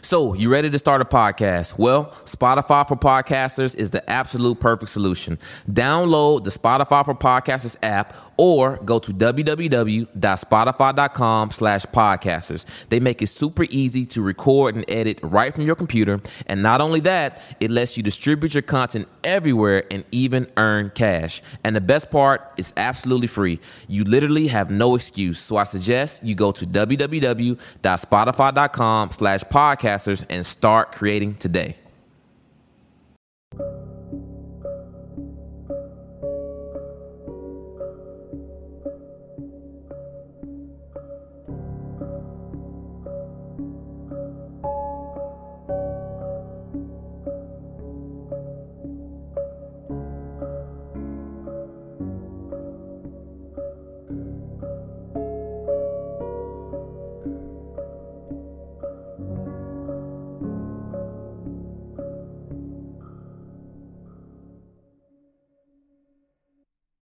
So, you ready to start a podcast? Well, Spotify for Podcasters is the absolute perfect solution. Download the Spotify for Podcasters app or go to www.spotify.com slash podcasters. They make it super easy to record and edit right from your computer. And not only that, it lets you distribute your content everywhere and even earn cash. And the best part, it's absolutely free. You literally have no excuse. So I suggest you go to www.spotify.com slash podcasters and start creating today.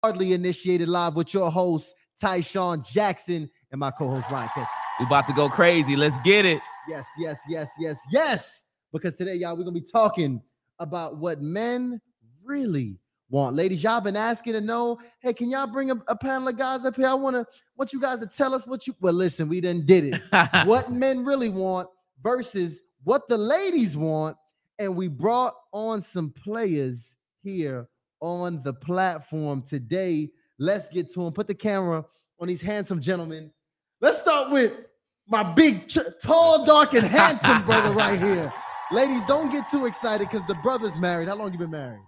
Hardly Initiated Live with your host, Tysean Jackson, and my co-host, Ryan Catchings. We about to go crazy. Let's get it. Yes, yes, yes, yes, yes. Because today, y'all, we're gonna be talking about what men really want. Ladies, y'all been asking to know. Hey, can y'all bring a, a panel of guys up here? I wanna want you guys to tell us what you. Well, listen, we done did it. what men really want versus what the ladies want, and we brought on some players here on the platform today. Let's get to him. Put the camera on these handsome gentlemen. Let's start with my big, ch- tall, dark, and handsome brother right here. Ladies, don't get too excited because the brother's married. How long you been married?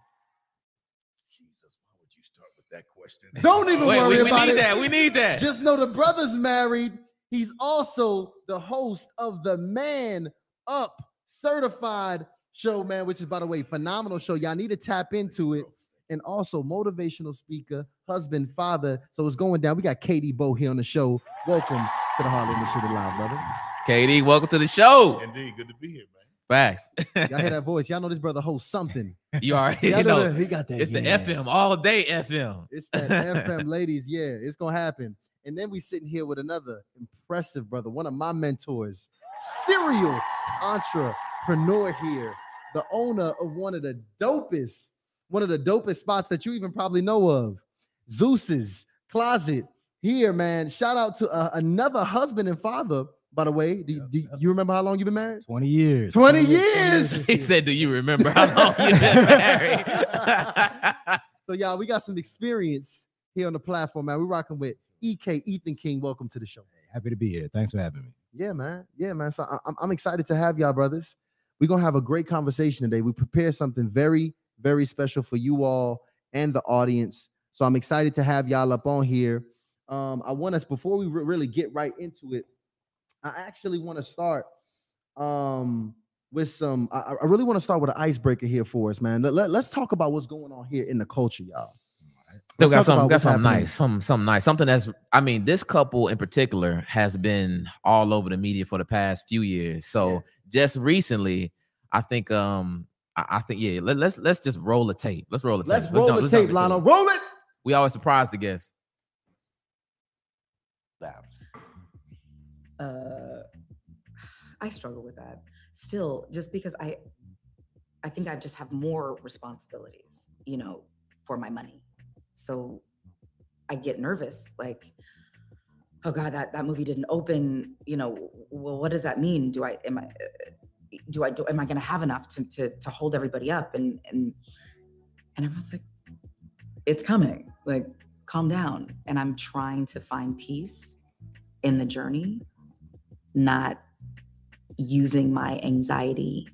Jesus, why would you start with that question? Don't even Wait, worry we, we about need it. that. We need that. Just know the brother's married. He's also the host of the Man Up Certified show, man, which is, by the way, phenomenal show. Y'all need to tap into it. And also motivational speaker, husband, father. So it's going down. We got KD Bo here on the show. Welcome to the Harlem Initiative Live, brother. KD, welcome to the show. Indeed, good to be here, man. Facts. Y'all hear that voice? Y'all know this brother hosts something. you already Y'all know know. he got that. It's the. FM all day FM. It's that FM, ladies. Yeah, it's gonna happen. And then we sitting here with another impressive brother, one of my mentors, serial entrepreneur here, the owner of one of the dopest, one of the dopest spots that you even probably know of, Zeus's Closet. Here, man. Shout out to uh, another husband and father. By the way, do, Yep, do yep. you remember how long you've been married? 20 years. 20 20 years. He said, "Do you remember how long you've been married?" So, y'all, we got some experience here on the platform, man. We're rocking with EK Ethan King. Welcome to the show. Happy to be here. Thanks for having me. Yeah, man. Yeah, man. So I- I'm, I'm excited to have y'all, brothers. We're gonna have a great conversation today. We prepared something very, very special for you all and the audience. So I'm excited to have y'all up on here. Um, I want us before we re- really get right into it. I actually want to start um with some. I, I really want to start with an icebreaker here for us, man. Let, us talk about what's going on here in the culture, y'all. Let's got something, got something happening. nice, something, something nice, something that's. I mean, this couple in particular has been all over the media for the past few years. So Yeah. just recently, I think, um, I, I think, yeah, let, let's let's just roll the tape. Let's roll the tape. Let's roll jump- the jump tape, into Lionel. it. Roll it. We always surprise the guests. uh i struggle with that still just because i i think i just have more responsibilities you know for my money so i get nervous like oh god that that movie didn't open you know well what does that mean do i am i uh, do i do am i going to have enough to to to hold everybody up and and and everyone's like it's coming like calm down and i'm trying to find peace in the journey not using my anxiety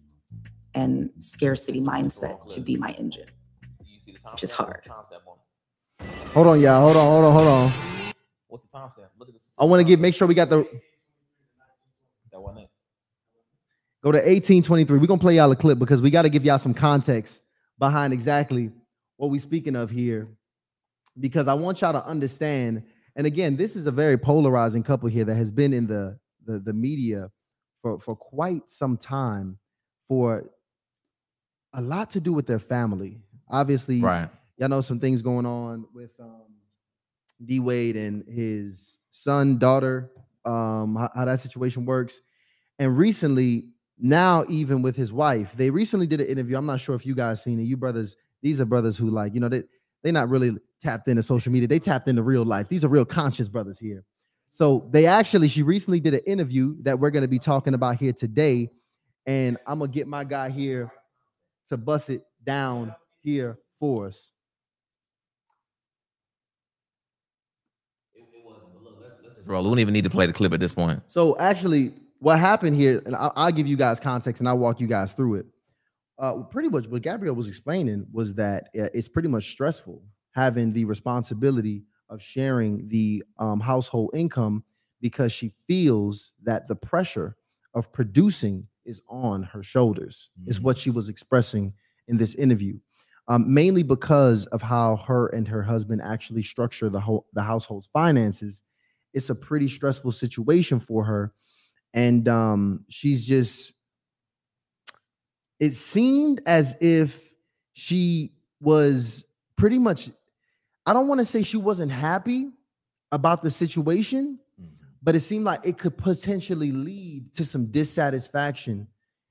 and scarcity mindset to be my engine. Which is hard. Hold on, y'all. Hold on. Hold on. Hold on. What's the timestamp? Look at this. I want to get make sure we got the that one. It. Go to 1823. We're gonna play y'all a clip because we got to give y'all some context behind exactly what we're speaking of here. Because I want y'all to understand. And again, this is a very polarizing couple here that has been in the the, the media for, for quite some time for a lot to do with their family. Obviously, Right. y'all know some things going on with um, D Wade and his son, daughter, um, how, how that situation works. And recently, now even with his wife, they recently did an interview. I'm not sure if you guys seen it. You brothers, these are brothers who like, you know, they they're not really tapped into social media. They tapped into real life. These are real conscious brothers here. So they actually, she recently did an interview that we're going to be talking about here today. And I'm gonna get my guy here to bust it down here for us. Roll. We don't even need to play the clip at this point. So actually, what happened here, and I'll, I'll give you guys context and I'll walk you guys through it. Uh, pretty much what Gabrielle was explaining was that uh, it's pretty much stressful having the responsibility of sharing the um, household income because she feels that the pressure of producing is on her shoulders, is what she was expressing in this interview. Um, mainly because of how her and her husband actually structure the whole the household's finances. It's a pretty stressful situation for her. And um, she's just it seemed as if she was pretty much I don't want to say she wasn't happy about the situation, but it seemed like it could potentially lead to some dissatisfaction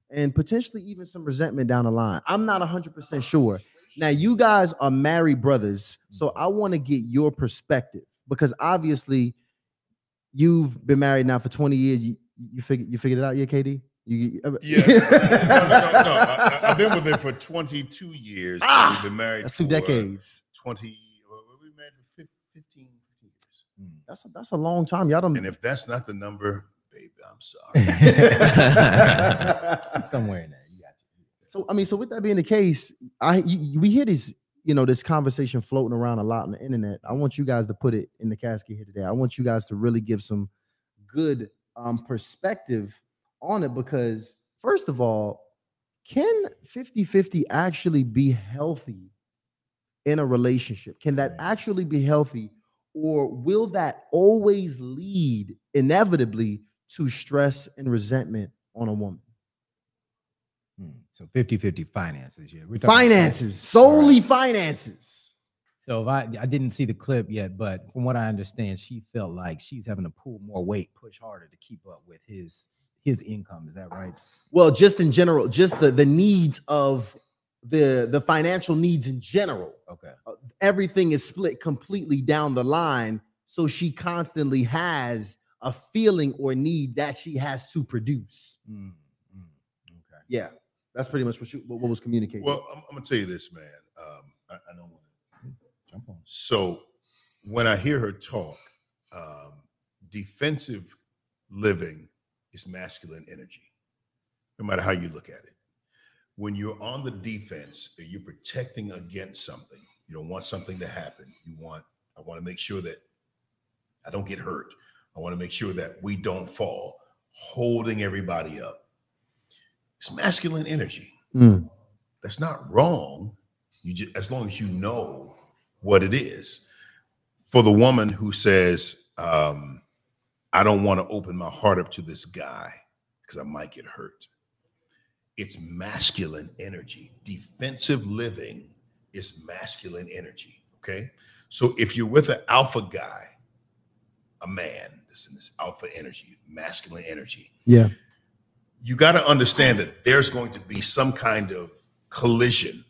and potentially even some resentment down the line. I'm not 100% sure. Now, you guys are married brothers, so I want to get your perspective because obviously you've been married now for 20 years. You you figured you figured it out, yeah, KD? You, uh, Yeah. no, no, no, no. I, I- I've been with him for 22 years. Ah, We've been married That's two for decades. 20. Well, we been married for 15 years. That's a, that's a long time. Y'all don't And if that's not the number, baby, I'm sorry. Somewhere in there. You got you. So I mean, so with that being the case, I you, you- we hear this, you know, this conversation floating around a lot on the internet. I want you guys to put it in the casket here today. I want you guys to really give some good um perspective on it because first of all, can 50-50 actually be healthy in a relationship? Can that actually be healthy or will that always lead inevitably to stress and resentment on a woman? Hmm. So 50 50 finances. Yeah. We're talking about- finances solely Right. finances So if I I didn't see the clip yet, but from what I understand, she felt like she's having to pull more weight, push harder to keep up with his his income. Is that right? well just in general just the the needs of the the financial needs in general Okay. Uh, everything is split completely down the line so she constantly has a feeling or need that she has to produce Mm, mm, okay. yeah that's pretty much what, you, what, what was communicated well, I'm, I'm going to tell you this, man. Um, I, I don't want to. Jump on. So when I hear her talk, um, defensive living is masculine energy, no matter how you look at it. When you're on the defense, you're protecting against something. You don't want something to happen. You want, I want to make sure that I don't get hurt. I want to make sure that we don't fall, holding everybody up. It's masculine energy. Mm, That's not wrong. You just as long as you know what it is. For the woman who says, um, I don't want to open my heart up to this guy because I might get hurt. It's masculine energy. Defensive living is masculine energy. Okay. So if you're with an alpha guy, a man, this in this alpha energy, masculine energy, yeah you got to understand that there's going to be some kind of collision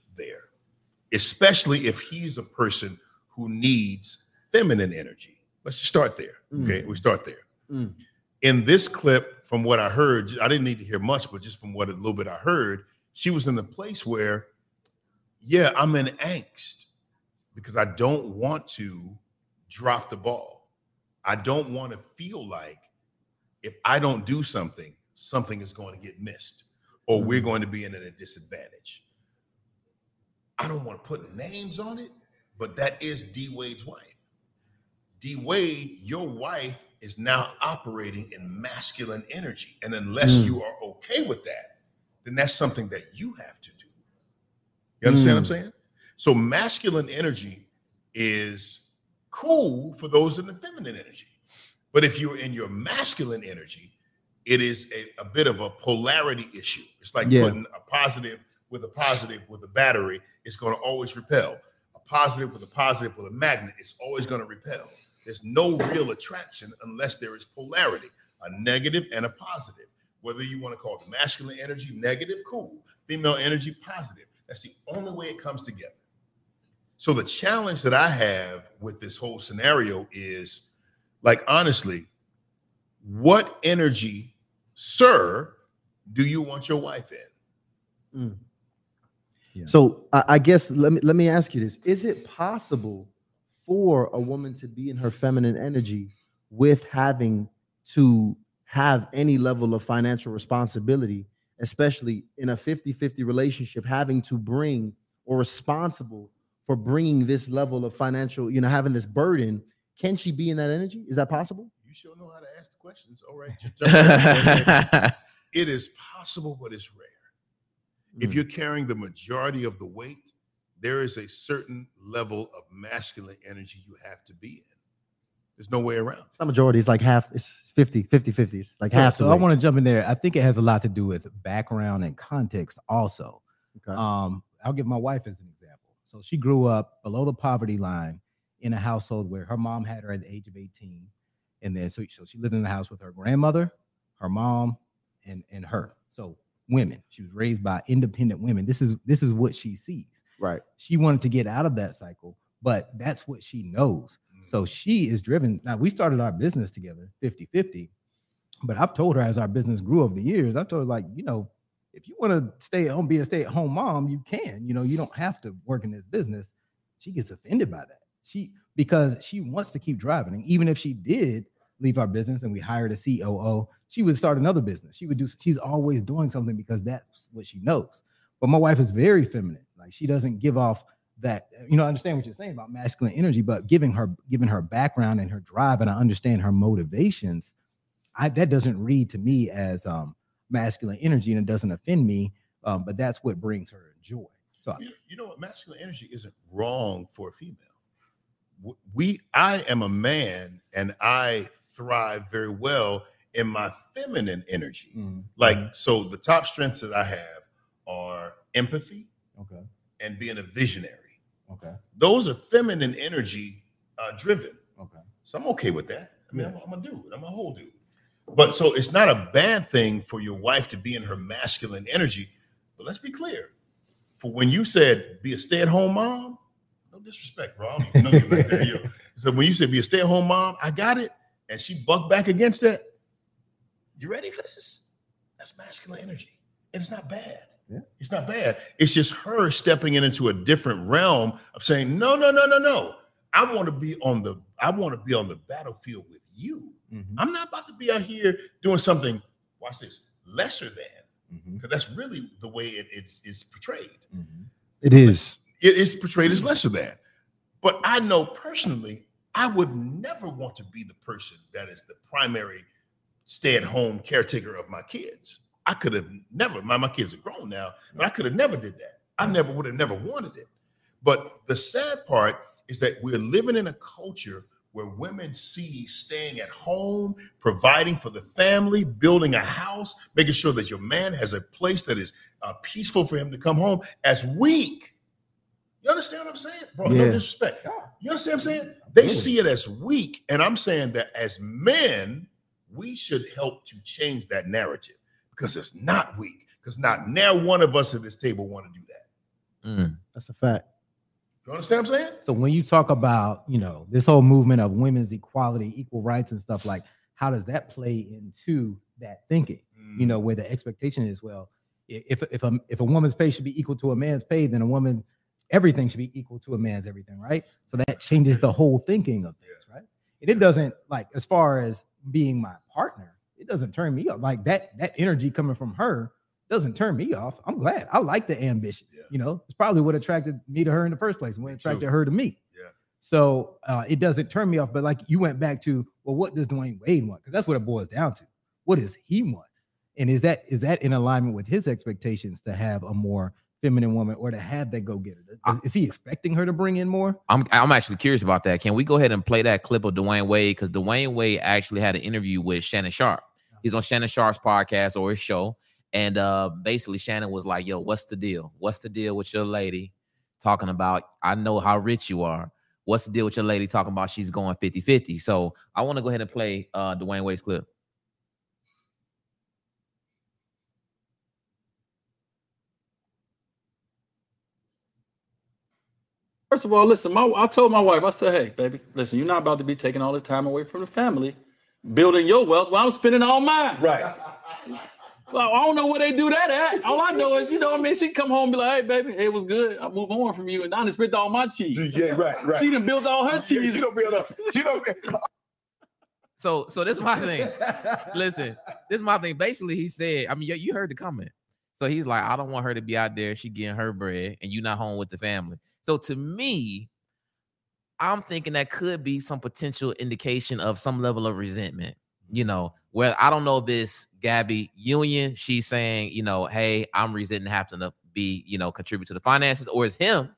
especially if he's a person who needs feminine energy. Let's just start there. Okay, we start there. Mm. In this clip, from what I heard, I didn't need to hear much, but just from what a little bit I heard, she was in a place where, yeah, I'm in angst because I don't want to drop the ball. I don't want to feel like if I don't do something, something is going to get missed or we're going to be in at a disadvantage. I don't want to put names on it, but that is D Wade's wife. D Wade, your wife is now operating in masculine energy. And unless Mm. you are okay with that, then that's something that you have to do. You understand what I'm saying? So masculine energy is cool for those in the feminine energy. But if you're in your masculine energy, it is a, a bit of a polarity issue. It's like Yeah. putting a positive with a positive with a battery, it's going to always repel. A positive with a positive with a magnet, it's always going to repel. There's no real attraction unless there is polarity, a negative and a positive. Whether you want to call it masculine energy negative, cool. Female energy positive. That's the only way it comes together. So the challenge that I have with this whole scenario is like honestly, what energy, sir, do you want your wife in? Mm. Yeah. So I, I guess let me let me ask you this: Is it possible for a woman to be in her feminine energy with having to have any level of financial responsibility, especially in a 50-50 relationship, having to bring or responsible for bringing this level of financial, you know, having this burden? Can she be in that energy? Is that possible? You sure know how to ask the questions. All right. Just jump in. it is possible, but it's rare. If Mm. you're carrying the majority of the weight, there is a certain level of masculine energy you have to be in. There's no way around. It's not majority, it's like half, it's 50, 50, 50. It's like so, half. so I want to jump in there. I think it has a lot to do with background and context also. to. Um, I'll give my wife as an example. So she grew up below the poverty line in a household where her mom had her at the age of 18. And then so, so she lived in the house with her grandmother, her mom, and, and her. So women. She was raised by independent women. This is this is what she sees. right. She wanted to get out of that cycle, but that's what she knows. Mm. So she is driven. Now we started our business together 50-50. But I've told her as our business grew over the years, I've told her, like, you know, if you want to stay at home, be a stay-at-home mom, you can. You know, you don't have to work in this business. She gets offended by that. She because she wants to keep driving. And even if she did leave our business and we hired a COO, she would start another business. She would do, she's always doing something because that's what she knows. But my wife is very feminine. Like she doesn't give off that, you know, I understand what you're saying about masculine energy, but giving her given her background and her drive, and I understand her motivations, I that doesn't read to me as um masculine energy and it doesn't offend me. Um, but that's what brings her joy. So You, you know what? Masculine energy isn't wrong for a female. We, I am a man, and I thrive very well in my feminine energy. mm, Like, so the top strengths that I have are empathy okay, and being a visionary. okay, Those are feminine energy uh, driven. okay. So I'm okay with that. I mean, I'm, I'm a dude. I'm a whole dude. But so it's not a bad thing for your wife to be in her masculine energy. But let's be clear. For when you said be a stay-at-home mom, no disrespect, bro. I don't know you like that. So when you said be a stay-at-home mom, I got it. And she bucked back against that. You ready for this? That's masculine energy. And it's not bad. Yeah. It's not bad. It's just her stepping in into a different realm of saying, no, no, no, no, no. I want to be on the I want to be on the battlefield with you. Mhm, I'm not about to be out here doing something, watch this, lesser than, because that's really the way it, it's, it's portrayed. mhm. It is. It is portrayed as lesser than. But I know personally, I would never want to be the person that is the primary stay-at-home caretaker of my kids. I could have never, my, my kids are grown now, but I could have never did that. I never would have never wanted it. But the sad part is that we're living in a culture where women see staying at home, providing for the family, building a house, making sure that your man has a place that is uh, peaceful for him to come home as weak. You understand what I'm saying? Bro, no Yeah. disrespect. Yeah. You understand what I'm saying? They Absolutely. see it as weak. And I'm saying that as men, we should help to change that narrative because it's not weak. Because not now one of us at this table want to do that. Mm. That's a fact. You understand what I'm saying? So when you talk about, you know, this whole movement of women's equality, equal rights and stuff like, how does that play into that thinking? You know, where the expectation is, well, if if a if a woman's pay should be equal to a man's pay, then a woman everything should be equal to a man's everything, right? So that changes the whole thinking of this, right? And it doesn't like as far as being my partner, it doesn't turn me off. Like that that energy coming from her doesn't turn me off. I'm glad. I like the ambition. Yeah. You know, it's probably what attracted me to her in the first place. and What attracted too. her to me. Yeah. So uh, it doesn't turn me off. But like you went back to, well, what does Dwyane Wade want? Because that's what it boils down to. What does he want? And is that is that in alignment with his expectations to have a more feminine woman or to have that go getter? Is, is he expecting her to bring in more? I'm I'm actually curious about that. Can we go ahead and play that clip of Dwyane Wade? Because Dwyane Wade actually had an interview with Shannon Sharpe. He's on Shannon Sharpe's podcast or his show. And uh basically Shannon was like, Yo, what's the deal? What's the deal with your lady talking about? I know how rich you are. What's the deal with your lady talking about she's going 50-50? So I want to go ahead and play uh Dwyane Wade's clip. First of all, listen, my I told my wife, I said, hey, baby, listen, you're not about to be taking all this time away from the family, building your wealth while I'm spending all mine. Right. Well, I don't know where they do that at. All I know is, you know, what I mean, she come home and be like, hey, baby, hey, it was good. I move on from you, and I done spent all my cheese. Yeah, right, right. She done built all her You, cheese. you don't build able to, you don't So so this is my thing. Listen, this is my thing. Basically, he said, I mean, you, you heard the comment. So he's like, I don't want her to be out there. She getting her bread, and you not home with the family. So to me, I'm thinking that could be some potential indication of some level of resentment. You mm-hmm. know, where I don't know this Gabby Union, she's saying, you know, hey, I'm resenting having to be, you know, contribute to the finances, or is him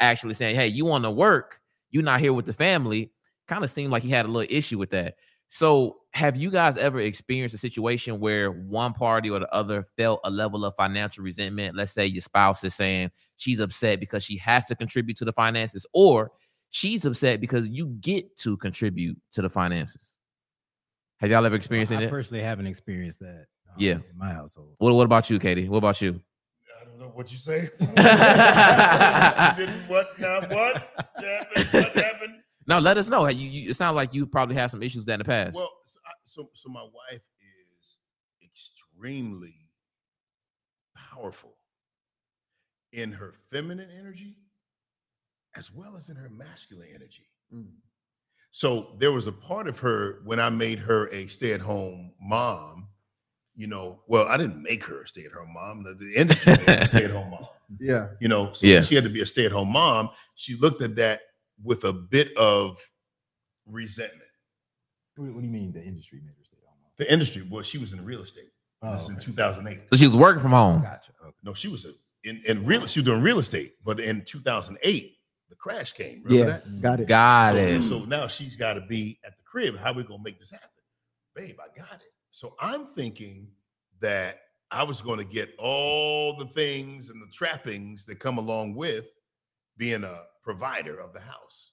actually saying, hey, you want to work, you're not here with the family. Kind of seemed like he had a little issue with that. So, have you guys ever experienced a situation where one party or the other felt a level of financial resentment? Let's say your spouse is saying she's upset because she has to contribute to the finances, or she's upset because you get to contribute to the finances. Have y'all ever experienced I it? personally haven't experienced that. um, Yeah. in my household. What, what about you, KD? What about you? I don't know what you say. Didn't what now? What happened? What happened? No, let us know. You, you, it sounds like you probably had some issues with that in the past. Well, so, I- so so my wife is extremely powerful in her feminine energy as well as in her masculine energy. Mm. So there was a part of her when I made her a stay-at-home mom. You know, well, I didn't make her a stay-at-home mom. The, the industry made her a stay-at-home mom. Yeah. You know, so Yeah. she had to be a stay-at-home mom. She looked at that with a bit of resentment. What, what do you mean the industry made her stay home? The industry, well, she was in real estate. Oh, this is in 2008. so she was working from home. Gotcha. Okay. No, she was a, in, in real. She was doing real estate, but in 2008, the crash came. Remember Yeah. that? Got it. Got so, it. so now she's got to be at the crib. How we gonna make this happen, babe? I got it. So I'm thinking that I was going to get all the things and the trappings that come along with being a provider of the house.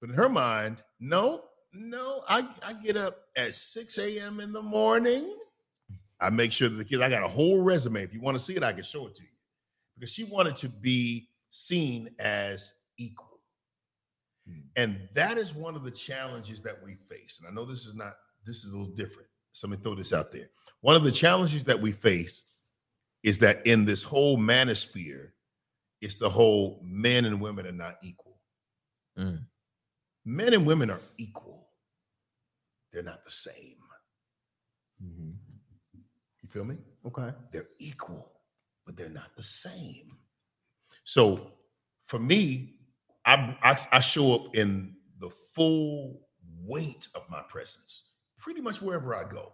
But in her mind, no, no, I, I get up at 6 a.m. in the morning. I make sure that the kids, I got a whole resume. If you want to see it, I can show it to you. Because she wanted to be seen as equal. Hmm. And that is one of the challenges that we face. And I know this is not, this is a little different. So let me throw this out there. One of the challenges that we face is that in this whole manosphere, it's the whole men and women are not equal. Mm. Men and women are equal. They're not the same. Mhm. You feel me? Okay. They're equal, but they're not the same. So for me, I, I, I show up in the full weight of my presence, pretty much wherever I go.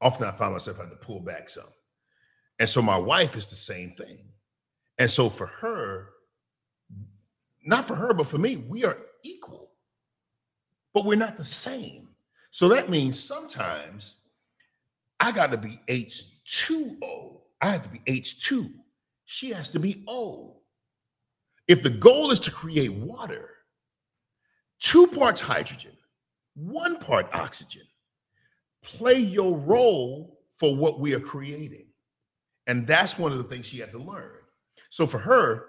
Often I find myself having to pull back some. And so my wife is the same thing. And so for her, not for her, but for me, we are equal, but we're not the same. So that means sometimes I got to be H2O. I have to be H2. She has to be O. If the goal is to create water, two parts hydrogen, one part oxygen, play your role for what we are creating. And that's one of the things she had to learn. So for her,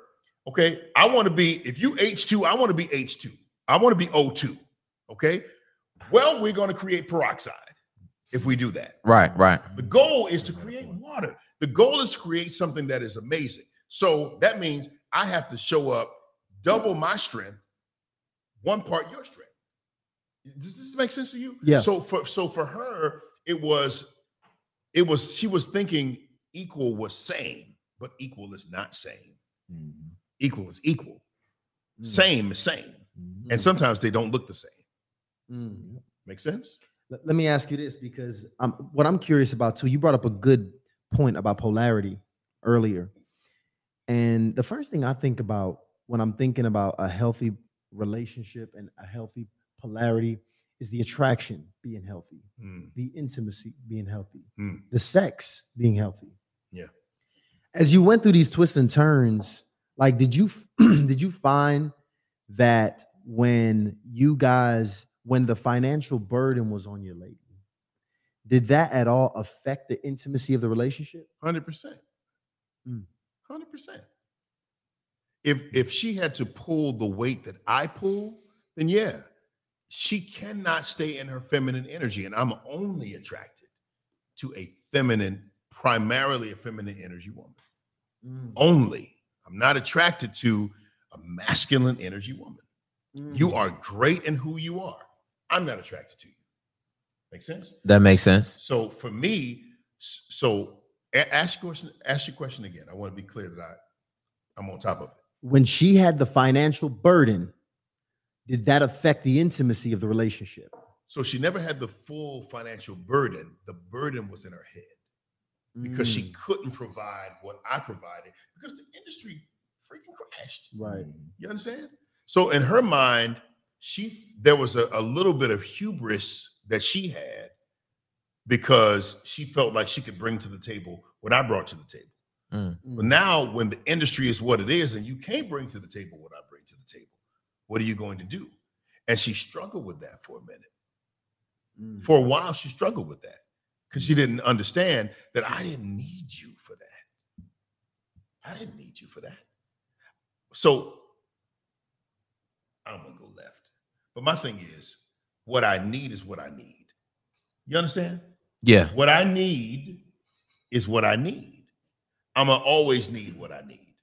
okay, I want to be, if you H2, I want to be H2. I want to be O2. Okay. Well, we're going to create peroxide if we do that. Right, right. The goal is to create water. The goal is to create something that is amazing. So that means I have to show up double my strength, one part your strength. Does this make sense to you? Yeah. So for so for her, it was it was she was thinking equal was same, but equal is not same. Mhm. Equal is equal. Mm. Same is same. Mhm. And sometimes they don't look the same. Mm. Make sense? Let, let me ask you this because um, what I'm curious about too, you brought up a good point about polarity earlier. And the first thing I think about when I'm thinking about a healthy relationship and a healthy polarity is the attraction being healthy, Mm. the intimacy being healthy, Mm. the sex being healthy. Yeah. As you went through these twists and turns, like did you did you find that when you guys when the financial burden was on your lady, did that at all affect the intimacy of the relationship? Hundred percent. Mm. Hundred percent. if if she had to pull the weight that I pull, then yeah, she cannot stay in her feminine energy. And I'm only attracted to a feminine, primarily a feminine energy woman. Mm, Only. I'm not attracted to a masculine energy woman. You mm. are great in who you are. I'm not attracted to you. Make sense? That makes sense. So for me, so ask your question, ask your question again. I want to be clear that I, I'm on top of it. when she had the financial burden, did that affect the intimacy of the relationship? So she never had the full financial burden. The burden was in her head because she Mm, couldn't provide what I provided because the industry freaking crashed. right. You understand? So in her mind, she there was a, a little bit of hubris that she had because she felt like she could bring to the table what I brought to the table. Mm. But now, when the industry is what it is, and you can't bring to the table what I bring to the table, what are you going to do? And she struggled with that for a minute. Mm. For a while, she struggled with that because she didn't understand that I didn't need you for that. I didn't need you for that. So I'm gonna go left. But my thing is, what I need is what I need. You understand? Yeah. What I need is what I need. I'm gonna always need what I need.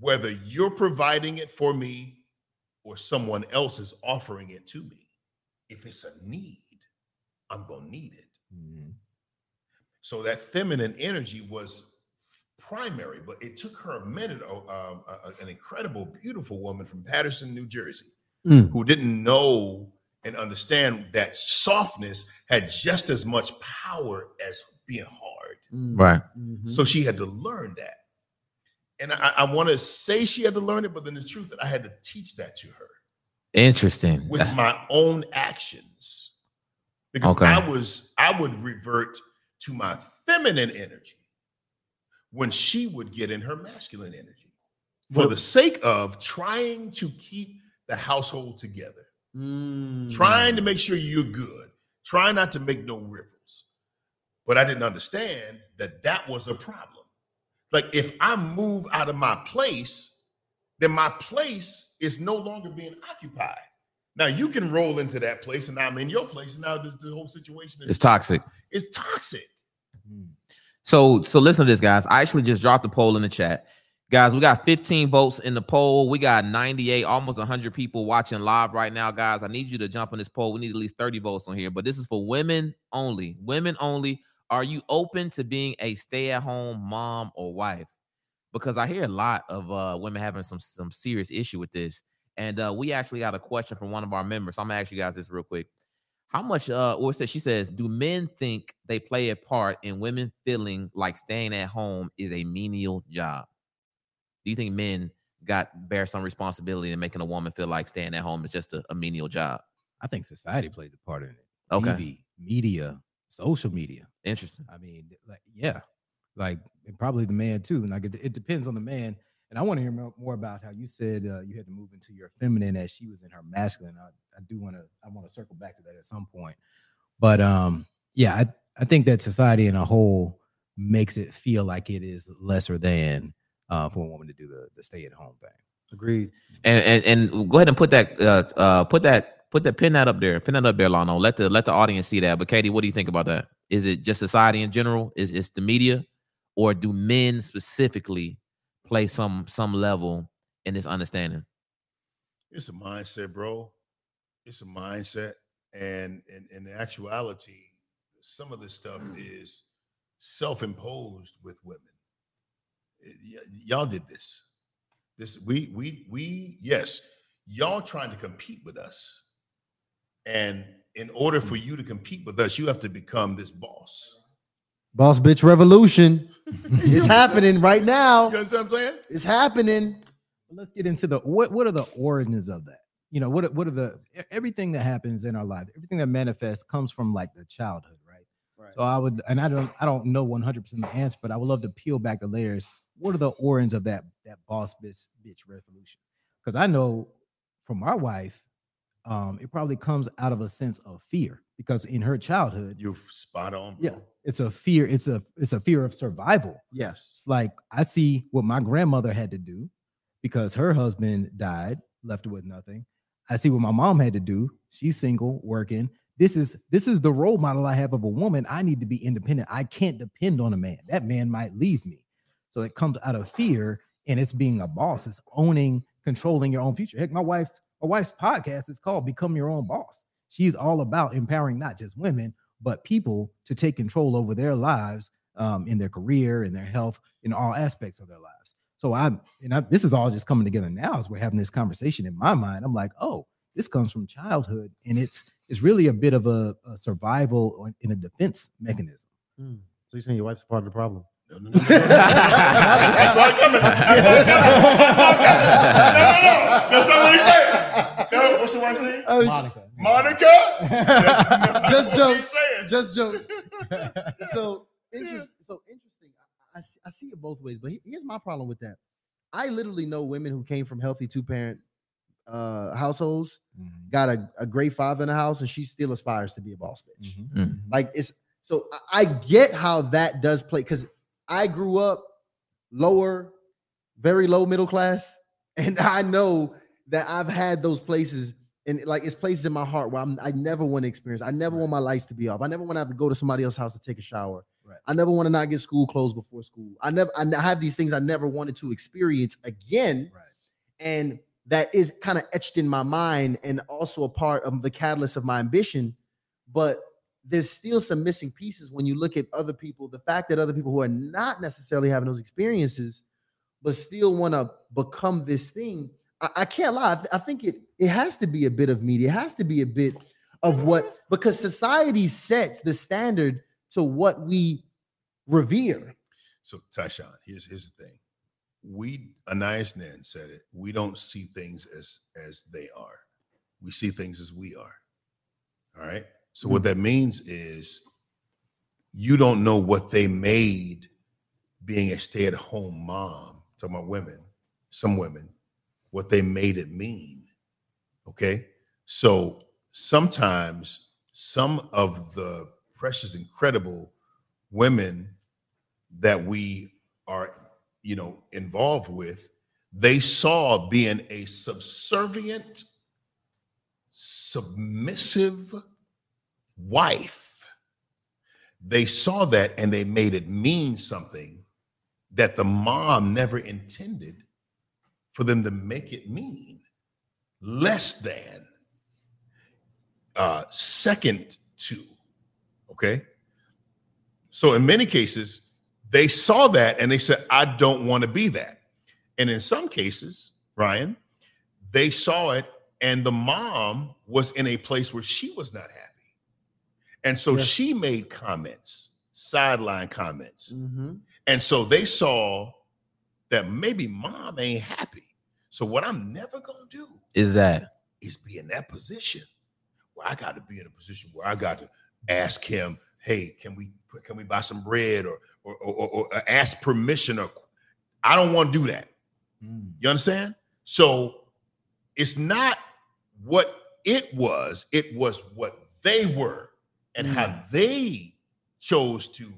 Whether you're providing it for me or someone else is offering it to me, if it's a need, I'm gonna need it. Mhm. So that feminine energy was primary, but it took her a minute. oh, Um, a- a- an incredible, beautiful woman from Paterson, New Jersey, Mm. who didn't know and understand that softness had just as much power as being hard. Mm. Right. Mhm. So she had to learn that. And I, I want to say she had to learn it, but then the truth that I had to teach that to her Interesting. with my own actions. Because Okay. I was, I would revert to my feminine energy when she would get in her masculine energy for Well- the sake of trying to keep the household together, Mm. trying to make sure you're good, trying not to make no ripples. But I didn't understand that that was a problem. Like if I move out of my place, then my place is no longer being occupied. Now you can roll into that place, and I'm in your place, and now this the whole situation is It's toxic. It's toxic. Mhm. So so listen to this, guys. I actually just dropped a poll in the chat. Guys, we got 15 votes in the poll. We got 98, almost 100 people watching live right now, guys. I need you to jump on this poll. We need at least 30 votes on here, but this is for women only. Women only. Are you open to being a stay-at-home mom or wife? Because I hear a lot of uh, women having some some serious issue with this, and uh, we actually got a question from one of our members. So I'm gonna ask you guys this real quick. How much uh or said she says, do men think they play a part in women feeling like staying at home is a menial job? Do you think men got bear some responsibility in making a woman feel like staying at home is just a, a menial job? I think society plays a part in it. Okay. TV, media, social media. Interesting. I mean, like, yeah, like and probably the man too. Like, it, it depends on the man. And I want to hear more about how you said uh, you had to move into your feminine as she was in her masculine. I, I do want to, I want to circle back to that at some point. But um, yeah, I, I think that society in a whole makes it feel like it is lesser than uh, for a woman to do the, the stay at home thing. Agreed. And, and and go ahead and put that uh uh put that put that pin that up there. Pin that up there, Lano. Let the let the audience see that. But KD, what do you think about that? Is it just society in general? Is it's the media, or do men specifically play some some level in this understanding? It's a mindset, bro. It's a mindset. And in, in actuality, some of this stuff is self-imposed with women. Eh, y- y'all did this. This we we we yes, y'all trying to compete with us. And in order for you to compete with us, you have to become this boss. Boss bitch revolution. it's happening right now. You now. understand what I'm saying? It's happening. let's get into the what what are the origins of that you know what are- what are the everything that happens in our life everything that manifests comes from like the childhood right Right. so i would and i don't i don't know 100% the answer but i would love to peel back the layers what are the origins of that that boss bitch bitch revolution because i know from our wife um it probably comes out of a sense of fear because in her childhood You're spot on, bro. yeah it's a fear it's a it's a fear of survival Yes. it's like I see what my grandmother had to do because her husband died, left her with nothing. I see what my mom had to do. She's single, working. This is this is the role model I have of a woman. I need to be independent. I can't depend on a man. That man might leave me. So it comes out of fear and it's being a boss. It's owning, controlling your own future. Heck, my wife, my wife's podcast is called Become Your Own Boss. She's all about empowering not just women, but people to take control over their lives um, in their career, in their health, in all aspects of their lives. So I'm, and I, this is all just coming together now as we're having this conversation in my mind. I'm like, oh, this comes from childhood, and it's it's really a bit of a, a survival or in a defense mechanism. Hmm. So you're saying your wife's part of the problem? No, no, no, no. I saw it coming. I saw it coming. No, no, no. That's not what he said. No, what's the wife's name? Oh, Monica. Monica? That's Just jokes. He's saying. just jokes. so interesting. So interesting. I, I, see, I see it both ways, but here's my problem with that. I literally know women who came from healthy two parent uh, households, Mhm. got a, a great father in the house, and she still aspires to be a boss bitch. Mhm. Mm. Mhm. Like it's so I- I get how that does play because I grew up lower, very low middle class, and I know that I've had those places and like it's places in my heart where I'm I never want to experience. I never want my lights to be off. I never want to have to go to somebody else's house to take a shower. Right. I never want to not get school clothes before school. I never I have these things I never wanted to experience again Right. and that is kind of etched in my mind and also a part of the catalyst of my ambition but there's still some missing pieces when you look at other people the fact that other people who are not necessarily having those experiences but still want to become this thing I, I can't lie I, th- I think it it has to be a bit of media it has to be a bit of what because society sets the standard to what we revere So, Tysean, here's here's the thing. We Anais Nin said it. We don't see things as as they are. We see things as we are. All right. So what that means is you don't know what they made being a stay-at-home mom. Talking about women, some women, what they made it mean. Okay. So sometimes some of the precious, incredible women that we are, you know, involved with, they saw being a subservient, submissive wife. They saw that and they made it mean something that the mom never intended for them to make it mean. Less than, uh, second to, okay? So in many cases, they saw that and they said, I don't want to be that. And in some cases, Ryan, they saw it and the mom was in a place where she was not happy. And so Yeah. she made comments, sideline comments. Mm-hmm. And so they saw that maybe mom ain't happy. So what I'm never going to do Is that is be in that position where I got to be in a position where I got to ask him, "Hey, can we can we buy some bread or or, or, or, or ask permission?" Or I don't want to do that. Mm. You understand? So it's not what it was; it was what they were and how they chose to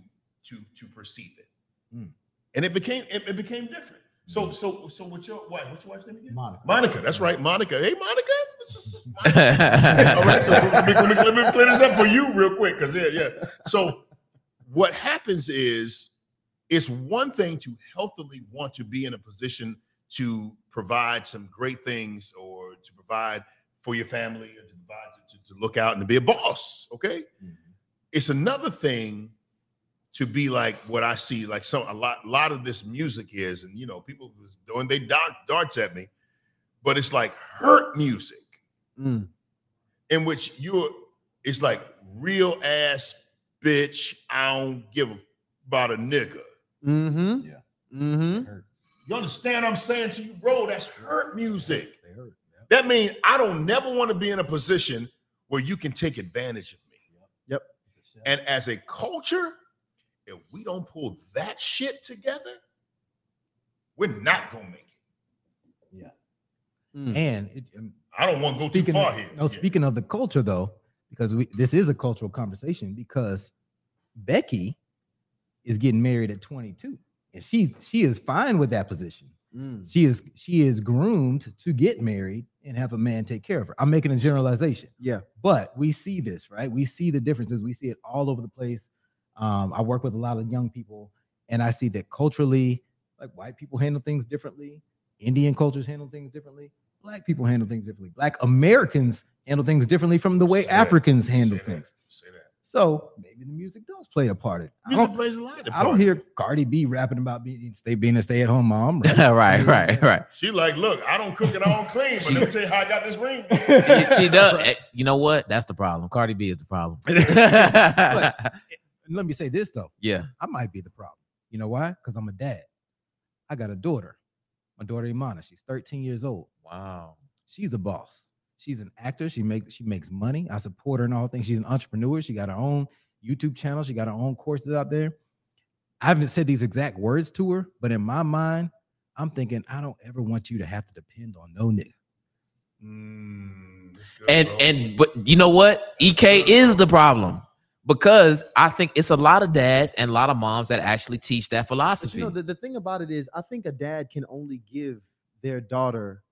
to to perceive it, Mm. and it became it, it became different. So so so what's your wife? What's your wife's name again? Monica. Monica, that's right, Monica. Hey, Monica. This is- this is Monica. All right, so let me, let, me, let me clear this up for you real quick, because yeah, yeah. So what happens is it's one thing to healthily want to be in a position to provide some great things or to provide for your family or to provide to, to, to look out and to be a boss. Okay. Mhm. It's another thing to be like what I see, like some a lot, lot of this music is, and you know, people was doing they dart, darts at me, but it's like hurt music Mm. in which you're it's like real ass bitch. I don't give a, about a nigga. Mm-hmm. Yeah. Mm-hmm. You understand what I'm saying to you, bro? That's hurt music. They hurt. Yeah. That means I don't never want to be in a position where you can take advantage of me. Yep. a shame. And as a culture, if we don't pull that shit together, we're not gonna make it. Mm. and it, um, I don't want to go too far of, here. no Yeah. speaking of the culture though because we this is a cultural conversation because becky is getting married at 22 and she she is fine with that position Mm. She is she is groomed to get married and have a man take care of her. I'm making a generalization. Yeah. But we see this, right? We see the differences. We see it all over the place. Um, I work with a lot of young people, and I see that culturally, like white people handle things differently, Indian cultures handle things differently, black people handle things differently, black Americans handle things differently from the way Say that. Africans Say handle that. things. Say that. So maybe the music does play a part. in it. I Music don't, plays a lot. I don't hear Cardi B rapping about being stay being a stay at home mom. right? right, right, right. She like, look, I don't cook and I don't clean, but She- let me tell you how I got this ring. she does. eh, You know what? That's the problem. Cardi B is the problem. And let me say this though. yeah. I might be the problem. You know why? Because I'm a dad. I got a daughter. My daughter Imana. She's 13 years old. Wow. She's a boss. She's an actor. She makes she makes money. I support her in all things. She's an entrepreneur. She got her own YouTube channel. She got her own courses out there. I haven't said these exact words to her, but in my mind, I'm thinking I don't ever want you to have to depend on no nigga. Mm, good, And bro. and but you know what? EK is the problem because I think it's a lot of dads and a lot of moms that actually teach that But philosophy. you know, the, the thing about it is, I think a dad can only give their daughter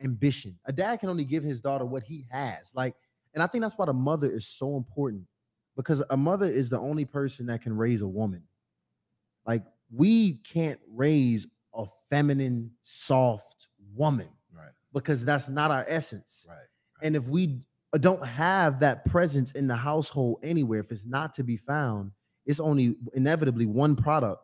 ambition. A dad can only give his daughter what he has. Like, and I think that's why the mother is so important because a mother is the only person that can raise a woman. Like, we can't raise a feminine, soft woman Right. because that's not our essence. Right. And if we Uh, don't have that presence in the household anywhere, if it's not to be found, it's only inevitably one product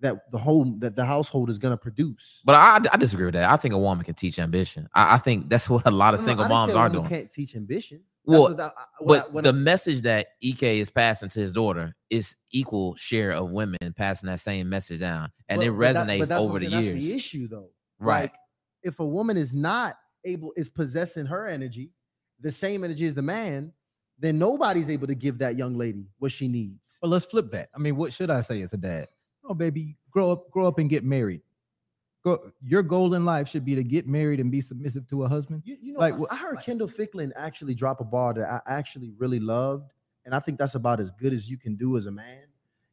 that the whole that the household is going to produce. but I, I disagree with that. I think a woman can teach ambition. I, I think that's what a lot of No, single moms are doing. Can't teach ambition. Well, what I- what I- But what the I- message that EK is passing to his daughter is equal share of women passing that same message down, and but- it but that- but resonates over the years. That's the issue, though. Right. Like, if a woman is not able, is possessing her energy, the same energy as the man, then nobody's able to give that young lady what she needs. But let's flip that. I mean, what should I say as a dad? Oh, baby, grow up, grow up and get married. Go, your goal in life should be to get married and be submissive to a husband. You, you know, Like, I- I heard like- Kendall Ficklin actually drop a bar that I actually really loved, and I think that's about as good as you can do as a man.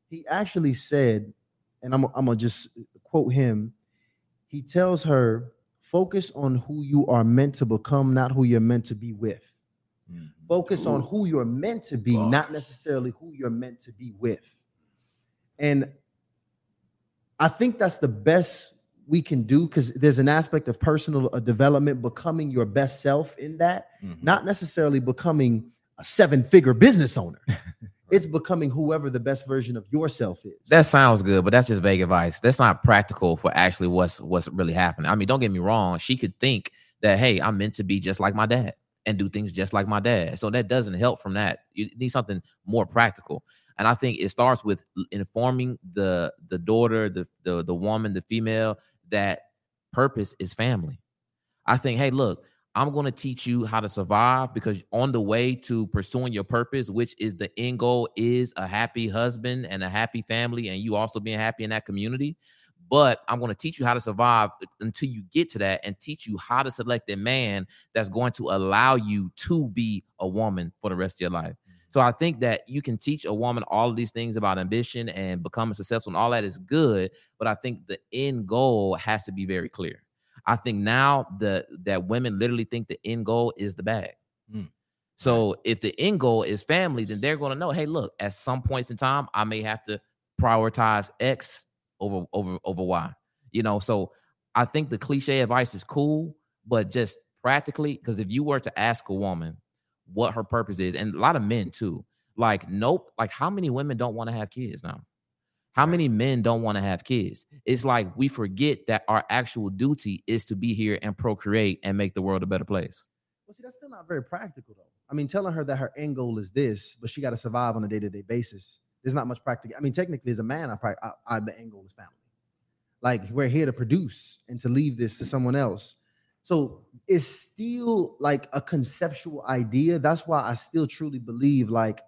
He actually said, and I'm, I'm gonna just quote him. He tells her, "Focus on who you are meant to become, not who you're meant to be with. Focus on who you're meant to be, not necessarily who you're meant to be with." And I think that's the best we can do because there's an aspect of personal uh, development, becoming your best self in that, Mhm. not necessarily becoming a seven figure business owner. It's becoming whoever the best version of yourself is. That sounds good, but that's just vague advice. That's not practical for actually what's what's really happening. I mean, don't get me wrong. She could think that, hey, I'm meant to be just like my dad and do things just like my dad. So that doesn't help from that. You need something more practical. And I think it starts with informing the the daughter, the the the woman, the female that purpose is family. I think, hey, look, I'm going to teach you how to survive because on the way to pursuing your purpose, which is the end goal, is a happy husband and a happy family, and you also being happy in that community. But I'm going to teach you how to survive until you get to that and teach you how to select a man that's going to allow you to be a woman for the rest of your life. So I think that you can teach a woman all of these things about ambition and becoming successful, and all that is good. But I think the end goal has to be very clear. I think now the that women literally think the end goal is the bag. Mm. So if the end goal is family, then they're going to know, hey, look, at some points in time, I may have to prioritize X over over over Y. You know, so I think the cliche advice is cool, but just practically, because if you were to ask a woman what her purpose is, and a lot of men too, like, nope, like how many women don't want to have kids now? How many men don't want to have kids? It's like we forget that our actual duty is to be here and procreate and make the world a better place. well, see, that's still not very practical, though. I mean, telling her that her end goal is this, but she got to survive on a day to day basis. There's not much practical. I mean, technically, as a man, I, probably, I, I the end goal is family. Like we're here to produce and to leave this to someone else. So it's still like a conceptual idea. That's why I still truly believe like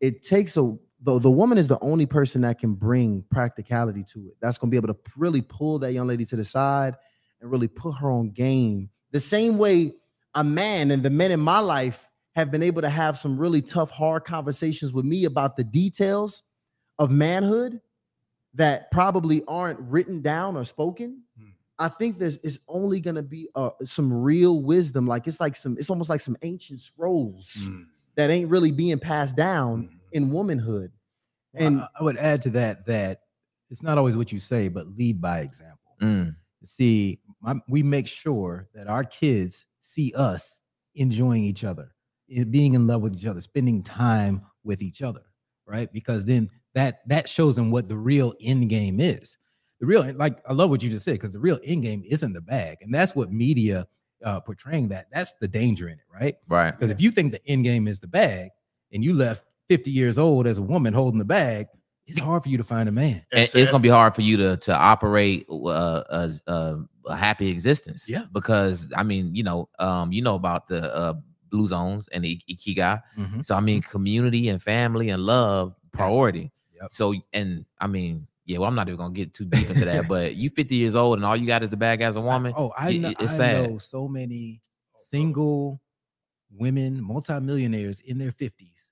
it takes a the, the woman is the only person that can bring practicality to it. That's gonna be able to really pull that young lady to the side and really put her on game. The same way a man and the men in my life have been able to have some really tough, hard conversations with me about the details of manhood that probably aren't written down or spoken. Hmm. I think there's it's only gonna be uh, some real wisdom. Like it's like some, it's almost like some ancient scrolls Mm, that ain't really being passed down mhm. In womanhood. Well, And I, I would add to that that it's not always what you say, but lead by example. Mm, See, my, we make sure that our kids see us enjoying each other, being in love with each other, spending time with each other, right? Because then that that shows them what the real end game is. The real, like I love what you just said, because the real end game isn't the bag, and that's what media uh, portraying that. That's the danger in it, right? right. Because if you think the end game is the bag, and you left 50 years old as a woman holding the bag, it's hard for you to find a man. And it's gonna be hard for you to to operate uh, a, a, a happy existence. Yeah. Because I mean, you know, um, you know about the uh, blue zones and the ik- ikigai. Mhm. So I mean, community and family and love priority. Yep. So and I mean, yeah. Well, I'm not even gonna get too deep into that. but you 50 years old and all you got is the bag as a woman. Oh, I it- know, it's I sad. know so many single women, multimillionaires in their 50s.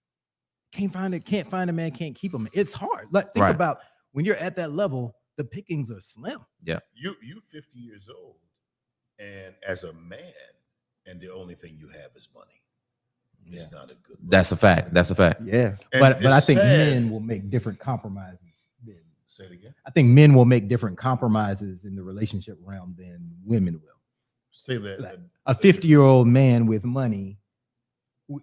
Can't find it, can't find a man, can't keep them. It's hard. Like think Right. about when you're at that level, the pickings are slim. Yeah. You you 50 years old and as a man and the only thing you have is money it's not a good look. That's a fact. That's a fact. yeah, And but but I think sad. men will make different compromises. Than, say it again I think men will make different compromises in the relationship realm than women will. say that, Like, A 50 year old man with money w-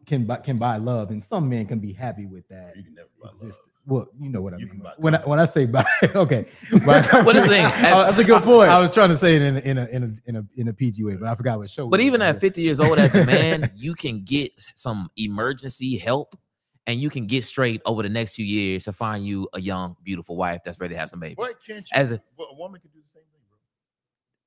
can buy can buy love, and some men can be happy with that. you can never buy love. Well, you know what I You mean. can buy When I, when I say buy, okay. What is the thing? Oh, that's a good point. I was trying to say it in a, in a in a in a in a PG way, but I forgot what show. But it even was. at 50 years old as a man, you can get some emergency help and you can get straight over the next few years to find you a young, beautiful wife that's ready to have some babies. why can't you As a- a woman can do the same thing bro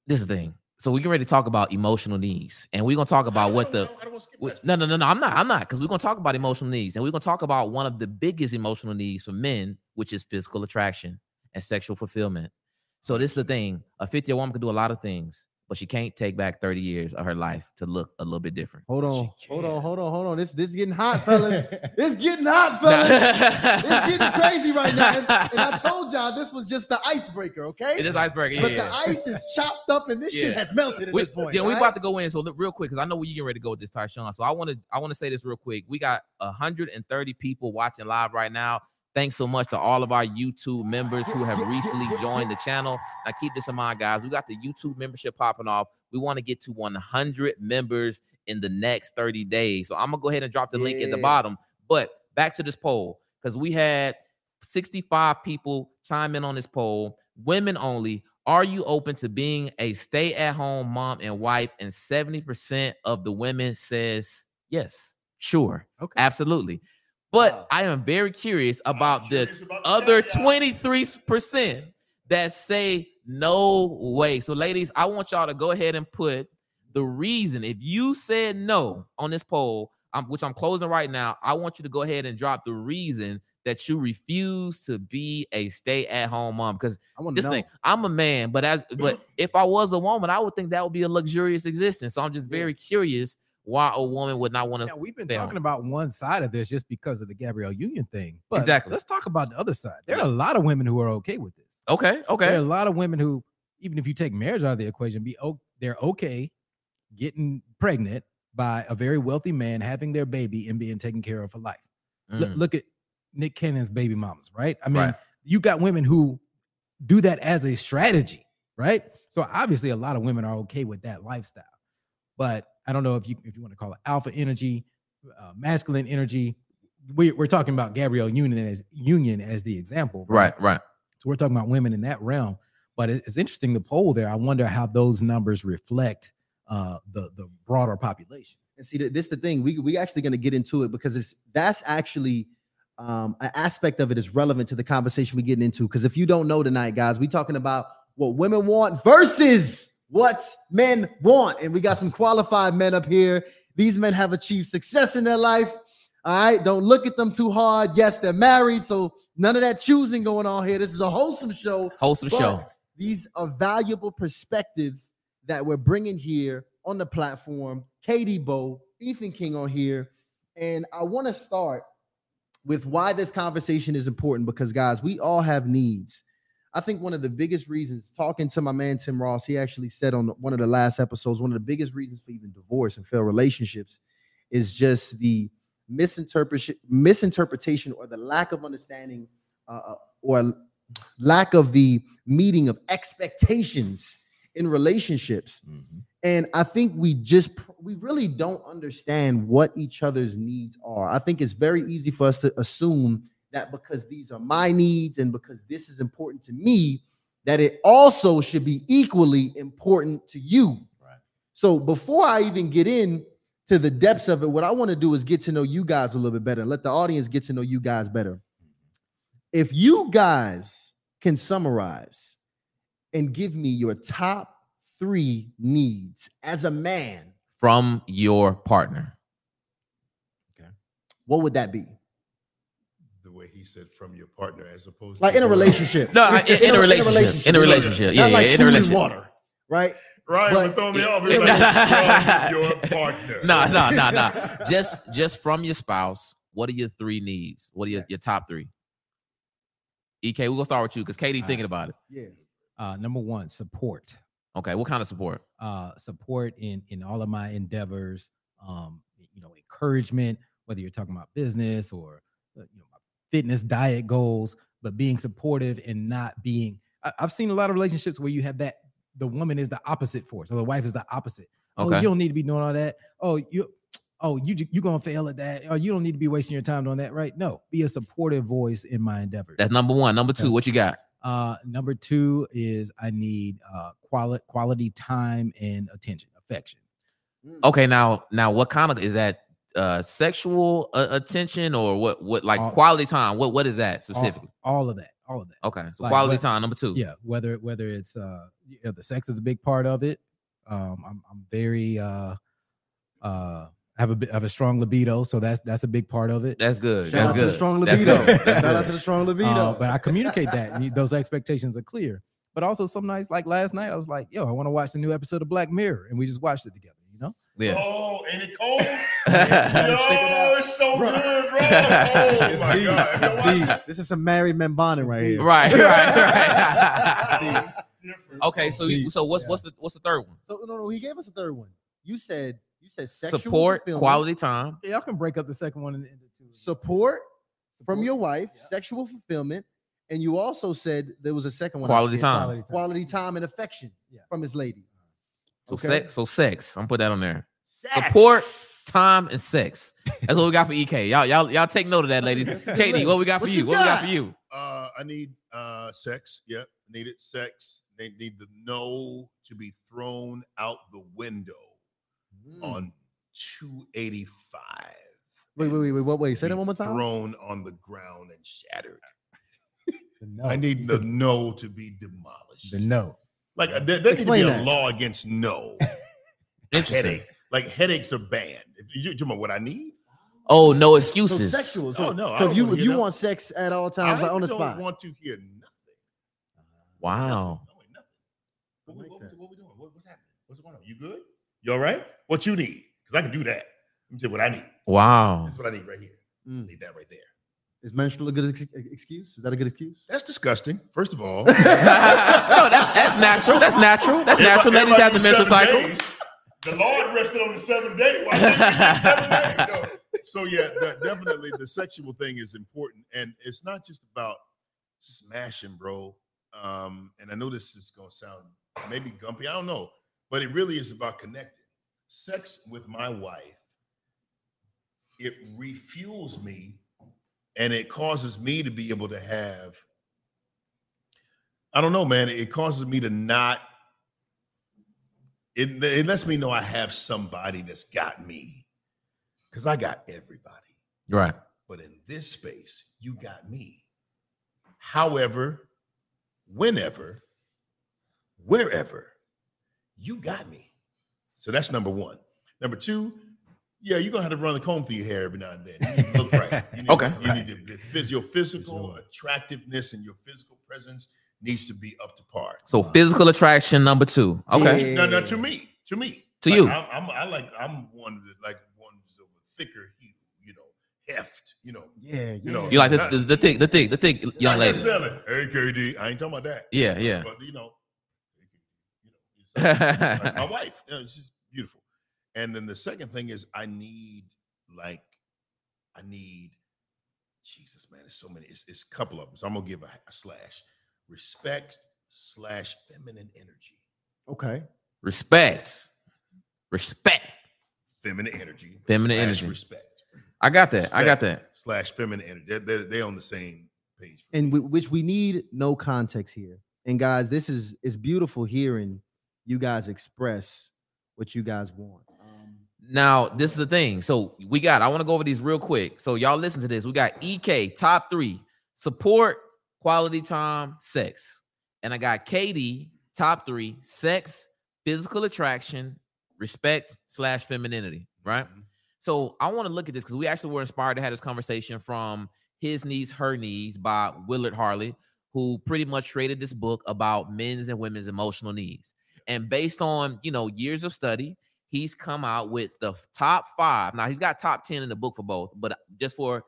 This thing. So we can ready to talk about emotional needs. And we're gonna talk about what the I don't wanna skip Wh- past No, no, no, no. I'm not. I'm not because we're gonna talk about emotional needs, and we're gonna talk about one of the biggest emotional needs for men, which is physical attraction and sexual fulfillment. So this is the thing: a fifty-year-old woman can do a lot of things, but she can't take back 30 years of her life to look a little bit different. hold on, hold on, hold on, hold on. This this is getting hot, fellas. it's getting hot, fellas. it's getting crazy right now. And, and I told y'all this was just the icebreaker, okay? It's icebreaker. Yeah, but yeah. the ice is chopped up and this shit has melted at we, this point. yeah, we about to go in. So look, real quick, because I know we getting ready to go with this, Tysean. So I want to I want to say this real quick. We got 130 people watching live right now. Thanks so much to all of our YouTube members who have recently joined the channel. Now keep this in mind, guys. We got the YouTube membership popping off. We want to get to 100 members in the next 30 days. So I'm gonna go ahead and drop the link at the bottom. But back to this poll because we had 65 people chime in on this poll, women only. Are you open to being a stay-at-home mom and wife? And 70% of the women says yes, sure, okay. absolutely. But Wow. I am very curious about the about other 23% that say no way. So, ladies, I want y'all to go ahead and put the reason. If you said no on this poll, um, which I'm closing right now, I want you to go ahead and drop the reason that you refuse to be a stay-at-home mom. Because I want this know. thing, I'm a man, but as but if I was a woman, I would think that would be a luxurious existence. So I'm just Yeah. very curious why a woman would not want to. we've been talking home. about one side of this just because of the Gabrielle Union thing. But Exactly. Let's talk about the other side. There are a lot of women who are okay with this. Okay, Okay. There are a lot of women who, even if you take marriage out of the equation, be they're okay getting pregnant by a very wealthy man, having their baby, and being taken care of for life. Look- Mm, look at Nick Cannon's baby mamas, right? I mean, Right. you got women who do that as a strategy, right? So obviously, a lot of women are okay with that lifestyle. But I don't know if you if you want to call it alpha energy, uh, masculine energy. We, we're talking about Gabrielle Union as Union as the example, right, right. So we're talking about women in that realm. But it's interesting the poll there. I wonder how those numbers reflect uh, the the broader population. And see, th- this the thing. We we actually going to get into it because it's that's actually um, an aspect of it is relevant to the conversation we're getting into. Because if you don't know tonight, guys, we talking about what women want versus what men want, and we got some qualified men up here. These men have achieved success in their life. All right, don't look at them too hard. Yes, they're married, so none of that choosing going on here. This is a wholesome show. Wholesome show. These are valuable perspectives that we're bringing here on the platform. Katie Bo, Ethan King on here. And I want to start with why this conversation is important because, guys, we all have needs. I think one of the biggest reasons, talking to my man Tim Ross, he actually said on one of the last episodes, one of the biggest reasons for even divorce and failed relationships is just the misinterpretation, misinterpretation, or the lack of understanding, uh, uh, or lack of the meeting of expectations in relationships. And I think we just we really don't understand what each other's needs are. I think it's very easy for us to assume that because these are my needs and because this is important to me, that it also should be equally important to you. Right. So before I even get in to the depths of it, what I want to do is get to know you guys a little bit better and let the audience get to know you guys better. If you guys can summarize and give me your top three needs as a man, From your partner. okay. what would that be? The way he said from your partner as opposed to Like to in a relationship. No, I- in, in, a relationship. In a relationship. Yeah, Not yeah, like in a food and relationship. water, right? Ryan was But- throwing me off. He's like, your partner. No, no, no, no. Just just from your spouse, what are your three needs? What are your, your top three? EK, we're gonna start with you because KD All thinking about it. Yeah. Uh, number one, support. Okay, what kind of support? uh, support in in all of my endeavors. Um, you know, encouragement, whether you're talking about business or uh, you know my fitness, diet goals, but being supportive and not being. I, I've seen a lot of relationships where you have that the woman is the opposite force, or the wife is the opposite. Oh, you don't need to be doing all that. Oh, you. Oh, you ju- you gonna fail at that? Oh, you don't need to be wasting your time doing that, right? No, be a supportive voice in my endeavors. That's number one. Number two, Okay. what you got? Uh, number two is I need uh quality quality time and attention, affection. Okay, now now what kind of is that uh sexual uh, attention or what what like All- quality time? What what is that specifically? All, of that, all of that. Okay, so like quality what- time number two. Yeah, whether whether it's uh yeah, the sex is a big part of it. Um, I'm I'm very uh uh have a bit have a strong libido, so that's that's a big part of it. That's good. Shout That's out good. to the strong libido. Shout out to the strong libido. Uh, but I communicate that, and you- those expectations are clear. But also some nights, like last night, I was like, "Yo, I want to watch the new episode of Black Mirror," and we just watched it together. You know, Yeah. Oh, ain't it cold? Check it Yo, out. it's so Bro. good, bro. Oh It's my deep. god. You know deep. This is some married men bonding right here. Right, right, right. Okay, so you, Deep. so what's Yeah. what's the what's the third one? So no, no, he gave us a third one. You said you said sexual Support, fulfillment, quality time. yeah, y'all can break up the second one and into two. support from your wife, Yeah. sexual fulfillment, and you also said there was a second one. Quality time. Quality time. quality time and affection Yeah. from his lady. So Okay. sex, so sex. I'm gonna put that on there. Support, time, and sex. That's what we got for EK. Y'all, y'all, y'all take note of that, ladies. That's KD, what we got for What you? you What we got got? for you? Uh, I need uh sex. Yep, needed sex. They need the no to be thrown out the window Mm. on 285. Wait, wait, wait, wait. What? Wait, say Be that one more time. Thrown on the ground and shattered. No. I need the said no to be demolished. the no. Like there, there needs to Explain be that. a law against no. Headache. Like headaches are banned. If you you talking about what I need, Oh, no So excuses. sexual. So, Oh, no, so if you wanna if you that. want sex at all times, I like on the don't spot. want to hear nothing. Wow. No, nothing. What, I we- what, what we doing? What, what's happening? What's going on? You good? You all right? What you need? Because I can do that. Let me tell you what I need. Wow. This is what I need right here. I Mm. need that right there. Is menstrual a good ex- excuse? Is that a good excuse? That's disgusting. First of all, no, that's that's natural. That's natural. That's natural. Ladies have the menstrual cycle. The Lord rested on the seventh day. Why didn't he get seven days? No. So yeah, de- definitely the sexual thing is important, and it's not just about smashing, bro. Um, and I know this is gonna sound maybe gumpy. I don't know, but it really is about connecting. Sex with my wife, it refuels me, and it causes me to be able to have. I don't know, man. It causes me to not it, it lets me know I have somebody that's got me because I got everybody. Right. But in this space, you got me. However, whenever, wherever, you got me. So that's number one. Number two, yeah, you're gonna have to run the comb through your hair every now and then. You need to right. You need, Okay. You need to, the phys- your physical attractiveness and your physical presence needs to be up to par. So physical attraction number two. Okay. Yeah. No, no, to me, to me, To Like, you. I'm, I'm, I like, I'm one that like ones of a thicker hue, you know, heft, you know. Yeah, You know, You like the the, the thick, the thick, the thick young lady. necessarily, Hey, KD, I ain't talking about that. Yeah, yeah. But you know, you know, like my wife, you know, she's beautiful. And then the second thing is, I need like, I need, Jesus, man, there's so many. It's, it's a couple of them. So I'm gonna give a, a slash, respect slash feminine energy, Okay. Respect, respect. feminine energy, Feminine slash energy. respect I got that. I got that. slash feminine energy. They're, they're, they're on the same page. and me. w- which we need no context here. And guys, this is it's beautiful hearing you guys express what you guys want. Now, this is the thing. So we got, I want to go over these real quick. So y'all listen to this. We got EK top three support, quality time, sex. And I got KD top three sex, physical attraction, respect slash femininity. Right. Mhm. So I want to look at this because we actually were inspired to have this conversation from His Needs, Her Needs by Willard Harley, who pretty much created this book about men's and women's emotional needs. And based on, you know, years of study, he's come out with the top five. Now he's got top 10 in the book for both, but uh, just for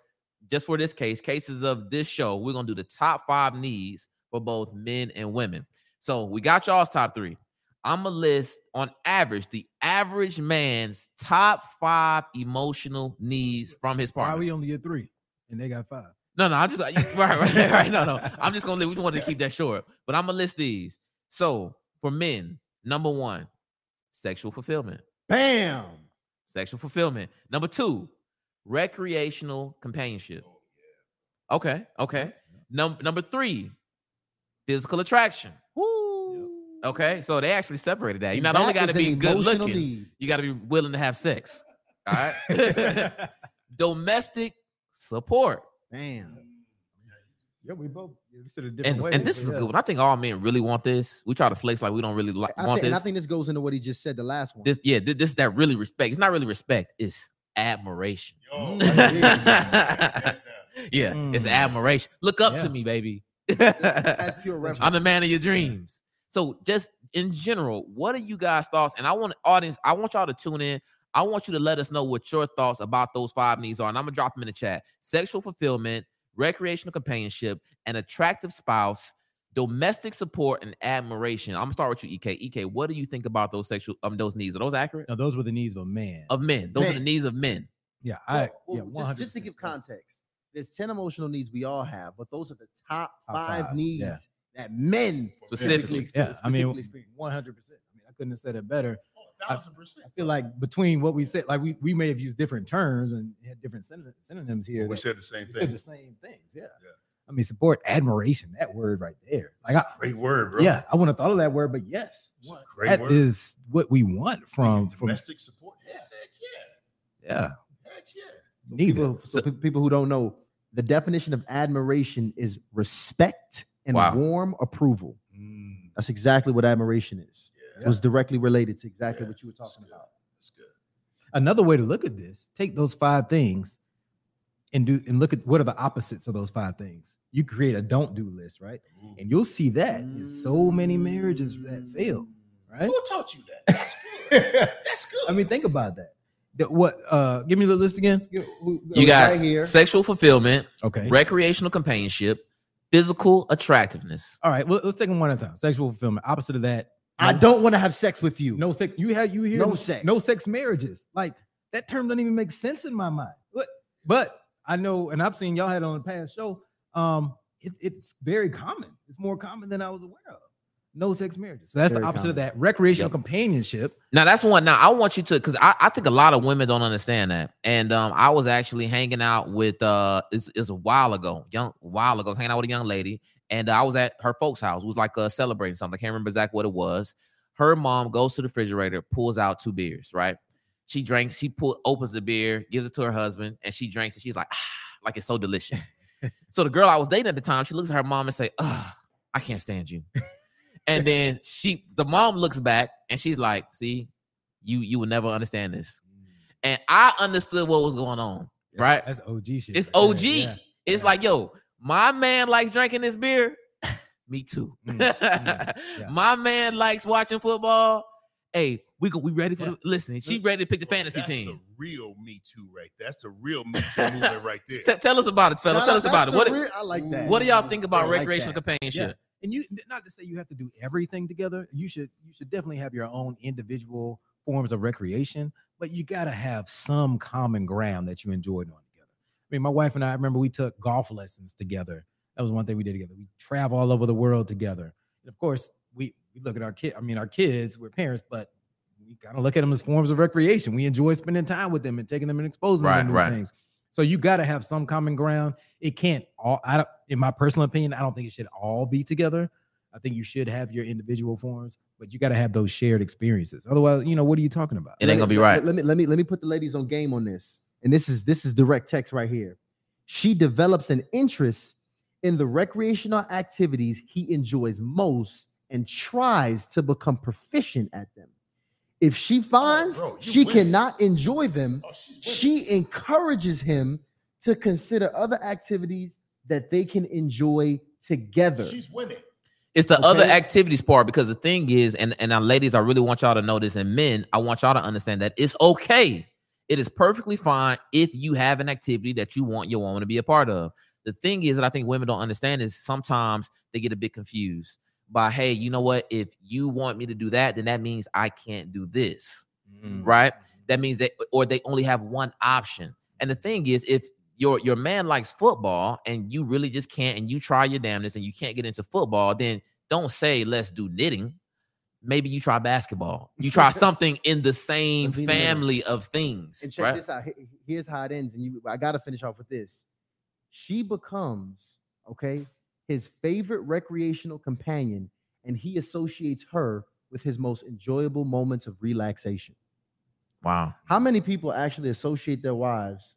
just for this case, cases of this show, we're gonna do the top five needs for both men and women. So we got y'all's top three. I'm gonna list on average the average man's top five emotional needs from his Why partner. are we only at three and they got five? No, no, I'm just uh, right, right, right. No, no. I'm just gonna we wanted to keep that short, but I'm gonna list these. So for men, number one, sexual fulfillment. Bam. Sexual fulfillment. Number two, recreational companionship. Oh, okay, okay. Number number three, physical attraction. Okay, so they actually separated that. You And not only got to be good looking, need. you got to be willing to have sex. All right. Domestic support. Bam. Yeah, we both Yeah, we said it different And, ways. and this is a yeah. good one. I think all men really want this. We try to flex like we don't really like I want think, and I this. think this goes into what he just said the last one. this, yeah, thi- this, that really respect. It's not really respect. It's admiration. Yo, Mm, yeah, big. Hands down. it's Mm. admiration. Look up Yeah. to me, baby. That's pure reference. I'm the man of your dreams. So, just in general, what are you guys' thoughts? And I want audience, I want y'all to tune in. I want you to let us know what your thoughts about those five needs are. And I'm gonna drop them in the chat: sexual fulfillment, recreational companionship, an attractive spouse, domestic support, and admiration. I'm gonna start with you, EK. EK, what do you think about those sexual um those needs? Are those accurate? Now, those were the needs of a man. Of men. Those are the needs of men. yeah, I well, yeah, just, just to give context, there's 10 emotional needs we all have, but those are the top, Top five, five, needs yeah. that men Specifically. Yeah, I mean, one hundred percent. I mean, I couldn't have said it better. A thousand percent. I feel like between what we said, like we, we may have used different terms and had different synonym- synonyms here. We said the same we said thing. the same things. Yeah. Yeah. I mean, support, admiration, that word right there. Like, I, Great word, bro. yeah, I wouldn't have thought of that word, but yes, It's a what- great that word. is what we want from from domestic support. Yeah, heck yeah. yeah. Heck yeah. Need people, so pe- people who don't know, the definition of admiration is respect and Wow. warm approval. Mm, That's exactly what admiration is. yeah. It was directly related to exactly Yeah, what you were talking good. about. That's good. Another way to look at this: take those five things and do and look at what are the opposites of those five things. You create a don't do list, right? Ooh. And you'll see that in so many marriages that fail, right? Who taught you that? That's good. That's good. I mean, think about that. The- what? Uh, give me the list again. You, who- You got right here. sexual fulfillment, Okay. recreational companionship, physical attractiveness. All right. Well, let's take them one at a time. Sexual fulfillment. Opposite of that. I don't want to have sex with you. No sex. You have you hear No sex. No sex marriages. Like that term doesn't even make sense in my mind. But but I know, and I've seen y'all had on the past show. Um, it, it's very common. It's more common than I was aware of. No sex marriages. So that's Very the opposite of that. Recreational Yep. companionship. Now that's one. Now I want you to, because I, I think a lot of women don't understand that. And um, I was actually hanging out with uh, it's, it's a while ago, young while ago, hanging out with a young lady, and I was at her folks' house. It was like uh, celebrating something. I can't remember exactly what it was. Her mom goes to the refrigerator, pulls out two beers. Right? She drinks. She pull, opens the beer, gives it to her husband, and she drinks. And she's like, ah, like it's so delicious. so the girl I was dating at the time, she looks at her mom and say, "Ugh, I can't stand you." And then she, the mom looks back and she's like, "See, you you will never understand this." And I understood what was going on. Right? That's OG shit. It's. OG. Yeah. It's yeah. like, yo, my man likes drinking this beer. Me too. Mm, mm, yeah. My man likes watching football. Hey, we go. We ready for? Yeah. The, listen, she ready to pick the Well, fantasy that's team. the real Me Too, right? That's the real Me Too movement right there. T- tell us about it, fellas. Tell us about it. What real- I like that. What do y'all think about like recreational that. companionship? and you not to say you have to do everything together you should you should definitely have your own individual forms of recreation but you got to have some common ground that you enjoy doing mean my wife and i I remember we took golf lessons together that was one thing we did together we travel all over the world together and of course we we look at our kid i mean our kids we're parents but we kind of look at them as forms of recreation we enjoy spending time with them and taking them and exposing Right, them to new right. things so you got to have some common ground it can't all i don't in my personal opinion i don't think it should all be together I think you should have your individual forms, but you got to have those shared experiences. Otherwise, you know, what are you talking about? It ain't gonna be Let- right. Let me let me let me put the ladies on game on this. And this is this is direct text right here. She develops an interest in the recreational activities he enjoys most and tries to become proficient at them. If she finds bro, she winning. cannot enjoy them, Oh, she encourages him to consider other activities that they can enjoy together. She's winning. It's the other activities part because the thing is, and and now, ladies, I really want y'all to know this, and men, I want y'all to understand that it's okay. It is perfectly fine if you have an activity that you want your woman to be a part of. The thing is that I think women don't understand is sometimes they get a bit confused by, hey, you know what? If you want me to do that, then that means I can't do this, Mm. right? That means that, or they only have one option. And the thing is, if your your man likes football and you really just can't, and you try your damnedest and you can't get into football, then don't say let's do knitting. Maybe you try basketball. You try something in the same Let's be knitting. family of things, And check right? this out. Here's how it ends. And you I gotta finish off with this. She becomes okay his favorite recreational companion, and he associates her with his most enjoyable moments of relaxation. Wow. How many people actually associate their wives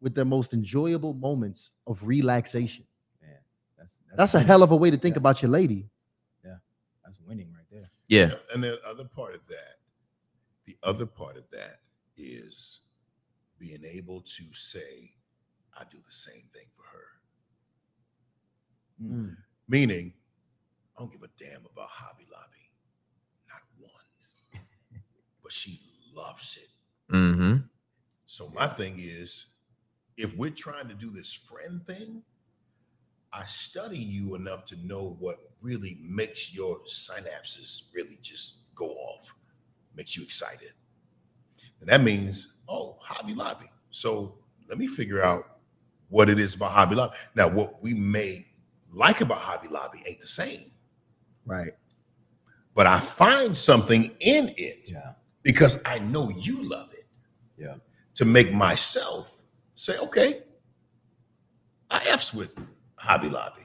with their most enjoyable moments of relaxation? Man, that's That's a hell of a way to think Yeah. about your lady. Yeah, that's winning right there. Yeah. And the other part of that, the other part of that is being able to say, I do the same thing for her. Mm. Meaning, I don't give a damn about Hobby Lobby. Not one. But she loves it. Mm-hmm. So my thing is, if we're trying to do this friend thing, I study you enough to know what really makes your synapses really just go off, makes you excited. And that means, oh, Hobby Lobby. So let me figure out what it is about Hobby Lobby. Now, what we may like about Hobby Lobby ain't the same, Right. but I find something in it Yeah. because I know you love it. Yeah. To make myself say, okay, I F's with Hobby Lobby,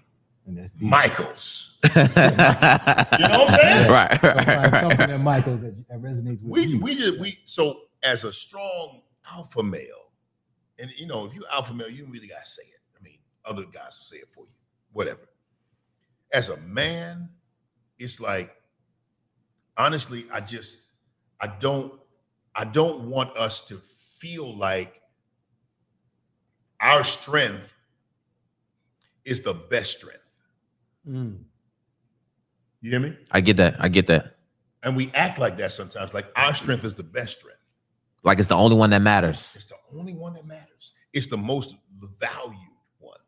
And that's deep. Michaels. you know what I'm saying? Right. Gotta find right, something right. in Michael that, that resonates with We you. we did we so as a strong alpha male, and you know, if you alpha male, you really gotta say it. I mean, other guys will say it for you, whatever. As a man, it's like honestly, I just I don't I don't want us to feel like our strength is the best strength. Mm. You hear me? I get that. I get that. And we act like that sometimes, like our strength is the best strength. Like it's the only one that matters. It's the only one that matters. It's the most valued one.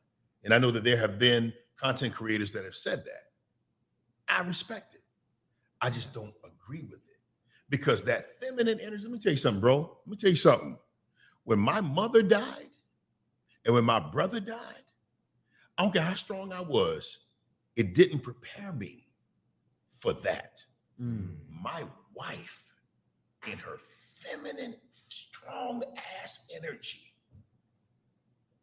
And I know that there have been content creators that have said that. I respect it. I just don't agree with it because that feminine energy. Let me tell you something, bro. Let me tell you something. When my mother died and when my brother died, I don't care how strong I was, it didn't prepare me for that Mm. my wife in her feminine, strong ass energy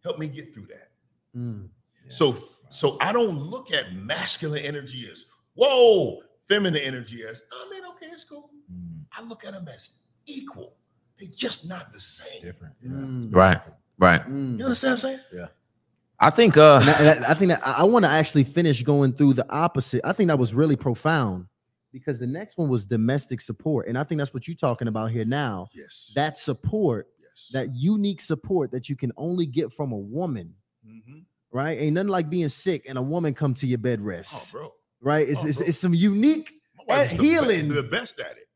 helped me get through that. Mm. So, so I don't look at masculine energy as whoa, feminine energy as I mean, okay, it's cool. Mm, I look at them as equal. They're just not the same. different. Yeah. Mm. Right. Right. Mm. You understand what I'm saying? I think uh And I, and I- I think that I, want to actually finish going through the opposite. I think that was really profound because the next one was domestic support, and I think that's what you're talking about here now. Yes. That support, yes. that unique support that you can only get from a woman, Mhm. right? Ain't nothing like being sick and a woman come to your bed rest. Oh, rest, bro. right? It's, Oh, it's, bro. it's some unique My At is the be- healing. the best at it.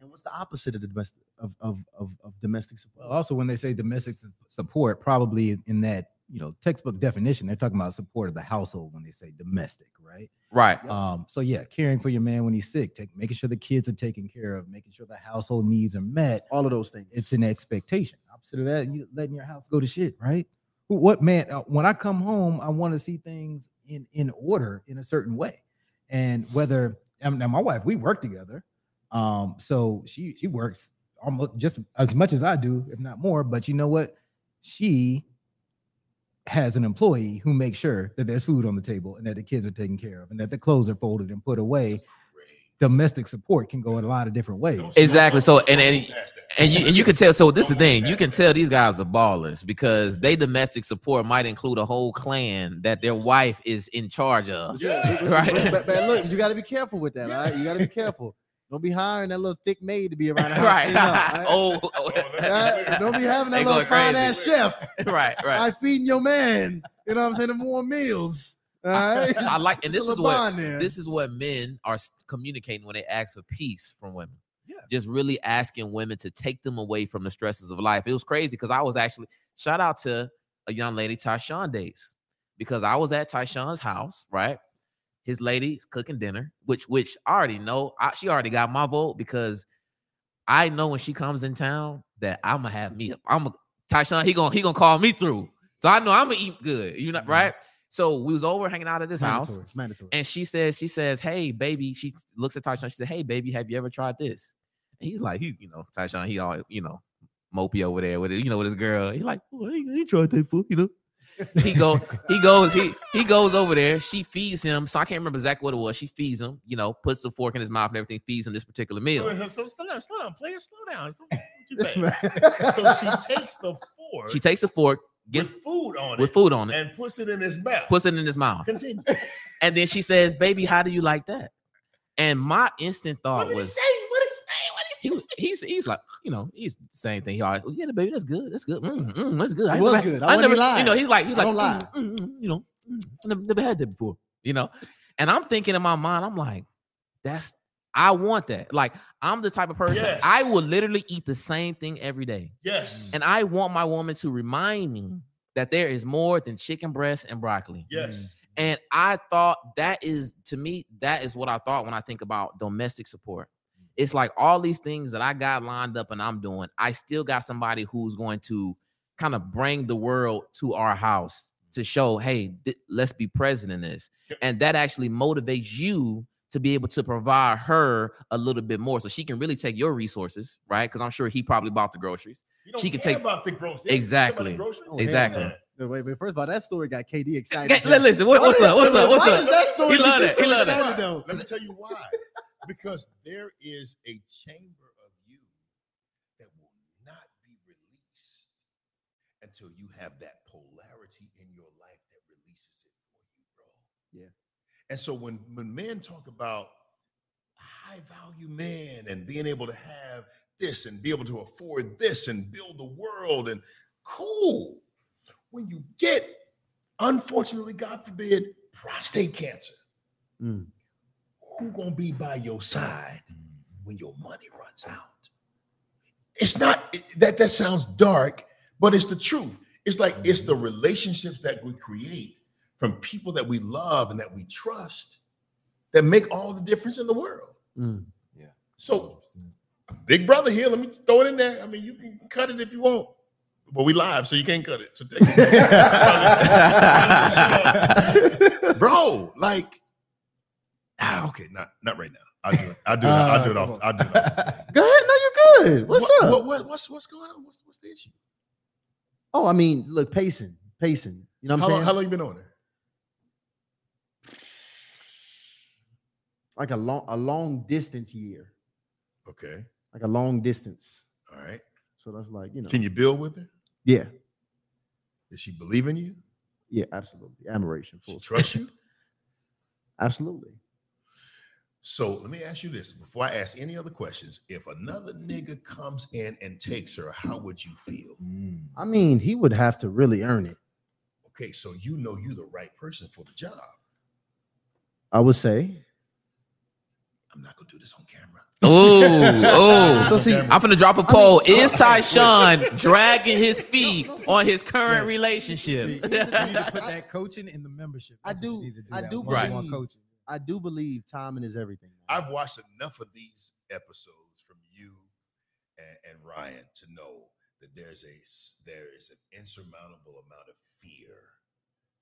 And what's the opposite of the domestic of of of, of domestic support? Well, also, when they say domestic support, probably in that you know textbook definition, they're talking about support of the household when they say domestic, right? Right. Um, so yeah, caring for your man when he's sick, take, making sure the kids are taken care of, making sure the household needs are met. all of those things. It's an expectation. Opposite of that, you letting your house go to shit, right? What man? uh, When I come home, I want to see things in in order in a certain way, and whether um, now my wife, we work together, um, so she she works almost just as much as I do, if not more. But you know what? She has an employee who makes sure that there's food on the table and that the kids are taken care of and that the clothes are folded and put away. Domestic support can go in a lot of different ways. Exactly. So and and and you and you can tell. So this is the thing. You can tell these guys are ballers because they domestic support might include a whole clan that their wife is in charge of. Yeah. Right. But, but look, you got to be careful with that. All right, you got to be careful. Don't be hiring that little thick maid to be around the house. Right. up, all right? oh. oh all oh, right? Don't be having that They little going fine ass chef. right. Right. I feeding your man. You know what I'm saying? The more meals. All right. I like, and this is what there. this is what men are communicating when they ask for peace from women. Yeah. Just really asking women to take them away from the stresses of life. It was crazy because I was actually shout out to a young lady, Tysean Days, because I was at Tysean's house, right? His lady's cooking dinner, which which I already know. I, she already got my vote because I know when she comes in town that I'm gonna have me. I'm a Tysean. He gonna he gonna call me through. So I know I'm gonna eat good. You know, Mhm. right? So we was over hanging out at his house. mandatory. And she says, she says, hey, baby. She looks at Tysean. She said, hey, baby, have you ever tried this? And he's like, he, you know, Tysean, he all, you know, mopey over there with it, you know, with his girl. He's like, oh, I ain't, I ain't tried that food, you know. He go, he goes, he he goes over there. She feeds him. So I can't remember exactly what it was. She feeds him, you know, puts the fork in his mouth and everything, feeds him this particular meal. So slow down, slow down, player, slow down. Slow down. This What you man- bad? so she takes the fork She takes the fork, with gets food on with it food on it, and puts it in his mouth. puts it in his mouth. Continue. And then she says, baby, how do you like that? And my instant What thought did he was, say? What did he say? What did he he, say? was- he's he's like, you know, he's the same thing. He always, yeah, the baby, that's good, that's good, mm, mm, that's good. It I was never- good. I I never, lying. you know, he's like, he's I like, don't lie. mm, mm, mm, you know, mm, never, never had that before, you know. And I'm thinking in my mind, I'm like, that's I want that. Like, I'm the type of person Yes. I will literally eat the same thing every day, Yes. and I want my woman to remind me that there is more than chicken breast and broccoli. Yes. And I thought that is to me, that is what I thought when I think about domestic support. It's like all these things that I got lined up and I'm doing, I still got somebody who's going to kind of bring the world to our house to show, hey, th- let's be present in this. And that actually motivates you to be able to provide her a little bit more so she can really take your resources, right? Because I'm sure he probably bought the groceries. Don't She can take- about the groceries. Exactly. Oh, Exactly. hell. Wait, wait. First of all, that story got KD excited. Okay, li- listen, what- what's up? What's up? What's Why up? does that story He get love you that. so He love that. excited, though? Let me tell you why. Because there is a chamber of you that will not be released until you have that polarity in your life that releases it for you, bro. Yeah. And so when when men talk about high value men and being able to have this and be able to afford this and build the world and cool. When you get, unfortunately, God forbid, prostate cancer, Mm. Who gonna be by your side when your money runs out? It's not that that sounds dark, but it's the truth. It's like it's the relationships that we create from people that we love and that we trust that make all the difference in the world. Mm. So, Big Brother here, let me throw it in there. I mean, you can cut it if you want. But we live, so you can't cut it. So take it. Bro, like, ah, okay, not not right now. I'll do it. I'll do it. I'll do it off. I'll do it off. Go ahead. No, you're good. What's What- up? What, what, what's what's going on? What's what's the issue? Oh, I mean, look, pacing, pacing. You know what I'm long, saying? how long you been on it? like a long, a long distance year, Okay. like a long distance. All right. So that's like, you know, Can you build with her? yeah, Does she believe in you? yeah, absolutely, admiration, She full trust you? absolutely. So let me ask you this before I ask any other questions. If another nigga comes in and takes her, how would you feel? Mm. I mean, he would have to really earn it. Okay, so you know you're the right person for the job. I would say. I'm not gonna do this on camera. Oh, oh. So see, I'm gonna drop a poll. Is Tysean dragging his feet on his current You relationship? need to put that coaching in the membership. I That's what you do- I do one-on-one coaching. I do believe timing is everything. I've watched enough of these episodes from you and, and Ryan to know that there's a s- there is an insurmountable amount of fear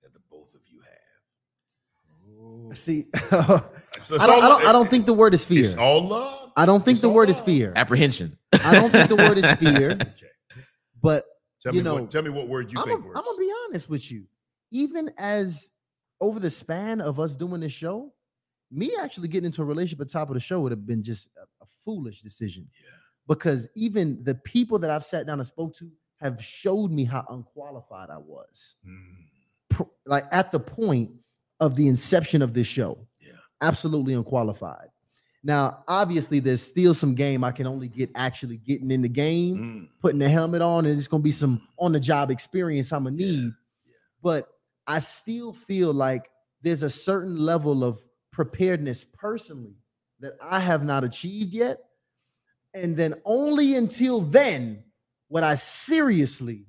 that the both of you have. See, I So it's don't, I don't, I don't think the word is fear. it's all love. I don't think it's the all word is fear. Apprehension. I don't think the word is fear, Okay, but tell You me know, what tell me what word you think worse. I'm gonna be honest with you. Even as over the span of us doing this show, me actually getting into a relationship at the top of the show would have been just a, a foolish decision. Yeah. Because even the people that I've sat down and spoke to have showed me how unqualified I was. Mm, like at the point of the inception of this show. Yeah. Absolutely unqualified. Now, obviously, there's still some game I can only get actually getting in the game, mm, putting the helmet on, and it's gonna be some on the job experience I'm gonna Yeah, need. But I still feel like there's a certain level of preparedness personally that I have not achieved yet. And then only until then would I seriously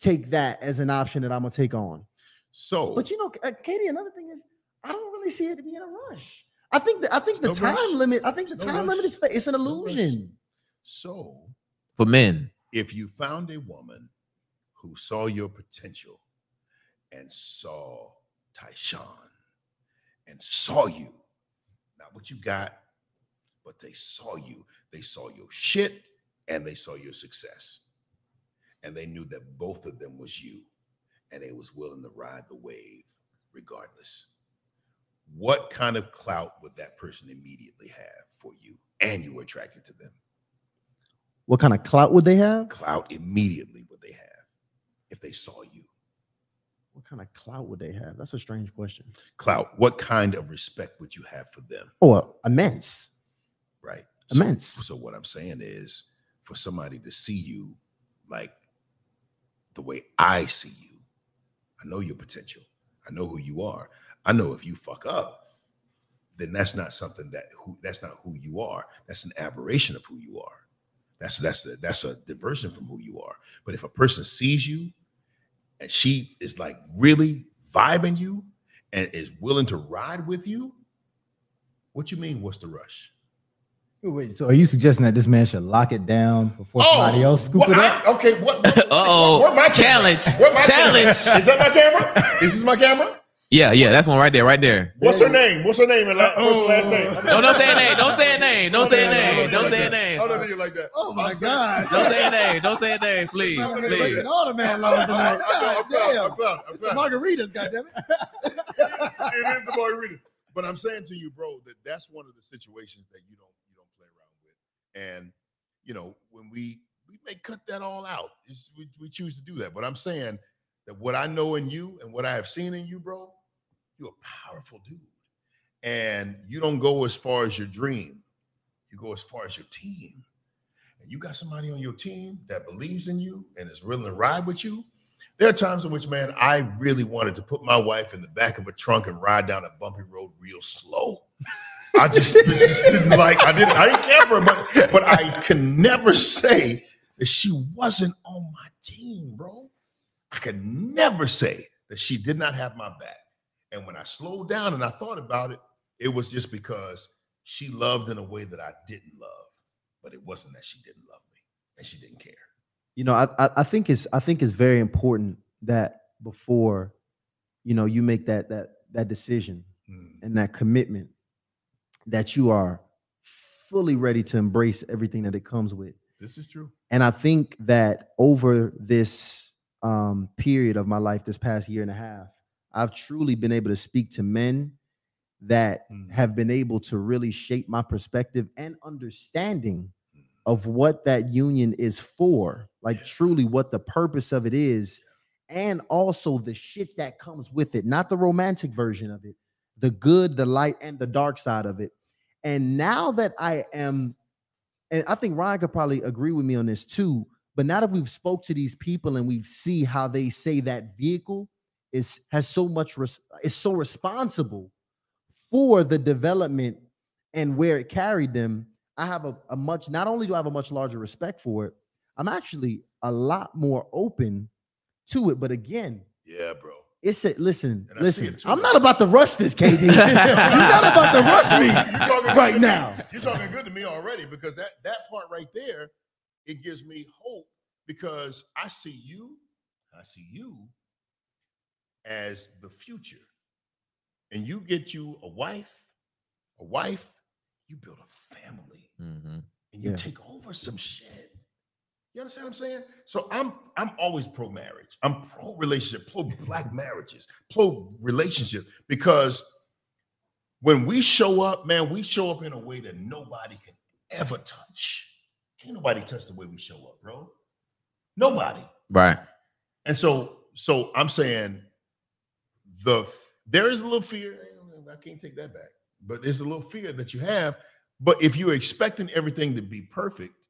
take that as an option that I'm gonna take on. So, But you know, uh, KD, another thing is I don't really see it to be in a rush. I think that I think the no time rush. limit. I think the no time limit is fa- it's an There's no illusion. so For men. if you found a woman who saw your potential and saw Tysean and saw you, not what you got, but they saw you. They saw your shit and they saw your success. And they knew that both of them was you and they was willing to ride the wave regardless. What kind of clout would that person immediately have for you? And you were attracted to them What kind of clout would they have? clout immediately would they have if they saw you What kind of clout would they have? That's a strange question. clout. What kind of respect would you have for them? Oh, uh, immense, right. Immense. so what i'm saying is for somebody to see you like the way i see you i know your potential. I know who you are. I know if you fuck up then that's not something that who that's not who you are. That's an aberration of who you are. That's that's a, that's a diversion from who you are. But if a person sees you and she is like really vibing you and is willing to ride with you what you mean what's the rush Wait, so are you suggesting that this man should lock it down before oh, somebody else scoop what- it I- up? okay, what? Uh-oh. where my camera? Challenge. Where my Challenge. camera? Is that my camera? This is this my camera? Yeah, yeah, that's one right there, right there. What's her name? What's her name and la- first and last name? No, don't say a name. Don't say a name. Don't say a name. Don't say a name. Oh, no, do you like that? Oh my God! Don't say a name. Don't say a name, please, please. all the man I'm, loves tonight. I'm, I'm, God proud, damn. I'm proud. I'm proud. Margaritas, goddammit. it is the margarita. But I'm saying to you, bro, that that's one of the situations that you don't you don't play around with. And you know, when we we may cut that all out, It's- we, we choose to do that. But I'm saying that what I know in you and what I have seen in you, bro, you're a powerful dude. And you don't go as far as your dream. You go as far as your team. And you got somebody on your team that believes in you and is willing to ride with you. There are times in which, man, I really wanted to put my wife in the back of a trunk and ride down a bumpy road real slow. I just, just didn't like. I didn't. I didn't care for her, but but I can never say that she wasn't on my team, bro. I could never say that she did not have my back. And when I slowed down and I thought about it, it was just because she loved in a way that I didn't love. But it wasn't that she didn't love me and she didn't care. You know, I, I think it's I think it's very important that before, you know, you make that that that decision Mm. and that commitment, that you are fully ready to embrace everything that it comes with. This is true. And I think that over this um, period of my life, this past year and a half, I've truly been able to speak to men that Mm. have been able to really shape my perspective and understanding of what that union is for, like Yeah. truly what the purpose of it is, and also the shit that comes with it, not the romantic version of it, the good, the light, and the dark side of it. And now that I am, and I think Ryan could probably agree with me on this too. But now that we've spoke to these people and we've see how they say that vehicle is has so much res- is so responsible for the development and where it carried them, I have a, a much not only do I have a much larger respect for it, I'm actually a lot more open to it. But again, Yeah, bro. it's a listen, And I see listen. it. I'm not about to rush this, KD. You're not about to rush me you're talking right now. You're talking good to me already because that that part right there, it gives me hope because I see you, I see you as the future. And you get you a wife, a wife, you build a family Mhm. and you Yeah. take over some shit. You understand what I'm saying? So I'm I'm always pro marriage. I'm pro relationship, pro black marriages, pro relationship because when we show up, man, we show up in a way that nobody can ever touch. Can't nobody touch the way we show up, bro. Nobody. Right. And so, so I'm saying the there is a little fear. I can't take that back, but there's a little fear that you have. But if you're expecting everything to be perfect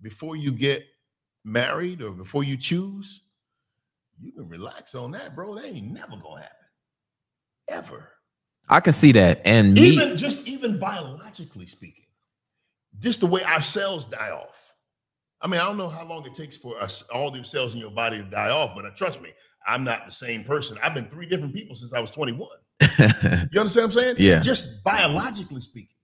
before you get married or before you choose, you can relax on that, bro. That ain't never gonna happen, ever. I can see that. And me, Even just even biologically speaking, just the way our cells die off. I mean, I don't know how long it takes for us all the cells in your body to die off, but uh, trust me, I'm not the same person. I've been three different people since I was 21. You understand what I'm saying? Yeah. Just biologically speaking,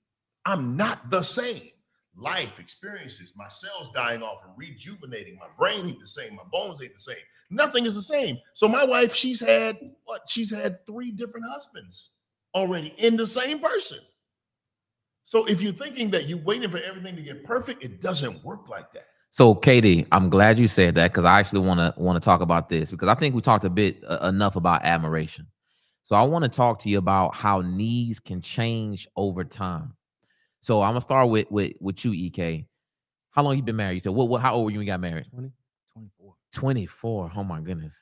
I'm not the same. Life experiences, my cells dying off and rejuvenating. My brain ain't the same. My bones ain't the same. Nothing is the same. So my wife, she's had what? She's had three different husbands already in the same person. So if you're thinking that you're waiting for everything to get perfect, it doesn't work like that. So, KD, I'm glad you said that because I actually want to want to talk about this because I think we talked a bit uh, enough about admiration. So, I want to talk to you about how needs can change over time. So, I'm gonna start with with with you, EK. How long you been married? You said what? what how old were you when you got married? 20, 24. 24. Oh my goodness.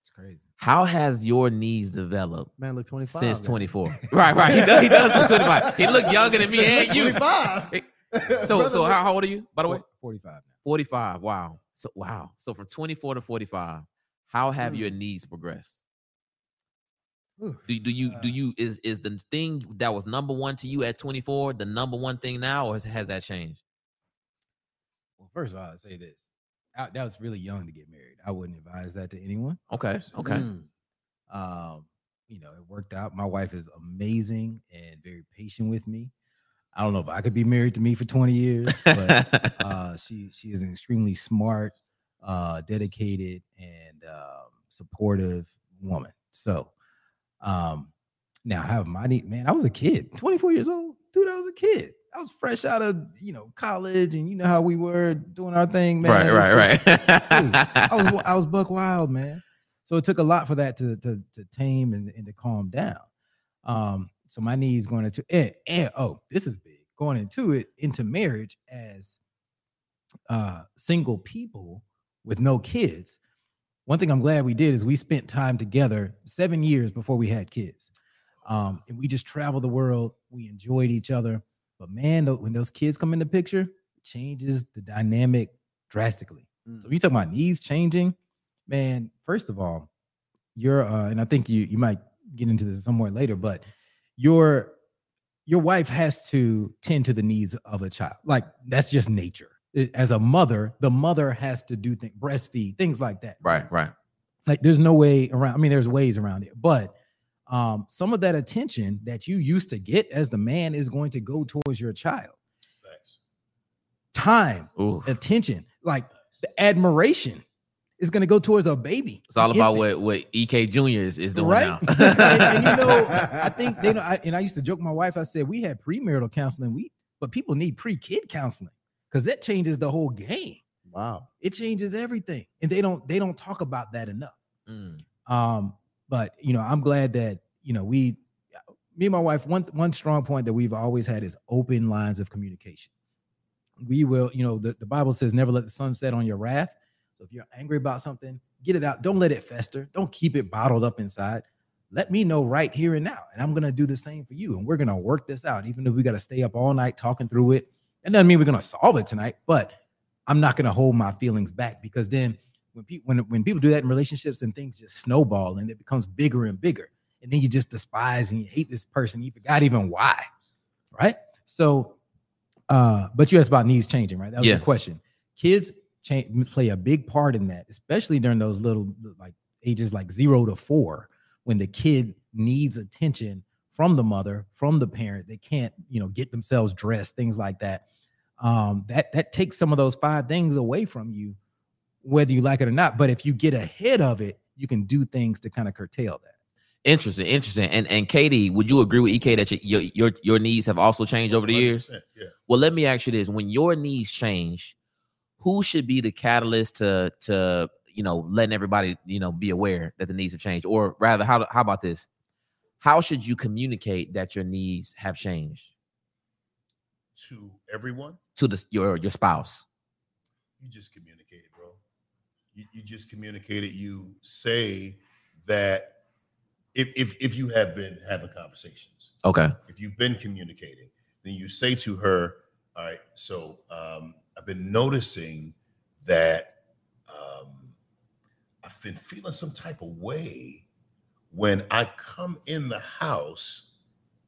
It's crazy. How has your needs developed Man, look 25. since man. 24? right, right. He does. He does look 25. He look younger than me and you. 25. So, Brother, so how, how old are you? By the way, 45 now. 45. Wow. So wow. So from 24 to 45, how have your needs progressed? Oof. Do, do you Uh, do you is is the thing that was number one to you at 24 the number one thing now, or has, has that changed? Well, first of all, I'll say this. I, that was really young to get married. I wouldn't advise that to anyone. Okay. Okay. Mm. Um, you know, it worked out. My wife is amazing and very patient with me. I don't know if I could be married to me for 20 years, but uh, she she is an extremely smart, uh, dedicated, and um, supportive woman. So, um, now I have my need, man. I was a kid, 24 years old, dude. I was a kid. I was fresh out of you know college, and you know how we were doing our thing, man. right. Right. just- Right. dude, I was I was buck wild, man. So it took a lot for that to to, to tame and, and to calm down. Um, so my needs going into and, and oh, this is big. Going into it into marriage as uh single people with no kids. One thing I'm glad we did is we spent time together seven years before we had kids. Um, and we just traveled the world. We enjoyed each other. But man, when those kids come in the picture, it changes the dynamic drastically. So you talk about needs changing, man. First of all, you're uh, and I think you you might get into this somewhere later, but your your wife has to tend to the needs of a child. Like that's just nature. It- As a mother, the mother has to do things, breastfeed, things like that. right. Right. Like there's no way around. I mean, there's ways around it, but um, some of that attention that you used to get as the man is going to go towards your child. Thanks. Time, Ooh. attention, like the admiration is going to go towards a baby. It's all about infant, what what EK Junior is, is doing right? now. and, and you know, I think they know. I, and I used to joke with my wife. I said we had premarital counseling, we but people need pre-kid counseling because that changes the whole game. Wow. It changes everything, and they don't they don't talk about that enough. Mm, Um, but you know, I'm glad that you know we, me and my wife. One one strong point that we've always had is open lines of communication. We will, you know, the, the Bible says, "Never let the sun set on your wrath." So if you're angry about something, get it out. Don't let it fester. Don't keep it bottled up inside. Let me know right here and now, and I'm gonna do the same for you. And we're gonna work this out, even if we got to stay up all night talking through it. It doesn't mean we're gonna solve it tonight, but I'm not gonna hold my feelings back because then when people when, when people do that in relationships and things just snowball and it becomes bigger and bigger and then you just despise and you hate this person you forgot even why right so Uh, but you asked about needs changing, right? That was Yeah. the question. Kids change play a big part in that, especially during those little like ages like zero to four, when the kid needs attention from the mother, from the parent. They can't, you know, get themselves dressed, things like that. Um, that that takes some of those five things away from you, whether you like it or not. But if you get ahead of it, you can do things to kind of curtail that. Interesting, interesting. And and KD, would you agree with EK that your your your, your needs have also changed over the years? Yeah. Well, let me ask you this: When your needs change, who should be the catalyst to to you know letting everybody you know be aware that the needs have changed, or rather, how how about this? How should you communicate that your needs have changed To everyone, to the your your spouse? you just communicate it, bro. You, you just communicate it. You say that if, if if you have been having conversations, Okay, if you've been communicating, then you say to her, "All right, so um, I've been noticing that um, I've been feeling some type of way when I come in the house,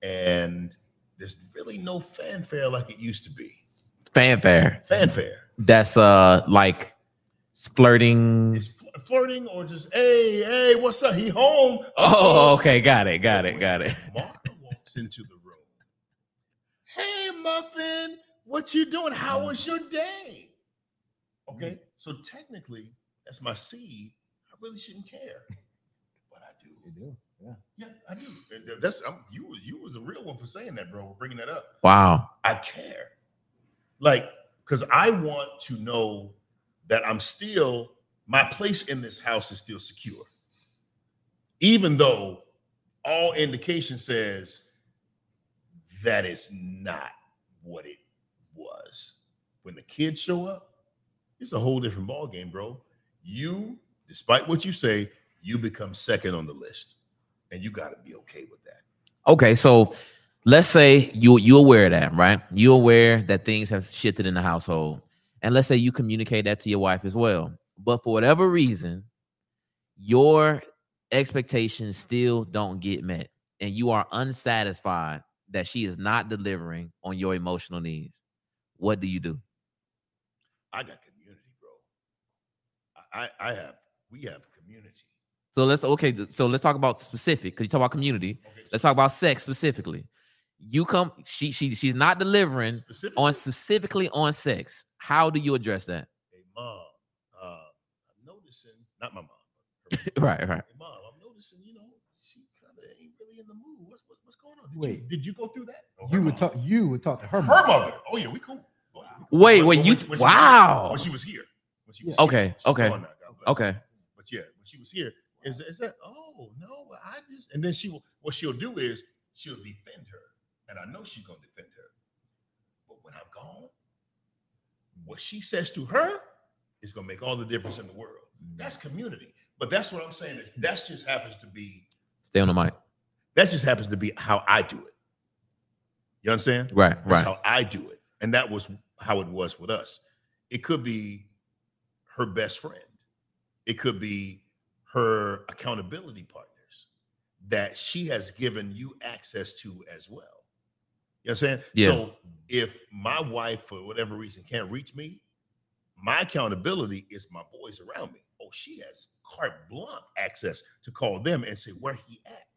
and there's really no fanfare like it used to be. fanfare. Fanfare." That's uh like flirting. Fl- flirting or just hey hey what's up he home Oh, okay, got it, got it, got it. Martha walks into the room hey muffin what you doing how was your day okay mm-hmm. so technically that's my seed i really shouldn't care but i do do, yeah. yeah i do And that's I'm, you you was a real one for saying that bro bringing that up Wow. I care. Like, because I want to know that I'm still, my place in this house is still secure. Even though all indication says that is not what it was. When the kids show up, it's a whole different ball game, bro. You, despite what you say, you become second on the list. And you got to be okay with that. Okay, so let's say you you aware of that, right? You aware that things have shifted in the household, and let's say you communicate that to your wife as well. But for whatever reason, your expectations still don't get met, and you are unsatisfied that she is not delivering on your emotional needs. What do you do? I got community, bro. I, I have we have community. So let's okay. So let's talk about specific because you talk about community. Okay, Let's talk about sex specifically. You come, she she she's not delivering specifically, on specifically on sex. How do you address that? hey mom, uh, I'm noticing not my mom, Right, right. Hey, mom, I'm noticing, you know, she kind of ain't really in the mood. What's what's, what's going on? Did Wait. you, did you go through that? Or You her would mom? talk. You would talk to her. her, mom. mother. Oh yeah, we cool. Oh, yeah, we cool. Wait, But- wait, but you- when- when she wow. when she was here. When she was Yeah. here. Okay, She's okay, gone now, God bless her. Okay. But yeah, when she was here, is, is that oh no, I just and then she will what she'll do is she'll defend her. And I know she's gonna defend her. But when I'm gone, what she says to her is gonna make all the difference in the world. That's community. But that's what I'm saying is that just happens to be Stay on the mic. That just happens to be how I do it. You understand? Right, That's right. how I do it. And that was how it was with us. It could be her best friend. It could be her accountability partners that she has given you access to as well. You know what I'm saying? Yeah. So if my wife, for whatever reason, can't reach me, my accountability is my boys around me. Oh, she has carte blanche access to call them and say where he at.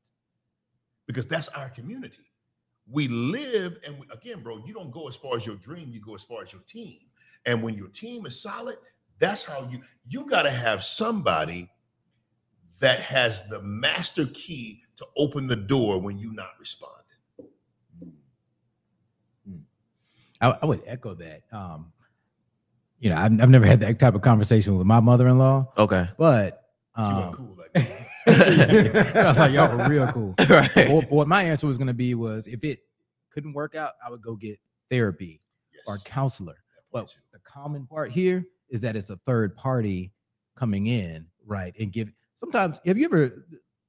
Because that's our community. We live, and we, again, bro, you don't go as far as your dream, you go as far as your team. And when your team is solid, that's how you you got to have somebody that has the master key to open the door when you're not responding. I, I would echo that. Um, you know, I've, I've never had that type of conversation with my mother-in-law, Okay. but um, wasn't cool like that. I was like, y'all were real cool. right. what, what my answer was going to be was if it couldn't work out, I would go get therapy or counselor. that part But too. the common part here is that it's a third party coming in, right? And give sometimes have you ever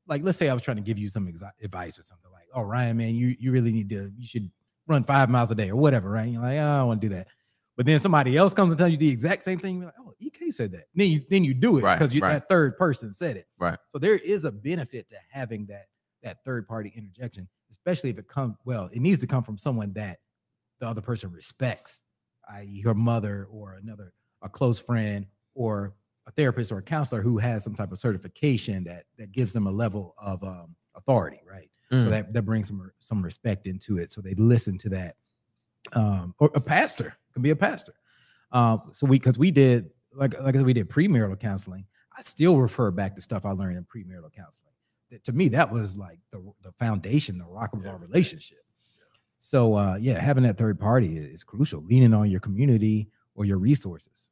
like let's say I was trying to give you some exi- advice or something like, oh Ryan, man, you you really need to you should run five miles a day or whatever, right? And you're like, oh, I don't want to do that. But then somebody else comes and tells you the exact same thing. You're like, oh, EK said that. Then you then you do it because you right. that third person said it. Right. So there is a benefit to having that that third party interjection, especially if it comes well, it needs to come from someone that the other person respects, i.e., her mother or another a close friend or a therapist or a counselor who has some type of certification that that gives them a level of um, authority, right? So Mm. that that brings some some respect into it. So they listen to that. Um, or a pastor could be a pastor. Um, so we because we did like like I said, we did premarital counseling. I still refer back to stuff I learned in premarital counseling. That, to me, that was like the the foundation, the rock of Yeah. our relationship. So uh, yeah, having that third party is, crucial. Leaning on your community or your resources.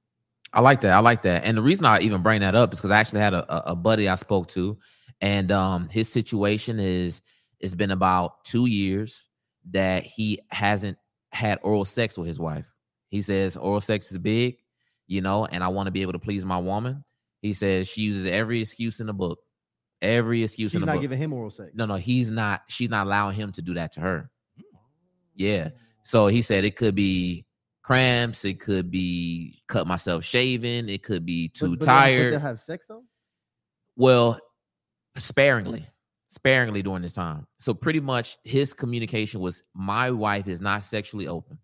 I like that. I like that. And the reason I even bring that up is because I actually had a, a- a buddy I spoke to, and um, his situation is it's been about two years that he hasn't had oral sex with his wife. He says oral sex is big, you know, and I want to be able to please my woman. He says she uses every excuse in the book, every excuse She's in the not giving him oral sex. no, no, he's not. She's not allowing him to do that to her. Mm. Yeah. So he said it could be cramps, it could be cut myself shaving, it could be too but but tired. They'll have sex though. well, sparingly, sparingly during this time. So pretty much his communication was my wife is not sexually open.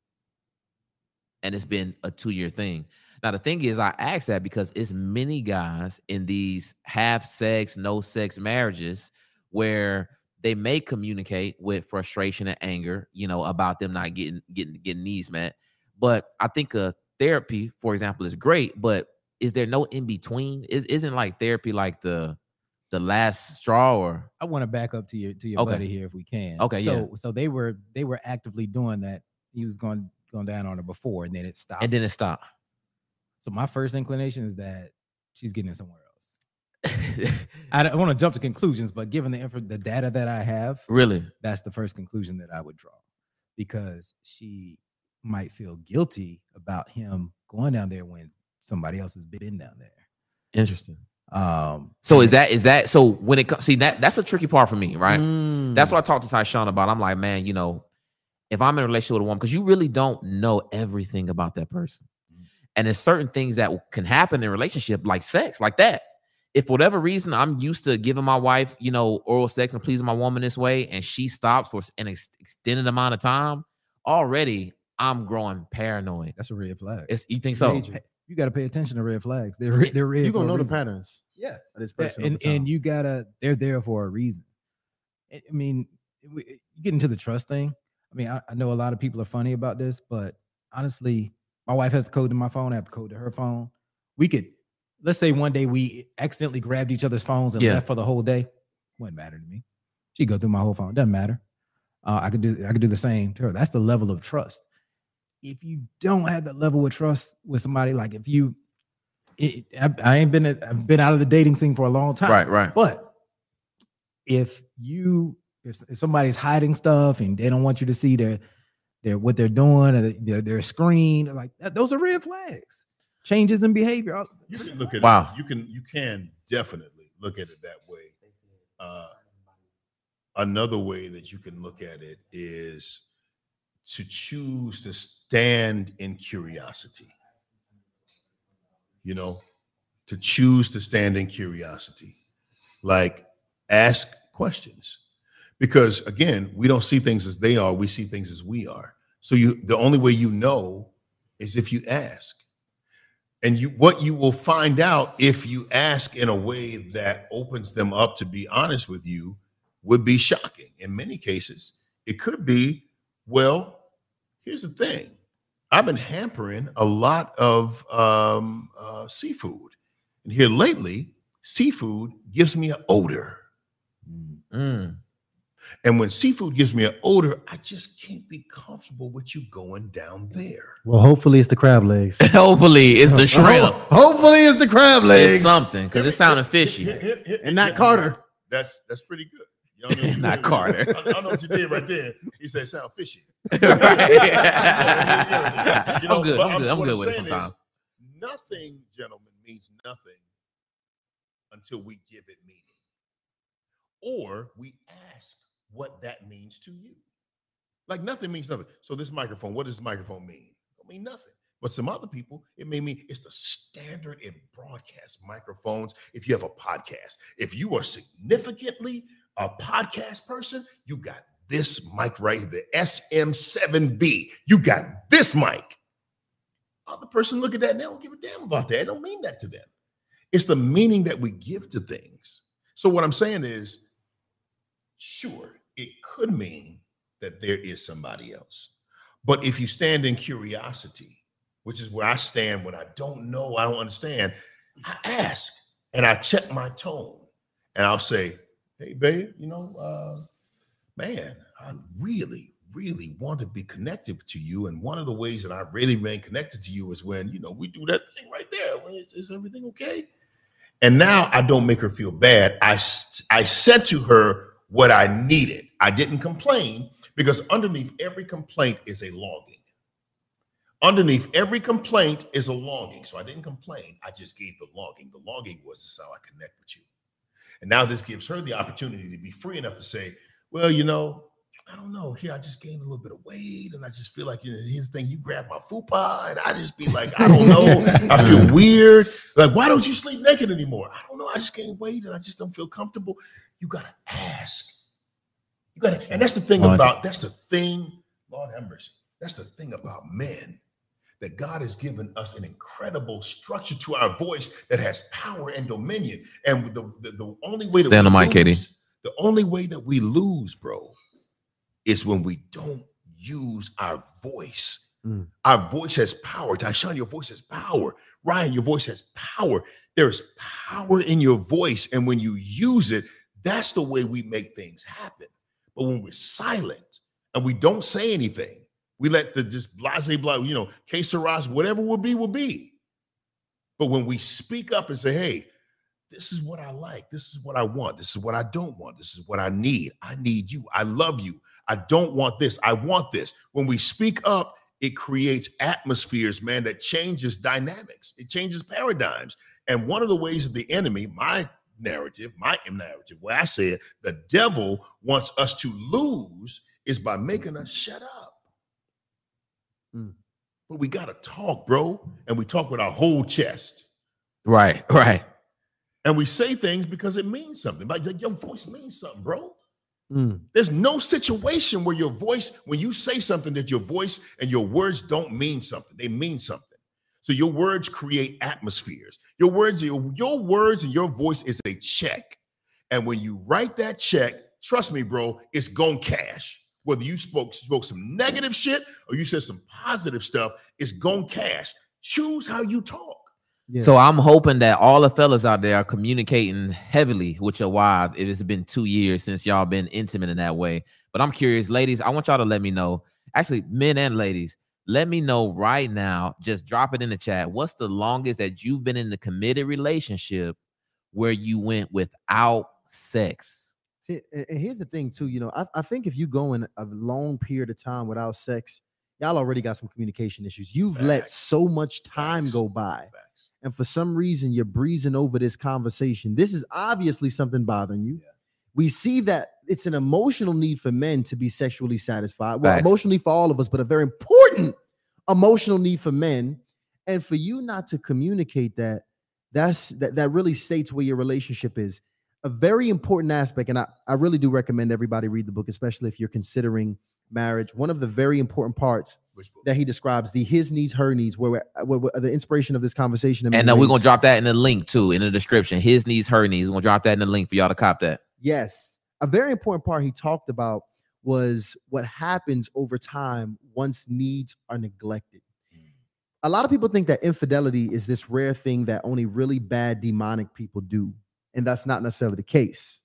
And it's been a two-year thing. Now the thing is, I ask that because it's many guys in these half sex, no sex marriages where they may communicate with frustration and anger, you know, about them not getting getting getting needs met. But I think a therapy, for example, is great. But is there no in between? Is isn't like therapy like the the last straw or I want to back up to your to your Okay. buddy here if we can. Okay, yeah. So so they were they were actively doing that. He was going going down on her before, and then it stopped. and then it stopped? so my first inclination is that she's getting it somewhere else. I don't want to jump to conclusions, but given the info, the data that I have, really? that's the first conclusion that I would draw, because she might feel guilty about him going down there when somebody else has been down there. Interesting. Um, So is that is that so when it comes see that that's a tricky part for me, right? Mm. That's what I talked to Tysean about. I'm like, man, you know, if I'm in a relationship with a woman, because you really don't know everything about that person. And there's certain things that can happen in a relationship, like sex, like that. If for whatever reason I'm used to giving my wife, you know, oral sex and pleasing my woman this way, and she stops for an ex- extended amount of time, already I'm growing paranoid. that's a red flag. It's you think so? Major. You got to pay attention to red flags. They're re- they're red. you gonna know the patterns. Yeah, this person. and and you gotta they're there for a reason. I mean you get into the trust thing. I mean I, I know a lot of people are funny about this but honestly my wife has the code to my phone. I have the code to her phone. We could let's say one day we accidentally grabbed each other's phones and Yeah. left for the whole day. Wouldn't matter to me. She'd go through my whole phone. Doesn't matter. Uh, i could do i could do the same to her. That's the level of trust if you don't have that level of trust with somebody like if you it, I, I ain't been a- I've been out of the dating scene for a long time. Right, right. But if you if, if somebody's hiding stuff and they don't want you to see their their what they're doing or their, their screen, like that, those are red flags. Changes in behavior. You can look at Wow. it. You can you can definitely look at it that way. Uh, another way that you can look at it is to choose to stand in curiosity. You know, to choose to stand in curiosity, like ask questions, because again, we don't see things as they are; we see things as we are. So you, the only way you know is if you ask and you what you will find out if you ask in a way that opens them up to be honest with you would be shocking in many cases it could be well here's the thing i've been hampering a lot of um, uh, seafood and here lately seafood gives me an odor Mm. and when seafood gives me an odor i just can't be comfortable with you going down there well, hopefully it's the crab legs. Hopefully it's the shrimp. hopefully it's the crab It's legs. something because it sounded fishy. Hit- hit- hit- And not hit- Carter. That's that's pretty good. You know I mean? Not Carter. I, I know what you did right there. You said sound fishy. Right. You know, I'm good. I'm good. I'm good with it sometimes. Nothing, gentlemen, means nothing until we give it meaning, or we ask what that means to you. Like nothing means nothing. So this microphone, what does this microphone mean? It don't mean nothing. But some other people, it may mean it's the standard in broadcast microphones. If you have a podcast, if you are significantly a podcast person, you got this mic right here, the SM7B. You got this mic. Other person look at that and they don't give a damn about that. It don't mean that to them. It's the meaning that we give to things. So what I'm saying is, sure, it could mean that there is somebody else. But if you stand in curiosity, which is where I stand when I don't know, I don't understand, I ask and I check my tone and I'll say, hey, babe, you know, uh, man, I really, really want to be connected to you. And one of the ways that I really remain connected to you is when, you know, we do that thing right there. Is, is everything okay? And now I don't make her feel bad. I, I said to her what I needed. I didn't complain because underneath every complaint is a longing. Underneath every complaint is a longing. So I didn't complain. I just gave the longing. The longing was this is how I connect with you. And now this gives her the opportunity to be free enough to say, well, you know, I don't know. Here, I just gained a little bit of weight, and I just feel like you know, here's the thing: you grab my fupa, and I just be like, I don't know. I feel weird. Like, why don't you sleep naked anymore? I don't know. I just gained weight, and I just don't feel comfortable. You gotta ask. You gotta, and that's the thing about that's the thing. Lord have mercy. That's the thing about men that God has given us an incredible structure to our voice that has power and dominion. And the, the, the only way to stand on mic, KD. The only way that we lose, bro, is when we don't use our voice. Mm. Our voice has power. Tysean, your voice has power. Ryan, your voice has power. There's power in your voice. And when you use it, that's the way we make things happen. But when we're silent and we don't say anything, we let the just blase blah, you know, que sera, whatever will be, will be. But when we speak up and say, hey, this is what I like, this is what I want, this is what I don't want, this is what I need. I need you. I love you. I don't want this. I want this. When we speak up, it creates atmospheres, man, that changes dynamics. It changes paradigms. And one of the ways that the enemy, my narrative, my narrative, where I said the devil wants us to lose is by making us shut up. Mm. But we got to talk, bro. And we talk with our whole chest. Right, right. And we say things because it means something. Like your voice means something, bro. Mm. There's no situation where your voice, when you say something, that your voice and your words don't mean something. They mean something. So your words create atmospheres. Your words, your, your words and your voice is a check. And when you write that check, trust me, bro, it's gonna cash. Whether you spoke spoke some negative shit or you said some positive stuff, it's gonna cash. Choose how you talk. Yeah. So I'm hoping that all the fellas out there are communicating heavily with your wife. If it's been two years since y'all been intimate in that way, but I'm curious, ladies. I want y'all to let me know. Actually, men and ladies, let me know right now. Just drop it in the chat. What's the longest that you've been in the committed relationship where you went without sex? See, and, and here's the thing, too. You know, I, I think if you go in a long period of time without sex, y'all already got some communication issues. You've let so much time Facts. go by. And for some reason you're breezing over this conversation, this is obviously something bothering you. We see that it's an emotional need for men to be sexually satisfied. Well, emotionally for all of us, but a very important emotional need for men. And for you not to communicate that, that's that, that really states where your relationship is. A very important aspect, and I, I really do recommend everybody read the book, especially if you're considering marriage. One of the very important parts Which book? that he describes the his needs, her needs, where, we're, where, where the inspiration of this conversation. And many uh, we're gonna drop that in the link too in the description. His needs, her needs. We're gonna drop that in the link for y'all to cop that. Yes. A very important part he talked about was what happens over time once needs are neglected. A lot of people think that infidelity is this rare thing that only really bad demonic people do, and that's not necessarily the case.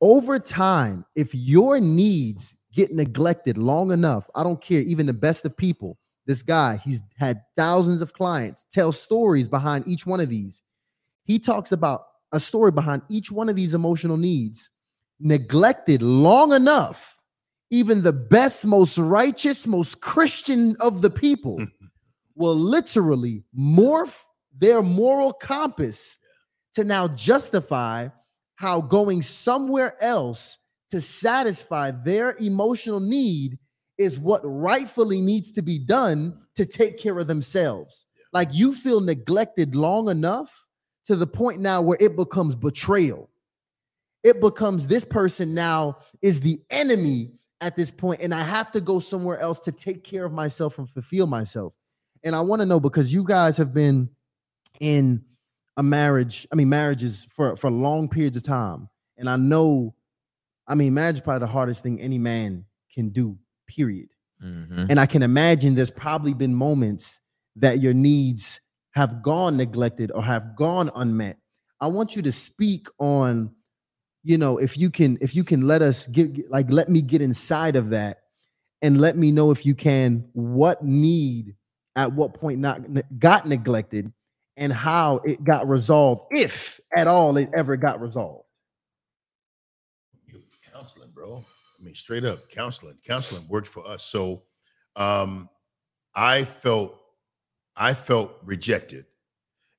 Over time, if your needs get neglected long enough, I don't care, even the best of people, this guy, he's had thousands of clients, tell stories behind each one of these. He talks about a story behind each one of these emotional needs neglected long enough, even the best, most righteous, most Christian of the people will literally morph their moral compass to now justify how going somewhere else to satisfy their emotional need is what rightfully needs to be done to take care of themselves. Like you feel neglected long enough to the point now where it becomes betrayal. It becomes this person now is the enemy at this point and I have to go somewhere else to take care of myself and fulfill myself. And I want to know because you guys have been in a marriage, I mean marriages for for long periods of time. And I know I mean marriage is probably the hardest thing any man can do, period. Mhm. And I can imagine there's probably been moments that your needs have gone neglected or have gone unmet. I want you to speak on, you know, if you can, if you can let us get- like let me get inside of that and let me know if you can what need at what point not got neglected and how it got resolved, if at all it ever got resolved. You- counseling, bro. I mean, straight up counseling. Counseling worked for us. So um I felt I felt rejected.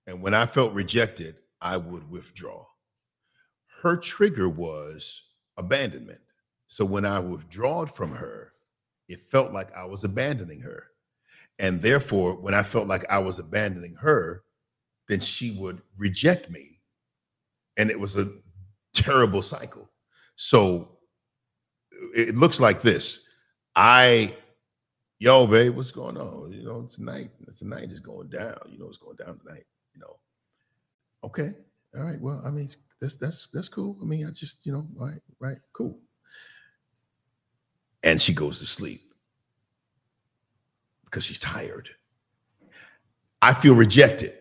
And when I felt rejected, I would withdraw. Her trigger was abandonment. So when I withdrawed from her, it felt like I was abandoning her. And therefore, when I felt like I was abandoning her, then she would reject me. And it was a terrible cycle. So it looks like this. I, yo, babe, what's going on? You know, tonight, tonight is going down. You know, it's going down tonight. You know, okay, all right. Well, I mean, that's that's that's cool. I mean, I just, you know, right, right, cool. And she goes to sleep because she's tired. I feel rejected,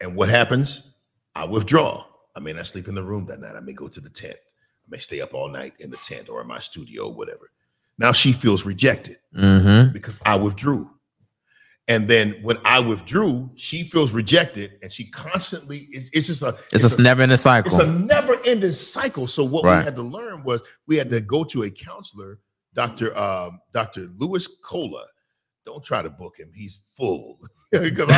and what happens? I withdraw. I may not sleep in the room that night. I may go to the tent. I may stay up all night in the tent or in my studio, whatever. Now she feels rejected Mhm. because I withdrew. And then when I withdrew, she feels rejected and she constantly is it's just a It's, a, never ending cycle. it's a never-ending cycle. So what Right. we had to learn was we had to go to a counselor, Dr. Um, Dr. Lewis Cola. Don't try to book him; he's full. Because I'm.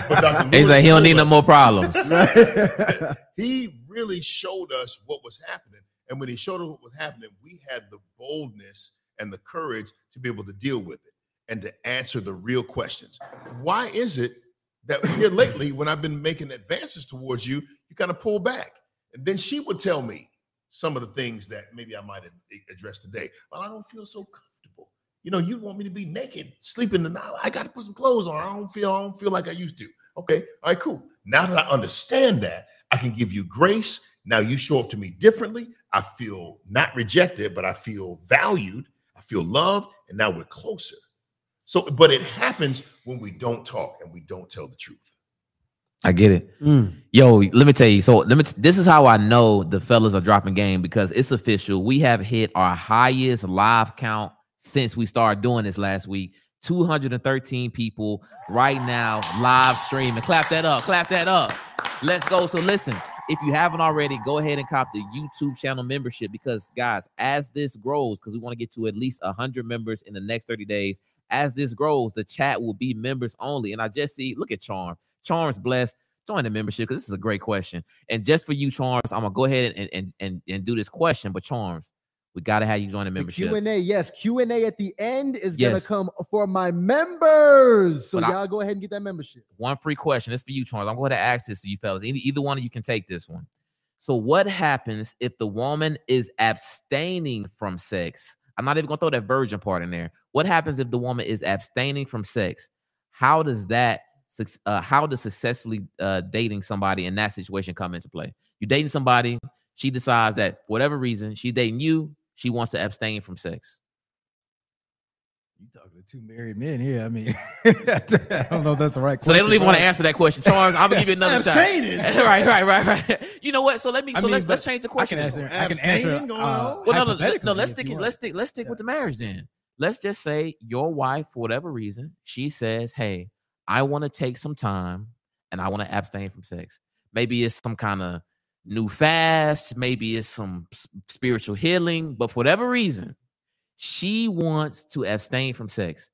But Dr. He's like he don't need no more problems. he really showed us what was happening. And when he showed us what was happening, we had the boldness and the courage to be able to deal with it and to answer the real questions. Why is it that here lately, when I've been making advances towards you, you kind of pull back? And then she would tell me some of the things that maybe I might have addressed today. But I don't feel so comfortable. You know, you want me to be naked, sleeping the night. I got to put some clothes on. I don't feel, I don't feel like I used to. Okay, all right, cool. Now that I understand that, I can give you grace. Now you show up to me differently. I feel not rejected, but I feel valued. I feel loved, and now we're closer. So, but it happens when we don't talk and we don't tell the truth. I get it. Mm. Yo, let me tell you. So let me. T- this is how I know the fellas are dropping game because it's official. We have hit our highest live count since we started doing this last week. 213 people right now live streaming. Clap that up. Clap that up. Let's go. So listen, if you haven't already, go ahead and cop the YouTube channel membership because guys, as this grows, because we want to get to at least 100 members in the next 30 days. As this grows, the chat will be members only. And I just see, look at Charm. Charm's blessed. Join the membership because this is a great question. And just for you, Charms, I'm gonna go ahead and and and, and do this question. But Charms, we gotta have you join the The membership. Q and A, yes, Q and A at the end is gonna come for my members. So But y'all go ahead and get that membership. one free question. It's for you, Charles. I'm going to ask this to you fellas. Either, either one of you can take this one. So, what happens if the woman is abstaining from sex? I'm not even going to throw that virgin part in there. What happens if the woman is abstaining from sex? How does that, uh, how does successfully uh, dating somebody in that situation come into play? You're dating somebody, she decides that for whatever reason, she's dating you, she wants to abstain from sex. You talking to two married men here? I mean, I don't know if that's the right. So they don't question, even want to answer that question. Charles, I'm gonna give you another shot. Abstaining. right, right, right, right. You know what? So let me. I So mean, let's let's change the I question. can answer. I can answer. going uh, on? Well, no, no, let, no. hypothetically Let's stick you it. want. Let's stick. Let's stick with the marriage then. Let's just say your wife, for whatever reason, she says, "Hey, I want to take some time and I want to abstain from sex. Maybe it's some kind of new fast. Maybe it's some spiritual healing. But for whatever reason, she wants to abstain from sex.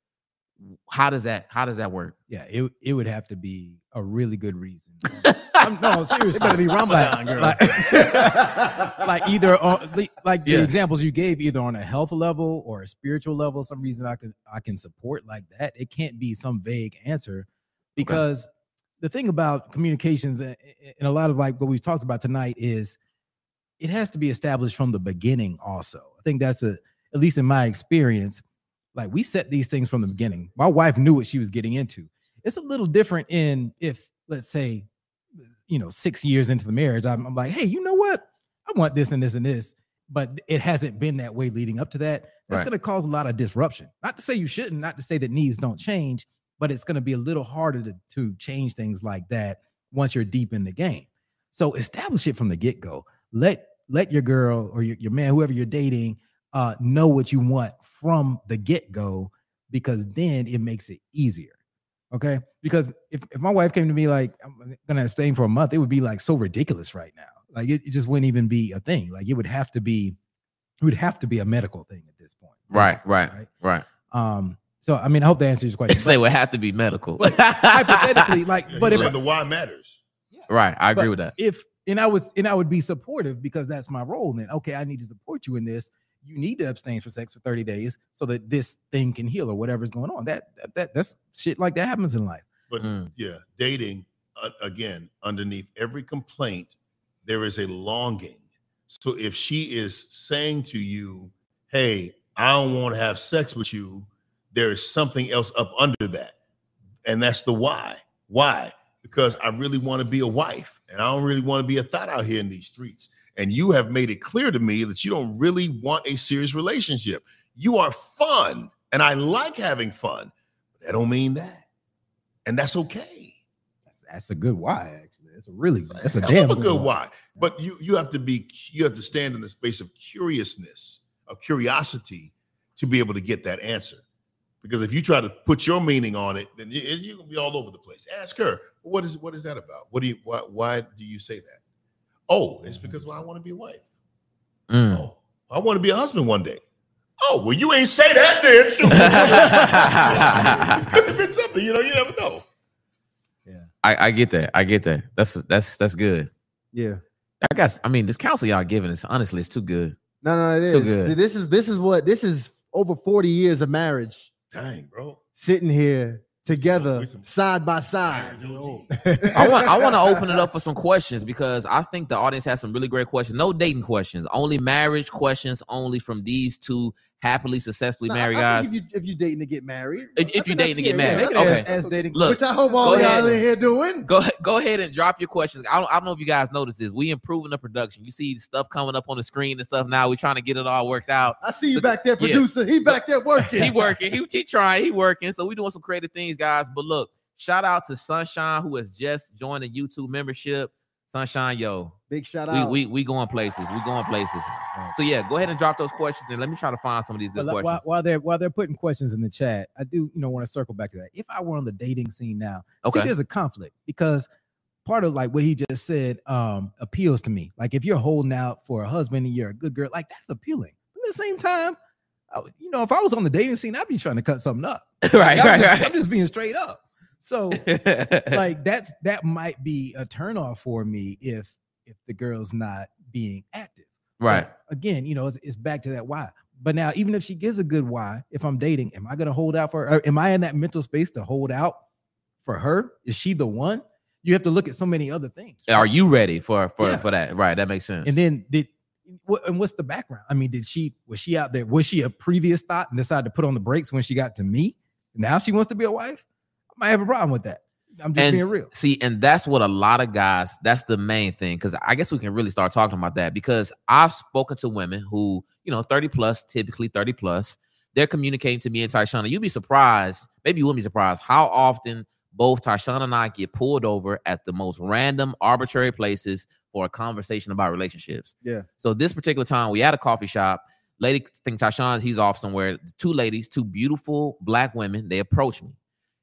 How does that? How does that work? Yeah, it it would have to be a really good reason. I'm, no, seriously, better be Ramadan, like, girl. Like, like either on, the- like Yeah. the examples you gave, either on a health level or a spiritual level, some reason I can I can support like that. It can't be some vague answer because the thing about communications and a lot of like what we've talked about tonight is it has to be established from the beginning also I think that's a at least in my experience, like we set these things from the beginning. My wife knew what she was getting into. It's a little different in if, let's say, you know, six years into the marriage, I'm, I'm like, hey, you know what? I want this and this and this, but it hasn't been that way leading up to that. That's Right. going to cause a lot of disruption. Not to say you shouldn't, not to say that needs don't change, but it's going to be a little harder to, to change things like that once you're deep in the game. So establish it from the get go. Let let your girl or your, your man, whoever you're dating, uh, know what you want from the get go, because then it makes it easier. Okay. Because if, if my wife came to me like, I'm gonna abstain for a month, it would be like so ridiculous right now. Like it, it just wouldn't even be a thing. Like it would have to be, it would have to be a medical thing at this point. Right, basically, right, right. Um, so I mean, I hope that answers your question. Say But would have to be medical. But hypothetically, like, Yeah, but if saying the why matters. right, I agree but with that. If and I was and I would be supportive because that's my role. Then okay, I need to support you in this. You need to abstain for sex for 30 days so that this thing can heal or whatever's going on. That that, that that's shit like that happens in life. But Mm. yeah, dating uh, again, underneath every complaint, there is a longing. So if she is saying to you, "Hey, I don't want to have sex with you," there is something else up under that, and that's the why. Why? Because I really want to be a wife, and I don't really want to be a thought out here in these streets. And you have made it clear to me that you don't really want a serious relationship. You are fun, and I like having fun. That don't mean that, and that's okay. That's, that's a good why, actually. That's a really It's that's a damn a good why. But you you have to be you have to stand in the space of curiousness, of curiosity, to be able to get that answer. Because if you try to put your meaning on it, then you, you're gonna be all over the place. Ask her, what is what is that about? What do you why why do you say that? Oh, it's because well, I want to be a wife. Mm. Oh, I want to be a husband one day. Oh, well, you ain't say that then. Could have been something, you know, you never know. I, I get that. I get that. That's that's that's good. Yeah. I guess I mean this counsel y'all giving is honestly it's too good. No, no, it is. So good. This is this is what this is over 40 years of marriage Dang, bro. sitting here together some- side by side. I want I want to open it up for some questions because I think the audience has some really great questions. No dating questions, only marriage questions, only from these two happily successfully No, I- married I guys. think If you, if you dating to get married, If- if you're dating to get married, yeah, okay. that's- as dating. Look, Which I hope all y'all ahead. in here doing. go go ahead and drop your questions. I don't, I don't know if you guys noticed this. We improving the production. You see stuff coming up on the screen and stuff now. We're trying to get it all worked out. I see you So- back there, yeah. producer. He back there working. he working. He, he trying. He working. So we doing some creative things, guys. But look, shout out to Sunshine who has just joined the YouTube membership. Sunshine, yo, Big shout out. we we we going places. We going places. So yeah, go ahead and drop those questions and let me try to find some of these good But questions. while, while they're while they're putting questions in the chat, I do you know want to circle back to that. If I were on the dating scene now, Okay. see, there's a conflict because part of like what he just said um appeals to me. Like if you're holding out for a husband and you're a good girl, like that's appealing. But at the same time, I you know, if I was on the dating scene, I'd be trying to cut something up. right, Like, I'm, right, just, right. I'm just being straight up. So like that's that might be a turnoff for me if if the girl's not being active. right. But again, you know, it's, it's back to that why. But now, even if she gives a good why, if I'm dating, am I going to hold out for her? Am I in that mental space to hold out for her? Is she the one? You have to look at so many other things. Are you ready for for Yeah. for that? Right. That makes sense. And then did what? And what's the background? I mean, did she was she out there? Was she a previous thought and decided to put on the brakes when she got to me? Now she wants to be a wife. I might have a problem with that. I'm just And- being real. See, and that's what a lot of guys, that's the main thing. Cause I guess we can really start talking about that because I've spoken to women who, you know, 30 plus, typically 30 plus, they're communicating to me and Tashana. You'd be surprised, maybe you wouldn't be surprised how often both Tashana and I get pulled over at the most random, arbitrary places for a conversation about relationships. Yeah. So this particular time, we at a coffee shop. Lady, think Tysean, he's off somewhere. Two ladies, two beautiful black women, they approached me,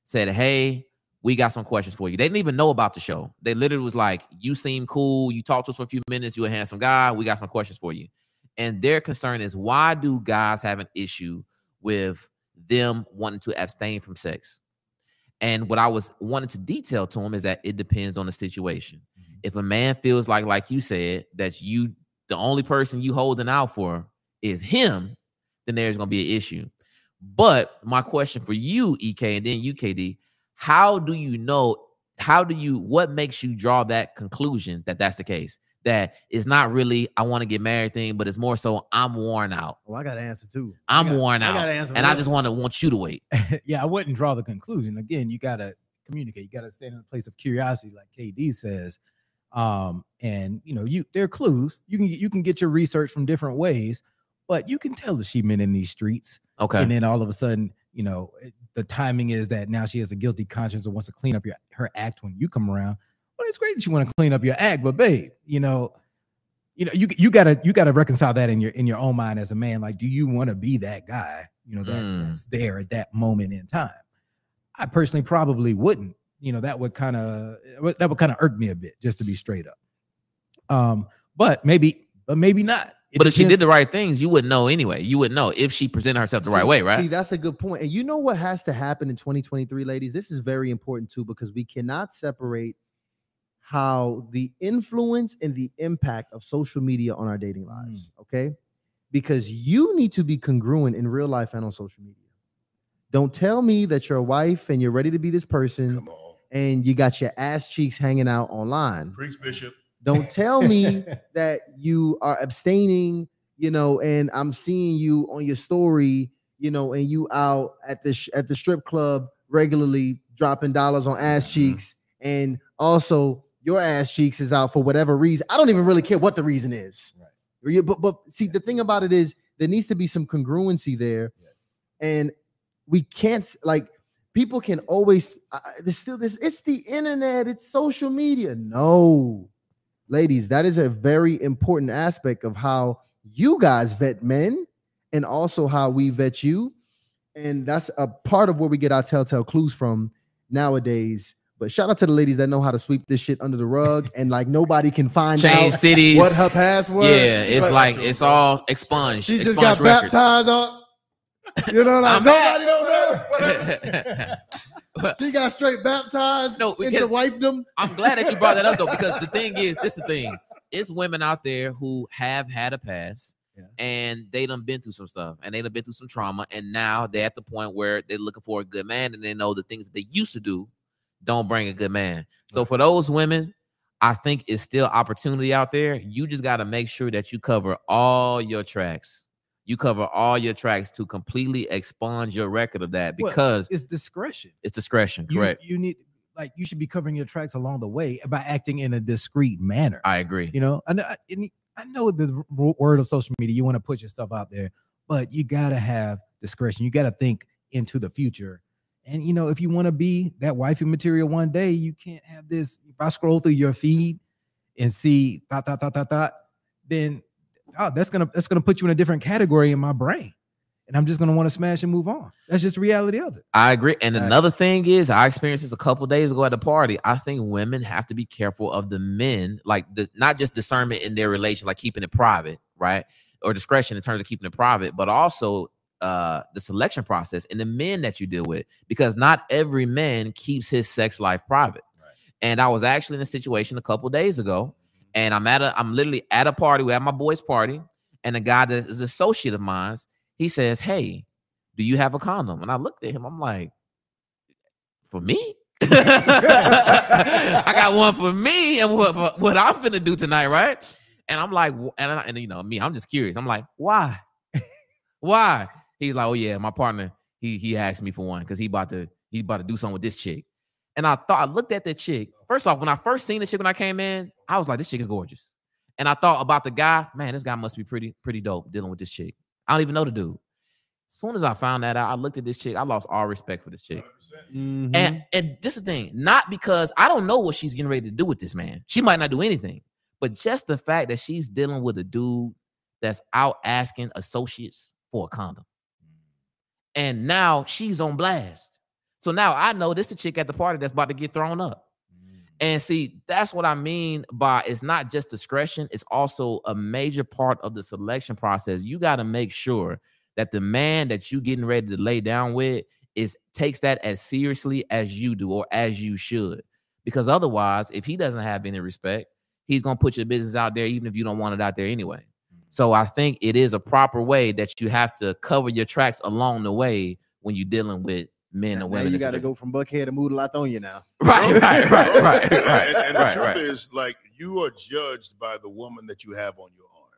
said, Hey, we got some questions for you. They didn't even know about the show. They literally was like, You seem cool. You talked to us for a few minutes. You're a handsome guy. We got some questions for you. And their concern is why do guys have an issue with them wanting to abstain from sex? And what I was wanting to detail to him is that it depends on the situation. Mm-hmm. If a man feels like, like you said, that you the only person you holding out for is him, then there's gonna be an issue. But my question for you, EK, and then you KD, how do you know? How do you? What makes you draw that conclusion that that's the case? that it's not really I want to get married thing, but it's more so I'm worn out. Oh, I got an answer too. I'm I got- worn I out, got an answer. and I just want to want you to wait. yeah, I wouldn't draw the conclusion. Again, you gotta communicate. You gotta stand in a place of curiosity, like KD says. Um, and you know, you there are clues. You can you can get your research from different ways, but you can tell that she been in these streets. Okay. And then all of a sudden, you know, the timing is that now she has a guilty conscience and wants to clean up your her act when you come around. Well, it's great that you want to clean up your act, but babe, you know, you know, you you gotta you gotta reconcile that in your in your own mind as a man. Like, do you want to be that guy? You know, that, Mm. that's there at that moment in time. I personally probably wouldn't. You know, that would kind of that would kind of irk me a bit, just to be straight up. Um, but maybe, but maybe not. It but if she did the right things, you wouldn't know anyway. You wouldn't know if she presented herself the right way, right? See, that's a good point. And you know what has to happen in 2023, ladies? This is very important too, because we cannot separate how the influence and the impact of social media on our dating mm. lives. Okay. Because you need to be congruent in real life and on social media. Don't tell me that you're a wife and you're ready to be this person Come on. and you got your ass cheeks hanging out online. Preach, Bishop. Don't tell me that you are abstaining, you know, and I'm seeing you on your story, you know, and you out at the sh- at the strip club regularly dropping dollars on ass Mhm. cheeks, and also your ass cheeks is out for whatever reason. I don't even really care what the reason is. Right. But but see, the thing about it is there needs to be some congruency there, Yes. and we can't like people can always uh, there's still this it's the internet it's social media no ladies that is a very important aspect of how you guys vet men and also how we vet you and that's a part of where we get our telltale clues from nowadays but shout out to the ladies that know how to sweep this shit under the rug and like nobody can find Change out cities. what her password yeah, it's But like it's all expunged. she just expunged got records. baptized on you know like I'm nobody don't know she got straight baptized No, into wifedom I'm glad that you brought that up though, because the thing is, this is the thing. It's women out there who have had a past Yeah. and they done been through some stuff and they done been through some trauma. And now they're at the point where they're looking for a good man and they know the things that they used to do don't bring a good man. So for those women, I think it's still opportunity out there. You just got to make sure that you cover all your tracks. You cover all your tracks to completely expunge your record of that Well, because it's discretion. it's discretion, You- correct? You, need like you should be covering your tracks along the way by acting in a discreet manner. I agree. You know, I know, I- know the word of social media. You want to put your stuff out there, but you gotta have discretion. You gotta think into the future. And you know, if you want to be that wifey material one day, you can't have this. If I scroll through your feed and see thought, thought, thought, thought, thought, then oh, that's gonna that's gonna put you in a different category in my brain, and I'm just gonna want to smash and move on. That's just the reality of it. I agree. And Facts. another thing is, I experienced this a couple days ago at the party. I think women have to be careful of the men, like the not just discernment in their relation, like keeping it private, right? Or discretion in terms of keeping it private, but also uh the selection process and the men that you deal with, because not every man keeps his sex life private. And I was actually in a situation a couple days ago, and I'm at a I'm literally at a party, we're at my boy's party, and a guy that is associate of mine, he says, Hey, do you have a condom? And I looked at him, I'm like, for me? I got one for me and what, what, I'm finna do tonight, right? And I'm like, and, I, and you know, me, I'm just curious. I'm like, why? why? He's like, oh yeah, my partner, he he asked me for one because he about to he about to do something with this chick. And I thought I looked at the chick. First off, when I first seen the chick when I came in, I was like, this chick is gorgeous. And I thought about the guy, man, this guy must be pretty, pretty dope dealing with this chick. I don't even know the dude. As soon as I found that out, I looked at this chick. I lost all respect for this chick. 100%. Mhm. And and this is the thing, not because I don't know what she's getting ready to do with this man. She might not do anything, but just the fact that she's dealing with a dude that's out asking associates for a condom. And now she's on blast. So now I know this the chick at the party that's about to get thrown up. Mm. And see, that's what I mean by it's not just discretion, it's also a major part of the selection process. You got to make sure that the man that you getting ready to lay down with is takes that as seriously as you do or as you should. Because otherwise, if he doesn't have any respect, he's gonna put your business out there, even if you don't want it out there anyway. Mm. So I think it is a proper way that you have to cover your tracks along the way when you're dealing with men Now and women. you got to go from Buckhead to Moodle now. Right, right, right, right, right, and, and the right, truth right. is, like, you are judged by the woman that you have on your arm.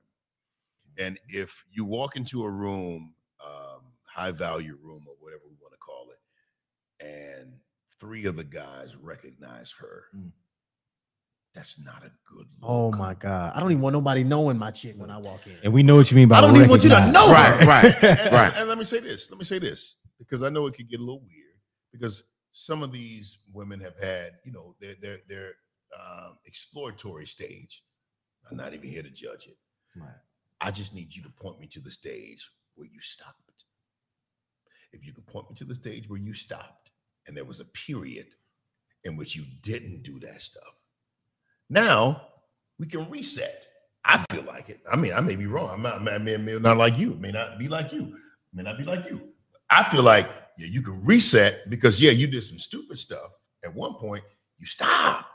And if you walk into a room, um, high value room or whatever we want to call it, and three of the guys recognize her, Mm. that's not a good look. Oh my God. I don't even want nobody knowing my chick when I walk in. And we know what you mean by I don't even want you to know Right, her. right. and, Right. and let me say this. Let me say this because I know it could get a little weird because some of these women have had, you know, their their their um, exploratory stage. I'm not even here to judge it. Right. I just need you to point me to the stage where you stopped. If you could point me to the stage where you stopped, and there was a period in which you didn't do that stuff. Now we can reset. I feel like it. I mean, I may be wrong. I'm not, I may, I may not like you. It may not be like you. It may not be like you. I feel like yeah, you can reset because yeah, you did some stupid stuff at one point. You stopped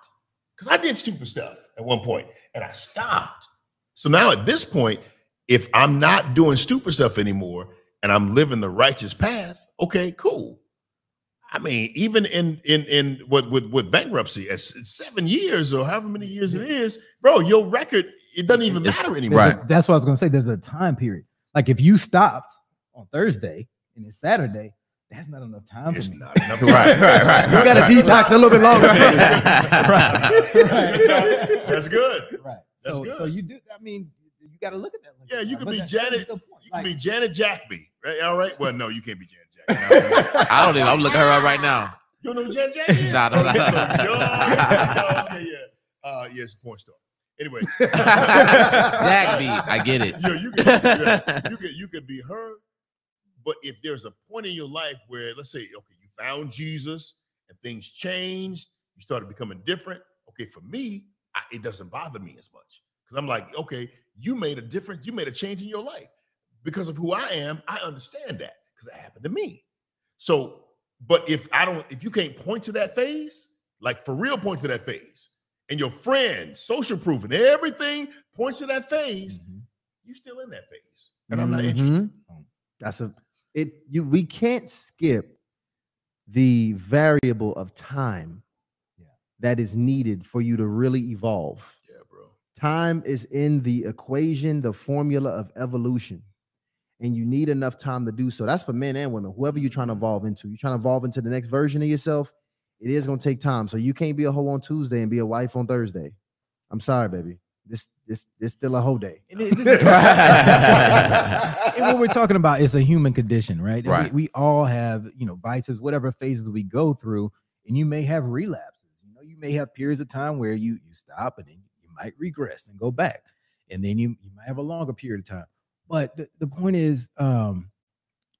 because I did stupid stuff at one point and I stopped. So now at this point, if I'm not doing stupid stuff anymore and I'm living the righteous path, okay, cool. I mean, even in in in what with with bankruptcy, at seven years or however many years it is, bro, your record it doesn't even matter anymore. a- that's what I was gonna say. There's a time period. Like if you stopped on Thursday and it's Saturday, that's not enough time It's for me. not enough. Right, right, right. You got to detox a little bit longer. Right, that's good. Right. That's so, good. so you do. I mean, you got to look at that. like Yeah, you could be that- that's a Janet- good point. You can Like, be Janet Jacme, right? All right. Well, no, you can't be Janet Jacme. I don't even. I'm looking her up right now. You don't know who Janet Jacme? is? Nah, no, nah. you're so young. Yeah, okay, yeah. Uh, yes, porn star. Anyway, Jacme, I get it. Yeah, you could, yeah, you could you could be her, but if there's a point in your life where, let's say, okay, you found Jesus and things changed, you started becoming different. Okay, for me, I, it doesn't bother me as much because I'm like, okay, you made a difference, you made a change in your life because of who I am. I understand that because it happened to me. So, but if I don't, if you can't point to that phase, like for real, point to that phase, and your friends, social proof, and everything points to that phase Mhm. you still in that phase. And I'm not interested. Mhm. That's a it. You we can't skip the variable of time Yeah. that is needed for you to really evolve. Yeah, bro. Time is in the equation, the formula of evolution. And you need enough time to do so. That's for men and women, whoever you're trying to evolve into. You're trying to evolve into the next version of yourself. It is going to take time. So you can't be a hoe on Tuesday and be a wife on Thursday. I'm sorry, baby. This this this still a whole day. And it- this is- and what we're talking about is a human condition, right? And we- Right. We, all have, you know, vices, whatever phases we go through, and you may have relapses. You know, you may have periods of time where you you stop and then you might regress and go back, and then you you might have a longer period of time. But the, the point is, um,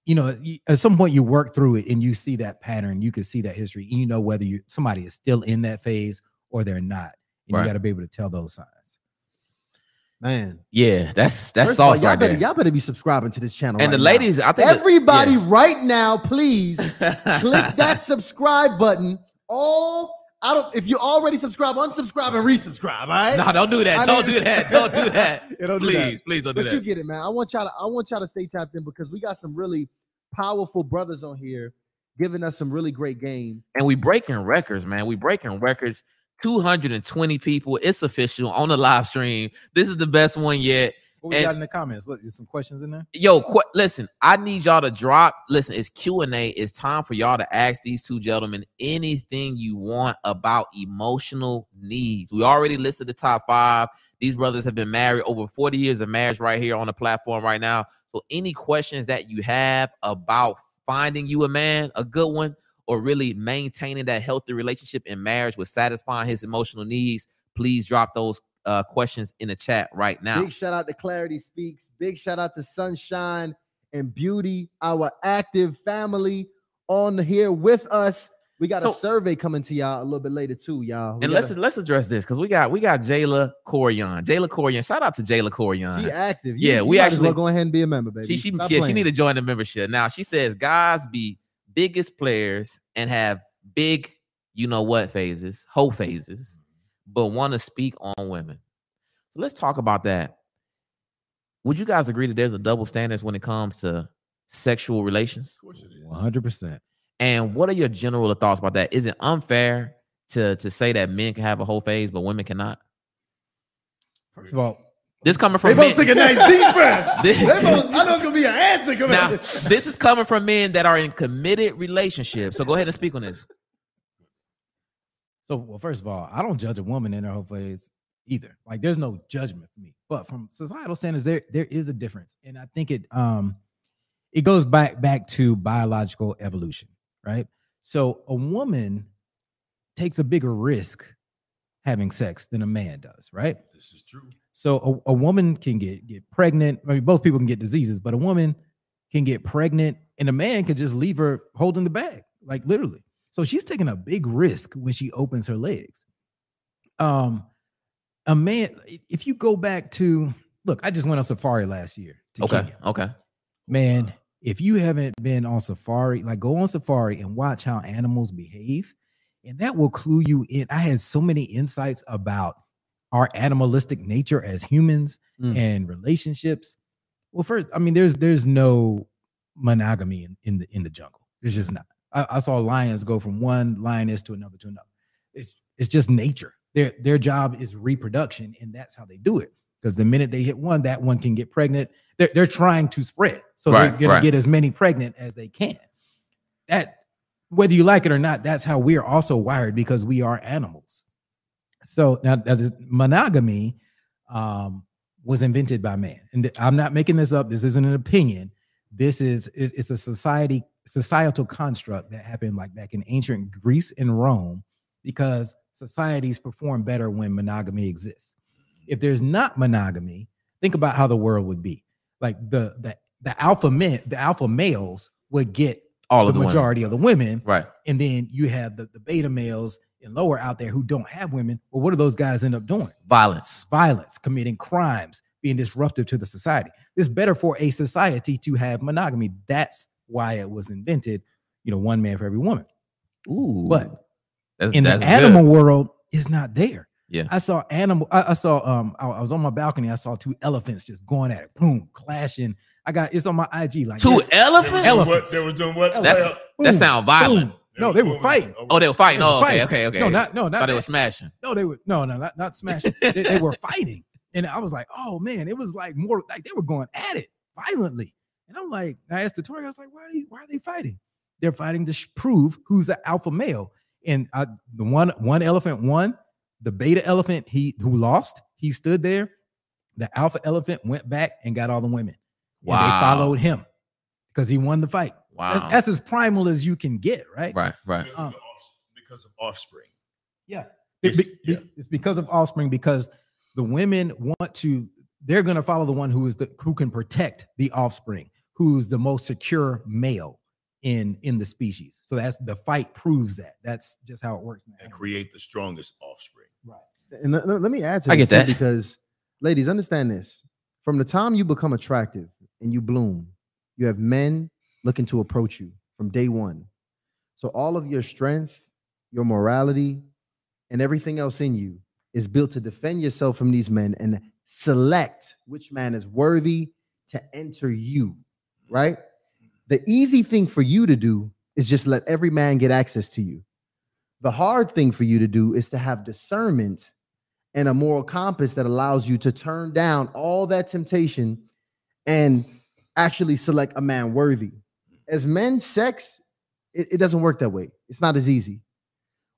you know, at some point you work through it and you see that pattern, you can see that history, and you know whether you somebody is still in that phase or they're not, and Right. you got to be able to tell those signs. Man. Yeah, that's that's First of all, sauce y'all right better, there. Y'all better be subscribing to this channel. And the right now. ladies, I think that- Everybody, yeah. right now, please click that subscribe button. All I don't. If you already subscribe, unsubscribe and resubscribe. All right. No, don't do that. I Don't mean- do that. Don't do that. Yeah, don't do that. please, please don't do But you get it, man. I want y'all to. I want y'all to stay tapped in because we got some really powerful brothers on here giving us some really great game. And we breaking records, man. We breaking records. 220 people. It's official on the live stream. This is the best one yet. What we And- got in the comments? What is some questions in there? Yo, qu- listen, I need y'all to drop. Listen, it's Q and A. It's time for y'all to ask these two gentlemen anything you want about emotional needs. We already listed the top five. These brothers have been married over 40 years of marriage right here on the platform right now. So, any questions that you have about finding you a man, a good one, or really maintaining that healthy relationship in marriage with satisfying his emotional needs, please drop those uh, questions in the chat right now. Big shout out to Clarity Speaks. Big shout out to Sunshine and Beauty, our active family on here with us. We got a survey coming to y'all a little bit later too, y'all. We and got let's let's address this because we got we got Jayla Corian. Jayla Corian. Shout out to Jayla Corian. She active. yeah, you we as well actually- go ahead and be a member, baby. she she, Stop yeah, she need to join the membership. Now she says guys be biggest players and have big, you know what phases, whole phases, mm-hmm. but want to speak on women. So let's talk about that. Would you guys agree that there's a double standards when it comes to sexual relations? Of course it is. One hundred percent. And what are your general thoughts about that? Is it unfair to to say that men can have a whole phase but women cannot? First of all, This coming from They both men. took a nice deep breath. This- They both- I know it's gonna be an answer coming now, out. this is coming from men that are in committed relationships. So go ahead and speak on this. So, well, first of all, I don't judge a woman in her whole phase either. Like, there's no judgment for me. But from societal standards, there there is a difference, and I think it um it goes back back to biological evolution, right? So, a woman takes a bigger risk having sex than a man does, right? This is true. So, a, a woman can get get pregnant. I mean, both people can get diseases, but a woman can get pregnant, and a man can just leave her holding the bag, like literally. So she's taking a big risk when she opens her legs. Um, a man, if you go back to look, I just went on safari last year. To Okay. Kenya. Okay. Man, if you haven't been on safari, like go on safari and watch how animals behave, and that will clue you in. I had so many insights about our animalistic nature as humans Mm. and relationships. Well, first, I mean, there's there's no monogamy in, in the in the jungle. There's just not. I, I saw lions go from one lioness to another to another. It's it's just nature. Their their job is reproduction, and that's how they do it. Because the minute they hit one, that one can get pregnant. They're they're trying to spread, so Right, they're gonna right. get as many pregnant as they can. That whether you like it or not, that's how we are also wired because we are animals. So now, now this monogamy um, was invented by man, and I'm not making this up. This isn't an opinion. This is it's a society societal construct that happened like back in ancient Greece and Rome, because societies perform better when monogamy exists. If there's not monogamy, think about how the world would be. Like the the the alpha men, the alpha males would get All the of the women. majority of the women, Right. and then you have the, the beta males and lower out there who don't have women. Well, what do those guys end up doing? Violence. Violence, committing crimes, being disruptive to the society. It's better for a society to have monogamy. That's why it was invented. You know, one man for every woman. Ooh. But that's, in the that's good. animal world, it's not there. Yeah. I saw animal. I, I saw. Um, I, I was on my balcony. I saw two elephants just going at it, boom, clashing. I got it's on my IG. Like Two yeah, They were elephants. doing Elephants. what? They were doing what? That's Well, that boom, sound violent. boom. No, they were fighting. Oh, they were fighting. They were Oh, okay, fighting. okay, okay. No, not no, not Thought they were smashing. No, they were no, no, not not smashing. they, they were fighting, and I was like, oh man, it was like more like they were going at it violently. And I'm like, I asked the tour, I was like, why are they why are they fighting? They're fighting to sh- prove who's the alpha male. And I, the one one elephant won, the beta elephant he who lost, he stood there. The alpha elephant went back and got all the women. And Wow. they followed him because he won the fight. Wow. That's, that's as primal as you can get, right? right, right. Because, Uh, of because of offspring. Yeah. It's- be- be- yeah. It's because of offspring, because the women want to, they're going to follow the one who is the who can protect the offspring, who's the most secure male in in the species. So that's the fight proves that. That's just how it works. in the and create the strongest offspring. Right. And let, let- let me add to I this get that. because ladies, understand this. From the time you become attractive and you bloom, you have men looking to approach you from day one. So all of your strength, your morality, and everything else in you is built to defend yourself from these men and select which man is worthy to enter you, right? The easy thing for you to do is just let every man get access to you. The hard thing for you to do is to have discernment and a moral compass that allows you to turn down all that temptation and actually select a man worthy. As men, sex, it, it doesn't work that way. It's not as easy.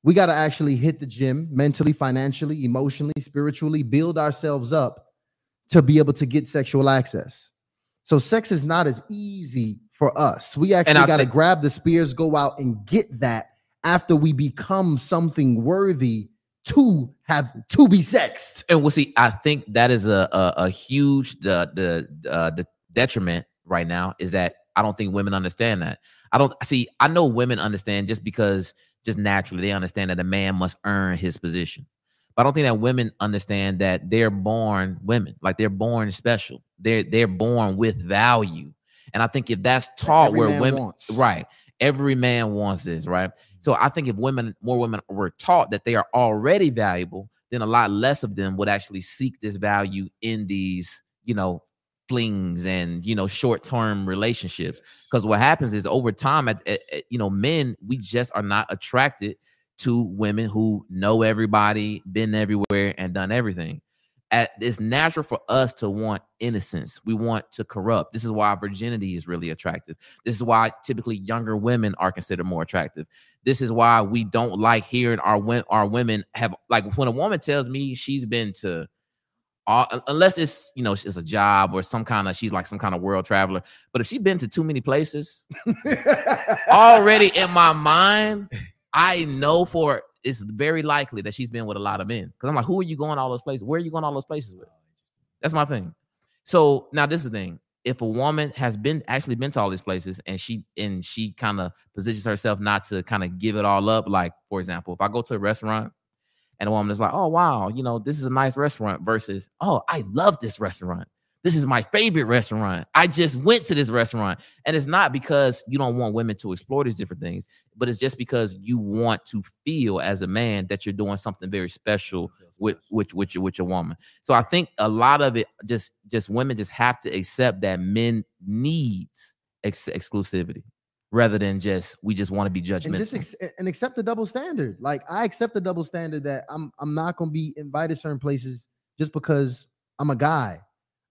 We got to actually hit the gym mentally, financially, emotionally, spiritually, build ourselves up to be able to get sexual access. So, sex is not as easy for us. We actually got to think- grab the spears, go out and get that after we become something worthy to have to be sexed. And we'll see. I think that is a a, a huge the the uh, the detriment right now is that I don't think women understand that. I don't see. I know women understand just because just naturally they understand that a man must earn his position. But I don't think that women understand that they're born women, like they're born special. They're they're born with value. And I think if that's taught every where women wants. right, every man wants this, right? So I think if women, more women were taught that they are already valuable, then a lot less of them would actually seek this value in these, you know, flings and you know short term relationships. Because what happens is over time, at, at- at- you know, men we just are not attracted to women who know everybody, been everywhere, and done everything. At, it's natural for us to want innocence. We want to corrupt. This is why virginity is really attractive. This is why typically younger women are considered more attractive. This is why we don't like hearing our our women have like when a woman tells me she's been to all unless it's you know it's a job or some kind of she's like some kind of world traveler. But if she's been to too many places, already in my mind, I know for it's very likely that she's been with a lot of men. Because I'm like, who are you going all those places? Where are you going all those places with? That's my thing. So now this is the thing. If a woman has been actually been to all these places and she and she kind of positions herself not to kind of give it all up, like for example, if I go to a restaurant and a woman is like, "Oh wow, you know this is a nice restaurant," versus, "Oh I love this restaurant. This is my favorite restaurant. I just went to this restaurant," and it's not because you don't want women to explore these different things, but it's just because you want to feel as a man that you're doing something very special with with with your, with your woman. So I think a lot of it just just women just have to accept that men needs ex- exclusivity rather than just we just want to be judgmental. and just ex- and accept the double standard. Like I accept the double standard that I'm I'm not gonna be invited certain places just because I'm a guy.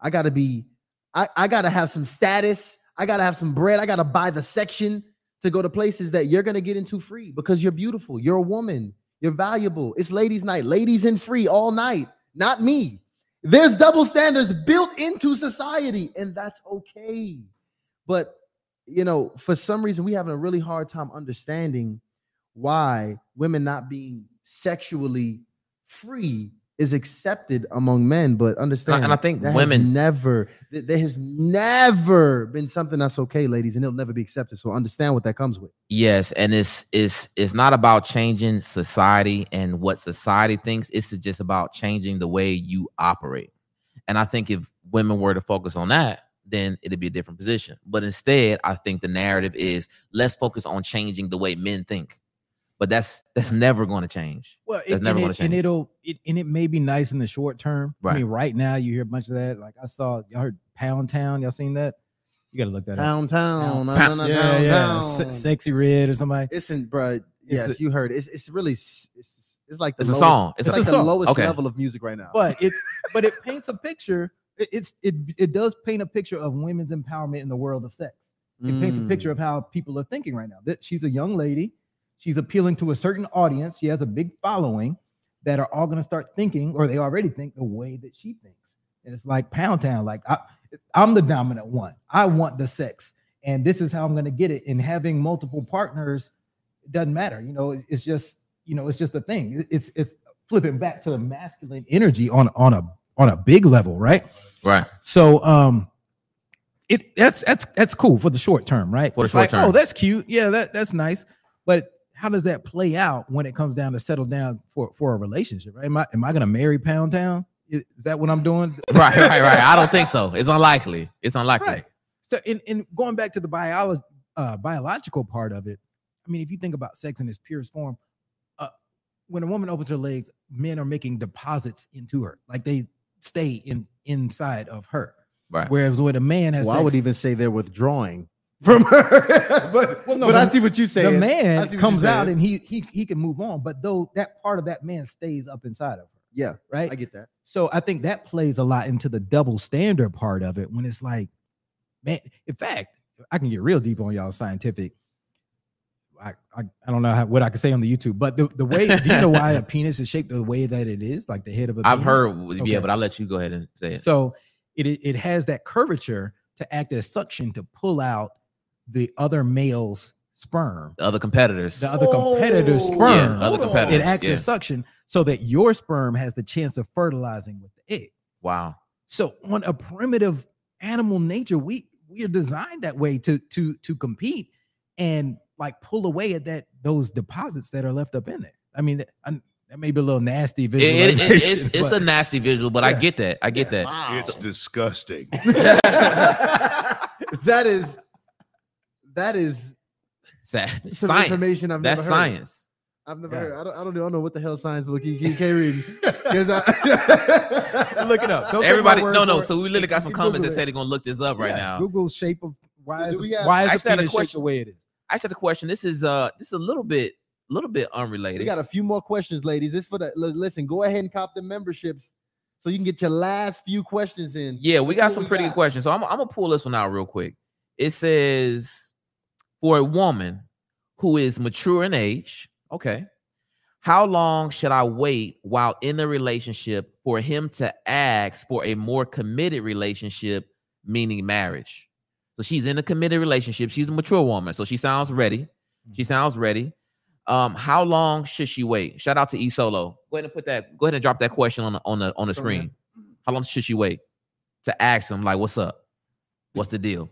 I gotta be, I, I gotta have some status. I gotta have some bread. I gotta buy the section to go to places that you're gonna get into free because you're beautiful. You're a woman. You're valuable. It's ladies' night. Ladies in free all night. Not me. There's double standards built into society, and that's okay. But you know, for some reason, we having a really hard time understanding why women not being sexually free is accepted among men. But understand, and I think women- never, there has never been something that's okay, ladies, and it'll never be accepted. So understand what that comes with. Yes, and it's it's it's not about changing society and what society thinks. It's just about changing the way you operate. And I think if women were to focus on that, then it'd be a different position. But instead, I think the narrative is let's focus on changing the way men think. But that's that's never going to change. Well, That's it, never and, gonna it, and change. it'll it, and it may be nice in the short term. I mean, right now you hear a bunch of that. Like I saw, y'all heard Pound Town. Y'all seen that? You gotta look that up. Pound town, Pound- no, no, no, yeah, pound yeah. town. Se- Sexyy Red or somebody. Listen, bro. Yes, a- you heard it. It's, it's really it's, it's like the It's a song. It's, It's a like the song. lowest Okay. level of music right now. But it's but it paints a picture. It, it's it it does paint a picture of women's empowerment in the world of sex. It paints a Mm. picture of how people are thinking right now. That she's a young lady, she's appealing to a certain audience. She has a big following that are all going to start thinking, or they already think the way that she thinks. And it's like Pound Town. Like I, I'm the dominant one. I want the sex, and this is how I'm going to get it. And having multiple partners doesn't matter. You know, it's just you know, it's just a thing. It's it's flipping back to the masculine energy on on a on a big level, right? Right. So um it that's that's that's cool for the short term, right? For the short like, term. Oh, that's cute. Yeah, that that's nice. But how does that play out when it comes down to settle down for for a relationship? Right? Am I am I gonna marry Pound Town? Is, is that what I'm doing? Right, right, right. I don't think so. It's unlikely. It's unlikely. Right. So in, in going back to the biology uh biological part of it, I mean, if you think about sex in its purest form, uh when a woman opens her legs, men are making deposits into her, like they stay in inside of her. Right. Whereas when a man has well, I would even say they're withdrawing from her. but Well, no, but I see what you say. the I man comes out and he he he can move on, but though that part of that man stays up inside of her, yeah, right? I get that. So I think that plays a lot into the double standard part of it when it's like, man, in fact, I can get real deep on y'all scientific. I, I, I don't know how, what I can say on the YouTube, but the, the way, do you know why a penis is shaped the way that it is, like the head of a I've penis? heard, Okay. yeah, but I'll let you go ahead and say it. So it, it it has that curvature to act as suction to pull out the other male's sperm, The other competitors. the other competitor's Oh, sperm. yeah, other competitors. it acts yeah. as suction so that your sperm has the chance of fertilizing with the egg. Wow. So on a primitive animal nature, we we are designed that way to to to compete and like pull away at that those deposits that are left up in there. I mean, I, that may be a little nasty It- it- it- visualization. it's it's a nasty visual, but I get that. I get that. It's disgusting. that is that is Sa- Some science. information I've That's never heard. science. I've never Yeah. heard. I don't, I don't know. I don't know what the hell science book he, he can't read. 'Cause I, Look it up. Don't Everybody, word no, no. So we literally got some You comments Google that it. say they're gonna look this up right Yeah, now. Google shape of why is we have- why is I the actually penis shaped the way it is? I actually had a question. This is uh, this is a little bit, a little bit unrelated. we got a few more questions, ladies. This for the listen. Go ahead and cop the memberships so you can get your last few questions in. Yeah, we got some we pretty got. good questions. So I'm, I'm gonna pull this one out real quick. It says, for a woman who is mature in age, okay, how long should I wait while in a relationship for him to ask for a more committed relationship, meaning marriage? So she's in a committed relationship. She's a mature woman, so she sounds ready. She sounds ready. Um, how long should she wait? Shout out to E Solo. Go ahead and put that. Go ahead and drop that question on the on the on the screen. How long should she wait to ask him like, "What's up? What's the deal?"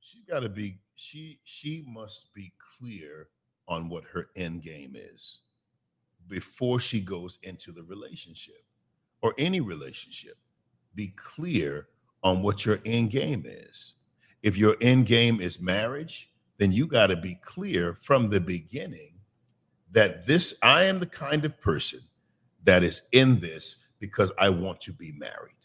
She got to be. She she must be clear on what her end game is before she goes into the relationship or any relationship. Be clear on what your end game is. If your end game is marriage, then you got to be clear from the beginning that this I am the kind of person that is in this because I want to be married.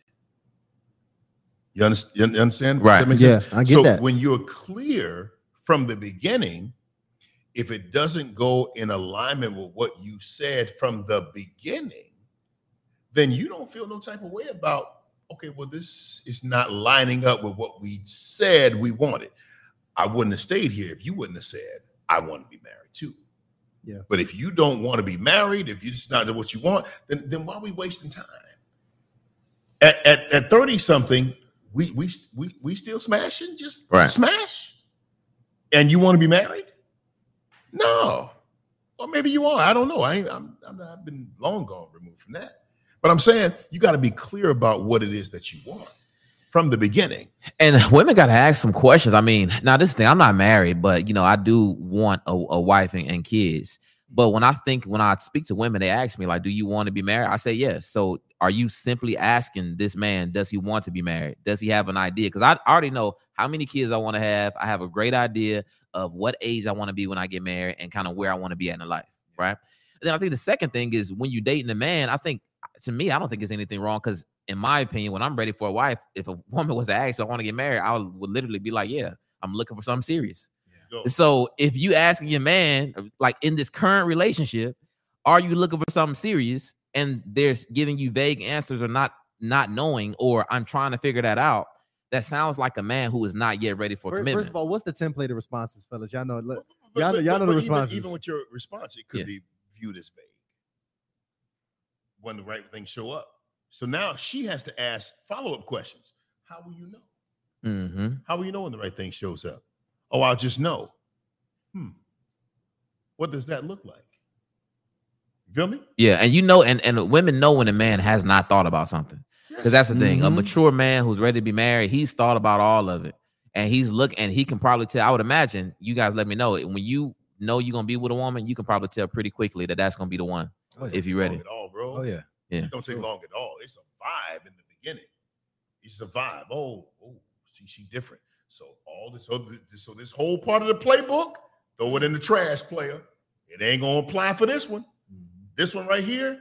You understand? You understand? Right. that Yeah, sense? I get so that. when you're clear from the beginning, if it doesn't go in alignment with what you said from the beginning, then you don't feel no type of way about, okay, well, this is not lining up with what we said we wanted. I wouldn't have stayed here if you wouldn't have said, I want to be married too. Yeah. But if you don't want to be married, if you just not do what you want, then then why are we wasting time? At at, at 30 something, we we we we still smashing, just Right. smash. And you want to be married? No. Or maybe you are. I don't know. I ain't, I'm, I'm not, I've been long gone removed from that. But I'm saying you got to be clear about what it is that you want from the beginning. And women got to ask some questions. I mean, now this thing, I'm not married, but you know, I do want a, a wife and, and kids. But when I think, when I speak to women, they ask me like, "Do you want to be married?" I say yes. So, are you simply asking this man, does he want to be married? Does he have an idea? Because I already know how many kids I want to have. I have a great idea of what age I want to be when I get married and kind of where I want to be at in life, right? And then I think the second thing is when you're dating a man. I think to me, I don't think there's anything wrong because in my opinion, when I'm ready for a wife, if a woman was to ask, "Do I want to get married?" I would literally be like, "Yeah, I'm looking for something serious." Go. So if you asking your man, uh, like in this current relationship, are you looking for something serious? And they're giving you vague answers or not not knowing, or I'm trying to figure that out. That sounds like a man who is not yet ready for Fir- commitment. First of all, what's the template of responses, fellas? Y'all know. Look, Y'all know- but- y'all know but the even- responses. Even, with your response, it could Yeah. be viewed as vague when the right things show up. So now she has to ask follow up questions. How will you know? hmm How will you know when the right thing shows up? Oh, I'll just know. Hmm. What does that look like? You feel me? Yeah, and you know, and and women know when a man has not thought about something. Because that's the thing. A Mhm. mature man who's ready to be married, he's thought about all of it. And he's look and he can probably tell. I would imagine you guys let me know it. when you know you're gonna be with a woman, you can probably tell pretty quickly that that's gonna be the one Oh, yeah. if you're ready. At all, bro. Oh yeah. Yeah. It don't take long at all. It's a vibe in the beginning. It's a vibe. Oh, oh, see, she different. So all this, so this, so this whole part of the playbook, throw it in the trash, player. It ain't gonna apply for this one. Mm-hmm. This one right here,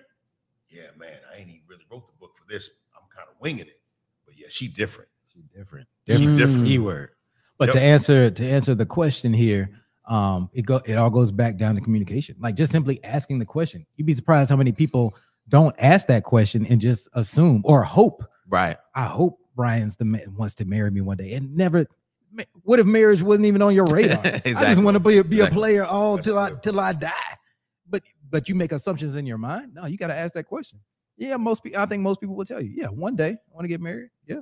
yeah, man, I ain't even really wrote the book for this. I'm kind of winging it, but yeah, she different. She different. She Different. different. E word. But Yep. to answer to answer the question here, um, it go it all goes back down to communication. Like just simply asking the question. You'd be surprised how many people don't ask that question and just assume or hope. Right. I hope Brian's the man wants to marry me one day and never. What if marriage wasn't even on your radar? I just want to be a, be a player all That's till I till I die. But but you make assumptions in your mind. No, you got to ask that question. Yeah, most people. I think most people will tell you. Yeah, one day I want to get married. Yeah,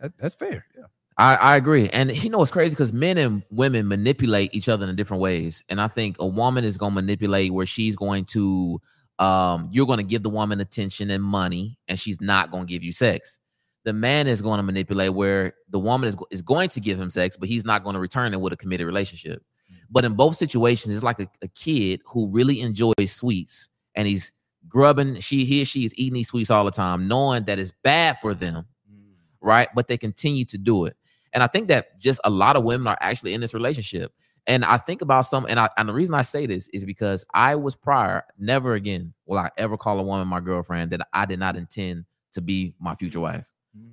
that, that's fair. Yeah. I, I agree. And you know what's crazy? Because men and women manipulate each other in different ways. And I think a woman is gonna manipulate where she's going to um you're gonna give the woman attention and money, and she's not gonna give you sex. The man is going to manipulate where the woman is, is going to give him sex, but he's not going to return it with a committed relationship. But in both situations, it's like a, a kid who really enjoys sweets and he's grubbing, she he or she is eating these sweets all the time, knowing that it's bad for them right? But they continue to do it. And I think that just a lot of women are actually in this relationship. And I think about some, and I and the reason I say this is because I was prior, never again will I ever call a woman my girlfriend that I did not intend to be my future wife.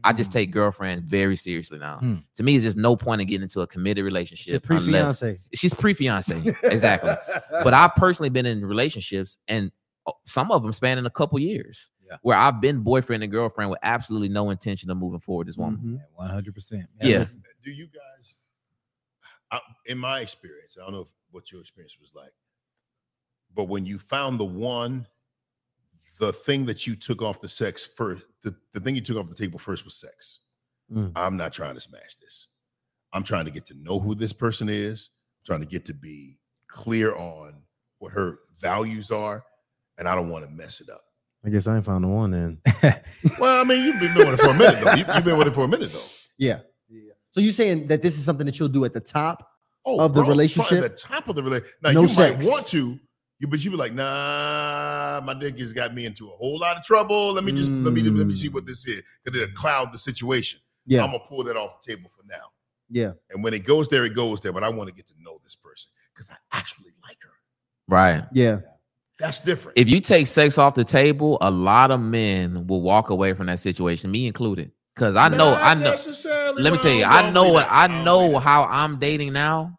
I just take girlfriend very seriously now. Hmm. To me, it's just no point in getting into a committed relationship She's Pre unless fiance. she's pre-fiance. exactly. But I've personally been in relationships, and uh, some of them spanning a couple years, Yeah. where I've been boyfriend and girlfriend with absolutely no intention of moving forward. This woman. Mhm. One hundred percent. Yes. do you guys I, in my experience i don't know if, what your experience was like but when you found the one the thing that you took off the sex first the, the thing you took off the table first was sex Mm. i'm not trying to smash this i'm trying to get to know who this person is I'm trying to get to be clear on what her values are and i don't want to mess it up I guess I ain't found the one then. well i mean you've been with it for a minute though you, have been with it for a minute though Yeah. yeah. So you're saying that this is something that you'll do at the top? oh, of the bro, relationship? at the top of the relationship. Now No you sex. might want to, you but you be like, nah, my dick has got me into a whole lot of trouble. Let me just let me let me see what this is because it'll cloud the situation. Yeah. I'm gonna pull that off the table for now. yeah. And when it goes there, it goes there. But I want to get to know this person because I actually like her. Right. Yeah. That's different. If you take sex off the table, a lot of men will walk away from that situation, me included. Because I know, Not I know. necessarily, Let me tell you, I know believe what. I know believe how I'm dating now.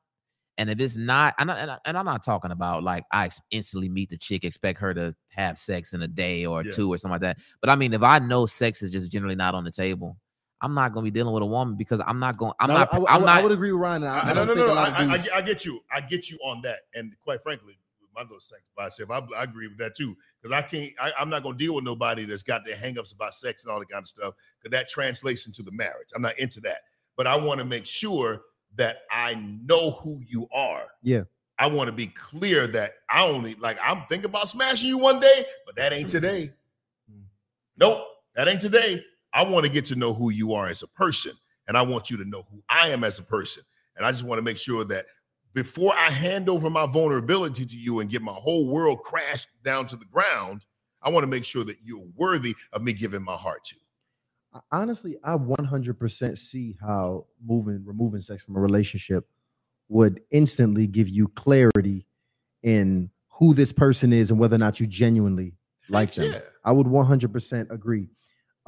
And if it's not, and, I, and, I, and I'm not talking about like I instantly meet the chick, expect her to have sex in a day or Yeah. two or something like that. But I mean, if I know sex is just generally not on the table, I'm not gonna be dealing with a woman because I'm not going. I'm No, not. I, I, I'm I not. would agree with Ryan. I, I I, no, no, no, a no. lot of I, I, I get you. I get you on that. And quite frankly, with my little sanctified self, I, I agree with that too. Because I can't, I, I'm not going to deal with nobody that's got their hangups about sex and all that kind of stuff. Because that translates into the marriage. I'm not into that. But I want to make sure that I know who you are. Yeah. I want to be clear that I only like I'm thinking about smashing you one day, but that ain't today. Mm. Nope, that ain't today. I want to get to know who you are as a person, and I want you to know who I am as a person. And I just want to make sure that before I hand over my vulnerability to you and get my whole world crashed down to the ground, I want to make sure that you're worthy of me giving my heart to. honestly, I 100% see how moving, removing sex from a relationship would instantly give you clarity in who this person is and whether or not you genuinely like them. Yeah. I would 100% agree.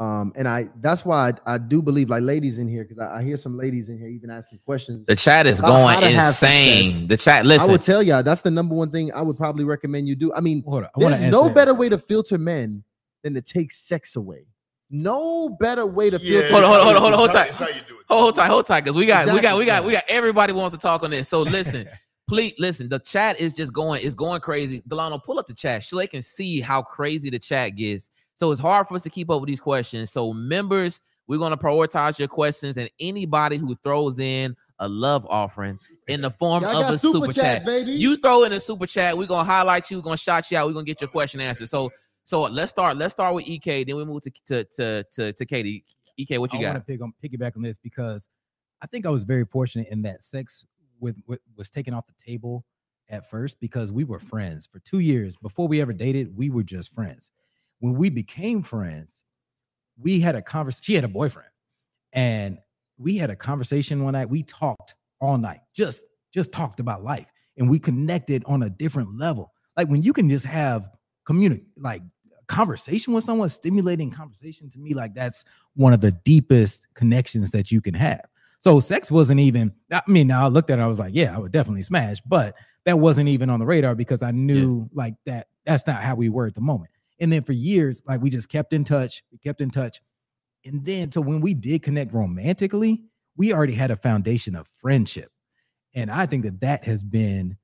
Um, and I that's why I, I do believe like ladies in here because I, I hear some ladies in here even asking questions. the chat is going how to have insane. The chat. Listen, I would tell y'all that's the number one thing I would probably recommend you do. I mean, Hold on. I there's answer no that. better way to filter men than to take sex away. No better way to Yeah, filter. Hold on, hold on, hold on, hold it's how- tight. it's how you do it. hold, hold tight, hold tight, because we got, we got, we got, we got, everybody wants to talk on this. So listen, please listen. The chat is just going, it's going crazy. Delano, pull up the chat so they can see how crazy the chat gets. So it's hard for us to keep up with these questions. So members, we're going to prioritize your questions, and anybody who throws in a love offering in the form Y'all of a super, super, chats, chat. baby. You throw in a super chat, we're gonna highlight you, we're gonna shout you out, we're gonna get your question answered. So so let's start. Let's start with EK, then we move to to to to, to KD. EK, what you I got? I want to pick on piggyback on this because I think I was very fortunate in that sex with, with was taken off the table at first because we were friends for two years before we ever dated. We were just friends. When we became friends, we had a conversation. She had a boyfriend, and we had a conversation one night. We talked all night, just just talked about life, and we connected on a different level. Like when you can just have communicate, like conversation with someone, stimulating conversation to me, like that's one of the deepest connections that you can have. So sex wasn't even. I mean, now I looked at it, I was like, yeah, I would definitely smash, but that wasn't even on the radar because I knew like that. That's not how we were at the moment. And then for years, like we just kept in touch. We kept in touch, and then so when we did connect romantically, we already had a foundation of friendship, and I think that that has been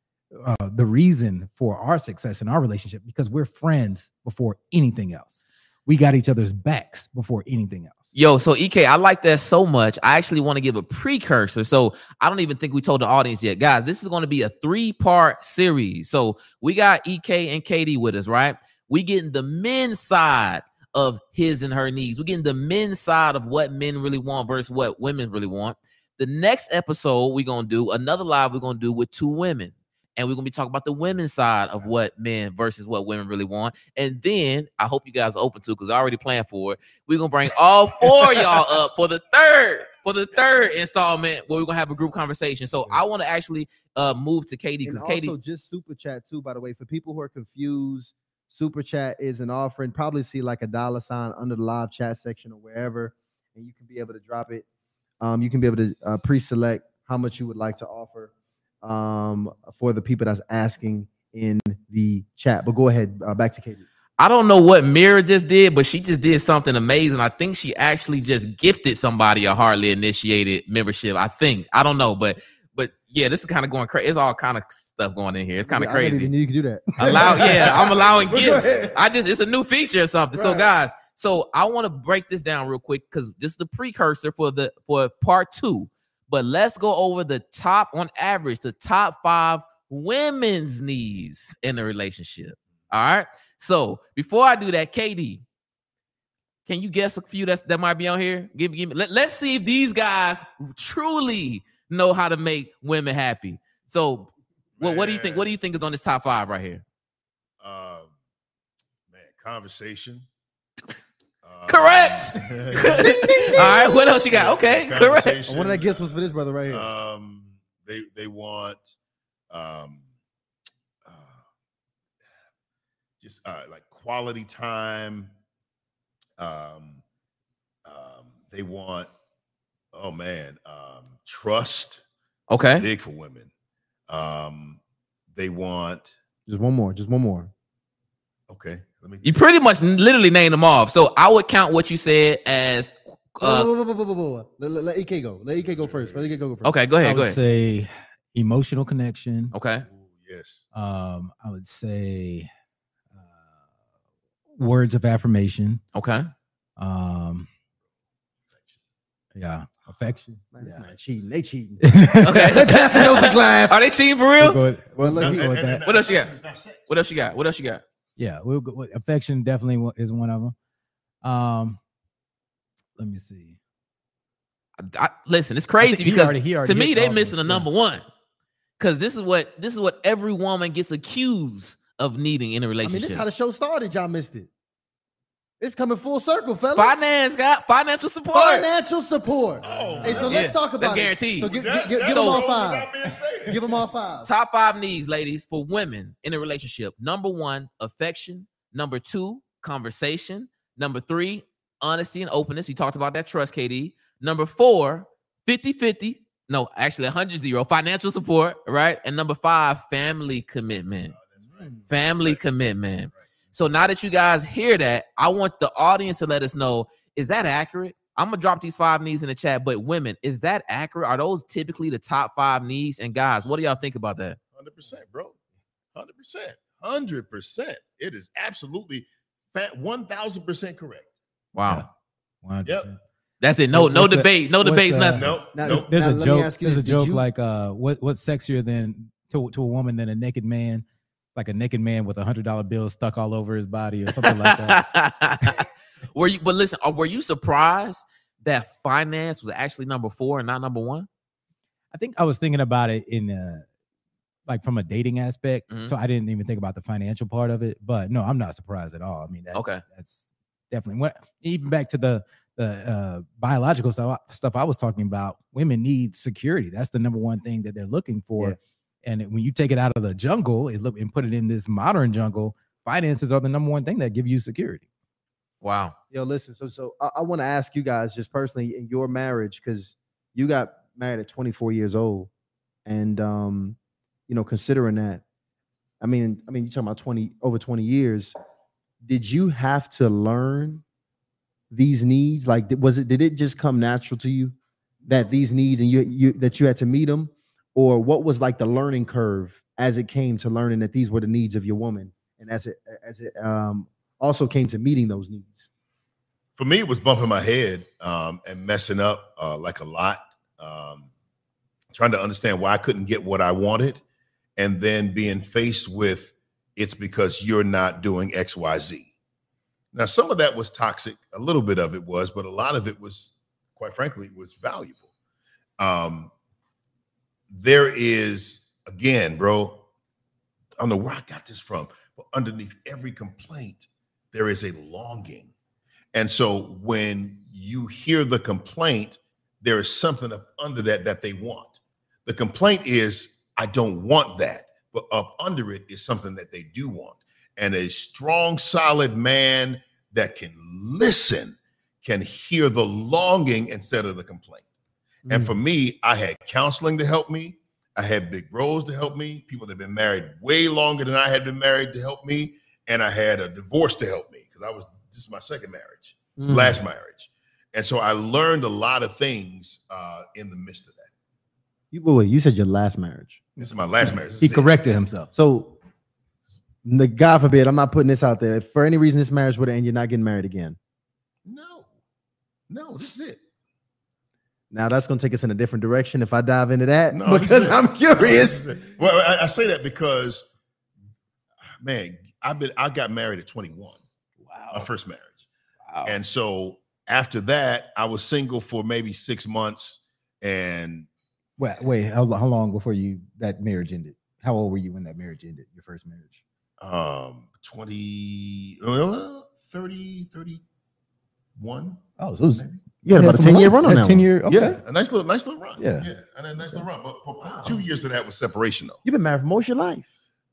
uh, the reason for our success in our relationship because we're friends before anything else. We got each other's backs before anything else. Yo, so EK, I like that so much. I actually want to give a precursor. So I don't even think we told the audience yet. Guys, this is going to be a three-part series. So we got EK and KD with us, right? We getting the men's side of his and her needs. We're getting the men's side of what men really want versus what women really want. The next episode we're gonna do another live we're gonna do with two women. and we're gonna be talking about the women's side of what men versus what women really want. And then I hope you guys are open to because I already planned for it. We're gonna bring all four y'all up for the third for the third installment where we're gonna have a group conversation. So I want to actually uh move to KD because also KD. just super chat too, by the way, for people who are confused, super chat is an offering. Probably see like a dollar sign under the live chat section or wherever, and you can be able to drop it. Um, you can be able to uh, pre-select how much you would like to offer um, for the people that's asking in the chat. But go ahead, uh, back to KD. I don't know what Mira just did, but she just did something amazing. I think she actually just gifted somebody a hardly initiated membership. I think. I don't know, but but yeah, this is kind of going crazy. It's all kind of stuff going in here. It's kind of Yeah, I crazy. know you could do that. Allow, yeah, I'm allowing gifts. I just it's a new feature or something. So guys, so I want to break this down real quick because this is the precursor for the for part two. But let's go over the top on average, the top five women's needs in a relationship. All right. So before I do that, KD, can you guess a few that's that might be on here? Give me, give me. Let, let's see if these guys truly know how to make women happy. So, what, what do you think? What do you think is on this top five right here? Um, man, conversation. Uh, Correct. All right, what else you got? Okay, correct. One of the gifts was for this brother right here. Um, they they want um, uh, just uh, like quality time. Um, um, they want oh man, um, trust. Okay. Big for women. Um, they want just one more. Just one more. okay. Let me You pretty much literally named them off. So I would count what you said as uh, Whoa, whoa, whoa. Let, let, let EK go. Let EK go first. Let EK go first. okay. Go ahead. I ahead. Go would ahead. say emotional connection. Okay. Ooh, yes. Um, I would say uh, words of affirmation. Okay. Um, yeah, affection. Man, this Yeah. man cheating. They cheating. Okay. they passing those a glass. Are they cheating for We'll real? go with- Well, let And- me and- with and- that. and What else you got? affection is not sex. What else you got? What else you got? yeah, we'll go. with- Affection definitely is one of them. Um, let me see. I, listen, it's crazy because already- already to me they all missing those, a yeah. number one. Because this is what this is what every woman gets accused of needing in a I mean, relationship. this is how the show started. Y'all missed it. It's coming full circle, fellas. Finance got financial support. Financial support. Oh, Hey, so let's talk that's about it. guaranteed. So give, That- give, that give them all five. without being said. Give them all five. Top five needs, ladies, for women in a relationship. Number one, affection. Number two, conversation. Number three, honesty and openness. You talked about that trust, KD. Number four, 50 50. No, actually 100 0, financial support, right? And number five, family commitment. Oh, family commitment. So now that you guys hear that, I want the audience to let us know is that accurate? I'm gonna drop these five needs in the chat, but women, is that accurate? Are those typically the top five needs? And guys, what do y'all think about that? Hundred percent, bro. Hundred percent. Hundred percent. It is absolutely one thousand percent correct. Wow. 100%. That's it. No, What- no what's the- debate, no what's debates, the- nothing. Nope. Now- nope. There's Now, a joke. ask you There's a this, did joke you- like uh, what what's sexier than to to a woman than a naked man? Like a naked man with a hundred dollar bill stuck all over his body or something like that. were you but listen, uh, were you surprised that finance was actually number four and not number one? I think I was thinking about it in uh like from a dating aspect. Mhm. So I didn't even think about the financial part of it. But no, I'm not surprised at all. I mean, that's, Okay. that's definitely what even back to the the uh, biological stuff stuff I was talking about. Women need security. That's the number one thing that they're looking for. Yeah. And when you take it out of the jungle and look and put it in this modern jungle, finances are the number one thing that give you security. Wow. Yo, listen. So, so I, I want to ask you guys just personally in your marriage because you got married at 24 years old, and um, you know, considering that, I mean, I mean, you're talking about 20 over 20 years. Did you have to learn these needs? Like, was it did it just come natural to you that these needs and you you that you had to meet them, or what was like the learning curve as it came to learning that these were the needs of your woman, and as it as it um also came to meeting those needs? For me, it was bumping my head um, and messing up uh, like a lot. Um, trying to understand why I couldn't get what I wanted, and then being faced with it's because you're not doing X, Y, Z. Now, some of that was toxic. A little bit of it was, but a lot of it was, quite frankly, was valuable. Um, there is again, bro. I don't know where I got this from, but underneath every complaint, there is a longing. And so when you hear the complaint, there is something up under that that they want. The complaint is, I don't want that, but up under it is something that they do want. And a strong, solid man that can listen can hear the longing instead of the complaint. And Mm. for me, I had counseling to help me. I had big bros to help me, people that have been married way longer than I had been married to help me. And I had a divorce to help me because I was, this is my second marriage, Mm. last marriage. And so I learned a lot of things uh, in the midst of that. You, wait, wait, you said your last marriage. This is my last marriage. This He is it. corrected himself. So, the God forbid, I'm not putting this out there. If for any reason this marriage would end, you're not getting married again. No, no, this is it. Now that's going to take us in a different direction if I dive into that No, because is it. I'm curious. is it. Well, I, I say that because, man, I've been I got married at 21, Wow, my first marriage, Wow. and so after that, I was single for maybe six months, and Wait, wait, how, how long before you that marriage ended? How old were you when that marriage ended? Your first marriage? um 20 uh, 30 31 Oh, so it was maybe. You had about a 10 year run on that. Ten year, okay. yeah a nice little nice little run Yeah. yeah and a nice little run but, but Wow. two years of that was separation though You've been married for most of your life.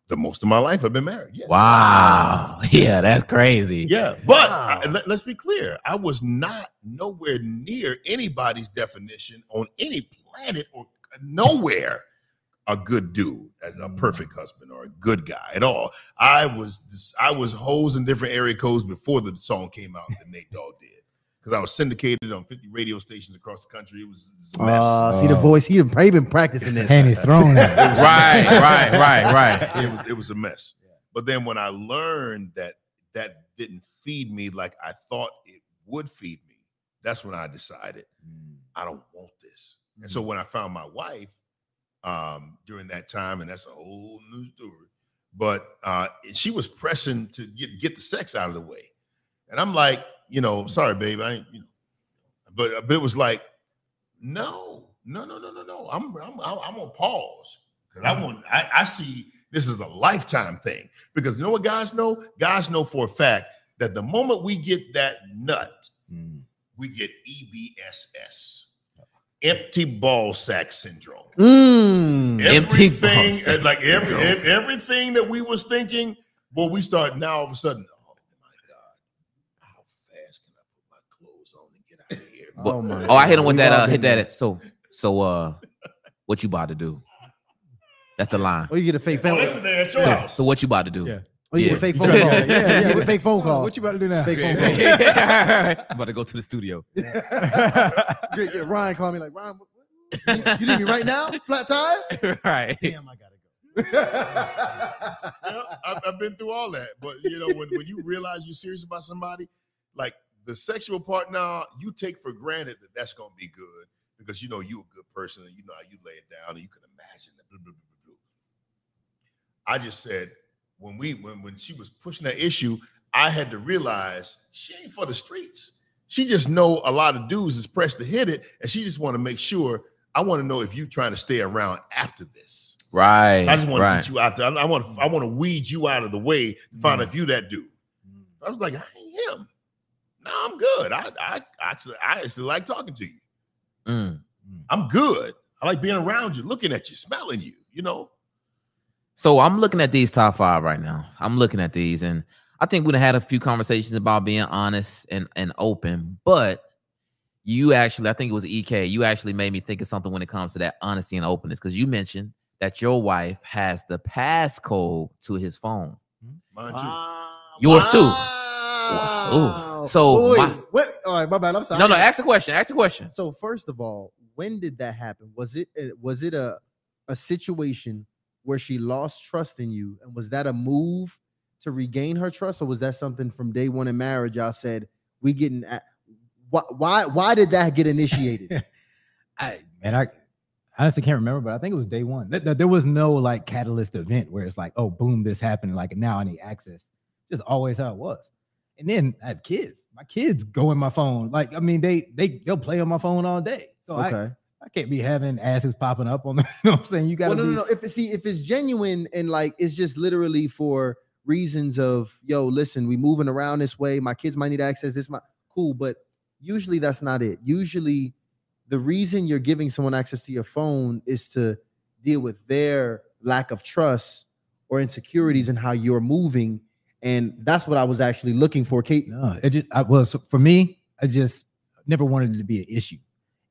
the most of my life i've been married yeah Wow. Yeah, that's crazy. Yeah, but Wow. I- let, us be clear. I was not nowhere near anybody's definition on any planet or nowhere a good dude as a perfect mm. husband or a good guy at all. I was I was hoes in different area codes before the song came out that Nate Dogg did. Because I was syndicated on 50 radio stations across the country. It was, it was a mess. Uh, see the Oh. voice. He done probably been practicing this. Panties thrown at him. Right, right, right, right. it was it was a mess. But then when I learned that that didn't feed me like I thought it would feed me, that's when I decided I don't want this. And so when I found my wife um, during that time, and that's a whole new story, but uh, she was pressing to get get the sex out of the way, and I'm like, you know, sorry, babe, I ain't, you know, but but it was like, no, no, no, no, no, no, I'm I'm I'm, on pause because I want I, I see this is a lifetime thing because you know what guys know? Guys know for a fact that the moment we get that nut, Mm. we get EBSS, empty ball sack syndrome. Mm. Everything, like every, syndrome. everything that we was thinking, well, we start now all of a sudden. Oh my god, how fast can I put my clothes on and get out of here? Oh, my Oh, I hit him with We've that. Uh, hit there. that. So, so, uh, what you about to do? That's the line. Or you get a fake Oh, phone. that's the day at your So, house. so what you about to do? Yeah. Or you get a Yeah. fake phone call. Yeah, yeah, get fake phone call. What you about to do now? Fake phone call. I'm about to go to the studio. Get- get Ryan called me like Ryan. what- what- You, you need me right now? Flat tire? right. Damn, I gotta go. yeah, I've, I've been through all that. But you know, when, when you realize you're serious about somebody, like the sexual part now, you take for granted that that's gonna be good because you know you're a good person and you know how you lay it down and you can imagine that. Blah, blah, blah, blah, blah. I just said when we when when she was pushing that issue, I had to realize she ain't for the streets. She just know a lot of dudes is pressed to hit it, and she just want to make sure. I want to know if you trying to stay around after this. Right. So I just want to get you out there. I, I want to I want to weed you out of the way to find Mm. out if you that dude. I was like, I ain't him. No, I'm good. I I actually I actually like talking to you. Mm. I'm good. I like being around you, looking at you, smelling you. You know. So I'm looking at these top five right now. I'm looking at these, and I think we've had a few conversations about being honest and and open. But you actually, I think it was EK. You actually made me think of something when it comes to that honesty and openness because you mentioned that your wife has the passcode to his phone. Mind you. Yours too. Wow. Ooh, so Wait, my- what? All right, my bad. I'm sorry. No, no. Ask the question. Ask the question. So first of all, when did that happen? Was it was it a a situation where she lost trust in you, and was that a move to regain her trust, or was that something from day one in marriage? Y'all said we getting at, why why why did that get initiated? I man, I honestly can't remember, but I think it was day one. Th- th- There was no like catalyst event where it's like, oh, boom, this happened. Like now I need access. Just always how it was. And then I have kids. My kids go in my phone. Like I mean, they they they'll play on my phone all day. So I okay, I can't be having asses popping up on the. You know what I'm saying? You got Well, no, be. no, no. If it's see, if it's genuine and like it's just literally for reasons of yo, listen, we moving around this way. My kids might need access. This, my cool, but usually that's not it. Usually, the reason you're giving someone access to your phone is to deal with their lack of trust or insecurities mm-hmm. in how you're moving, and that's what I was actually looking for. Kate, No, it just I was for me. I just never wanted it to be an issue.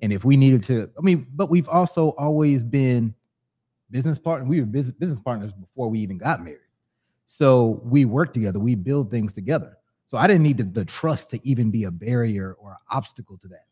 And if we needed to, I mean, but we've also always been business partners. We were business business partners before we even got married. So we work together. We build things together. So I didn't need the, the trust to even be a barrier or an obstacle to that.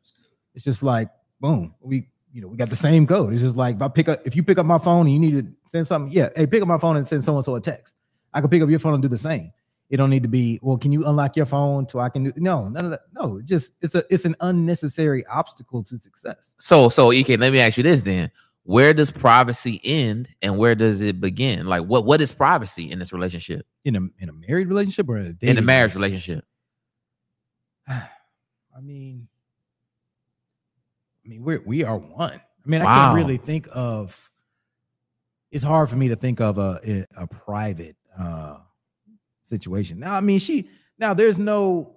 It's just like boom, we you know we got the same code. It's just like if I pick up if you pick up my phone and you need to send something, yeah, hey, pick up my phone and send someone so a text. I can pick up your phone and do the same. It don't need to be, well, can you unlock your phone so I can do no, none of that. No, just it's a it's an unnecessary obstacle to success. So, so EK, let me ask you this then: Where does privacy end and where does it begin? Like, what what is privacy in this relationship, In a in a married relationship or in a in a marriage relationship? I mean, I mean, we're we are one. I mean, I can't really think of. It's hard for me to think of a a, a private uh situation. Now, I mean, she now there's no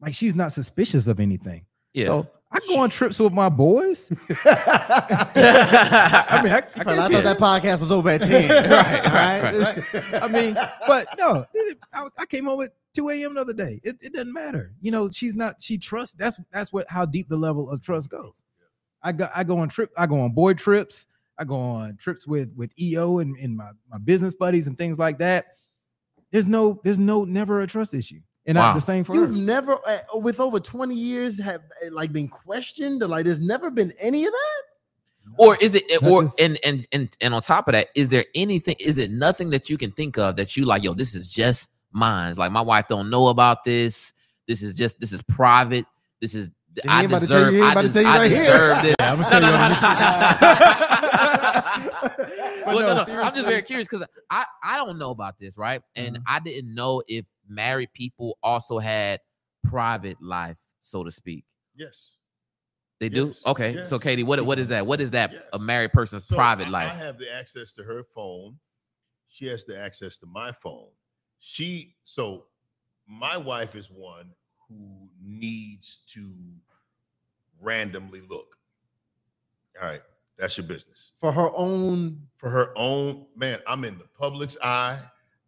like she's not suspicious of anything. Yeah. So I go on trips with my boys. I I mean, I, I I, guess- thought that podcast was over at 10. Right, All right, right. I mean, but no, I, I came home at 2 a.m. the other day. It, it doesn't matter. You know, she's not, she trusts. That's that's what how deep the level of trust goes. I go, I go on trip, I go on boy trips, I go on trips with with EO and, and my, my business buddies and things like that. There's no, there's no never a trust issue. And Wow. I'm the same for You've her. never, uh, with over 20 years, have uh, like been questioned. Or, like, there's never been any of that. or is it Not or this- and and and and on top of that is there anything is it nothing that you can think of that you like yo this is just mine like my wife don't know about this this is just this is private this is He i ain't about to tell deserve you- i, des- tell I right here. deserve this I'm gonna tell you no, on no, the- well, no, no, I'm just very curious because I, I don't know about this, right? And Uh-huh. I didn't know if married people also had private life, so to speak. Yes. They do? Yes, Okay. So. KD, what what is that? What is that a married person's So private I- life? I have the access to her phone. She has the access to my phone. She so my wife is one who needs to randomly look. All right, that's your business. For her own. For her own man, I'm in the public's eye.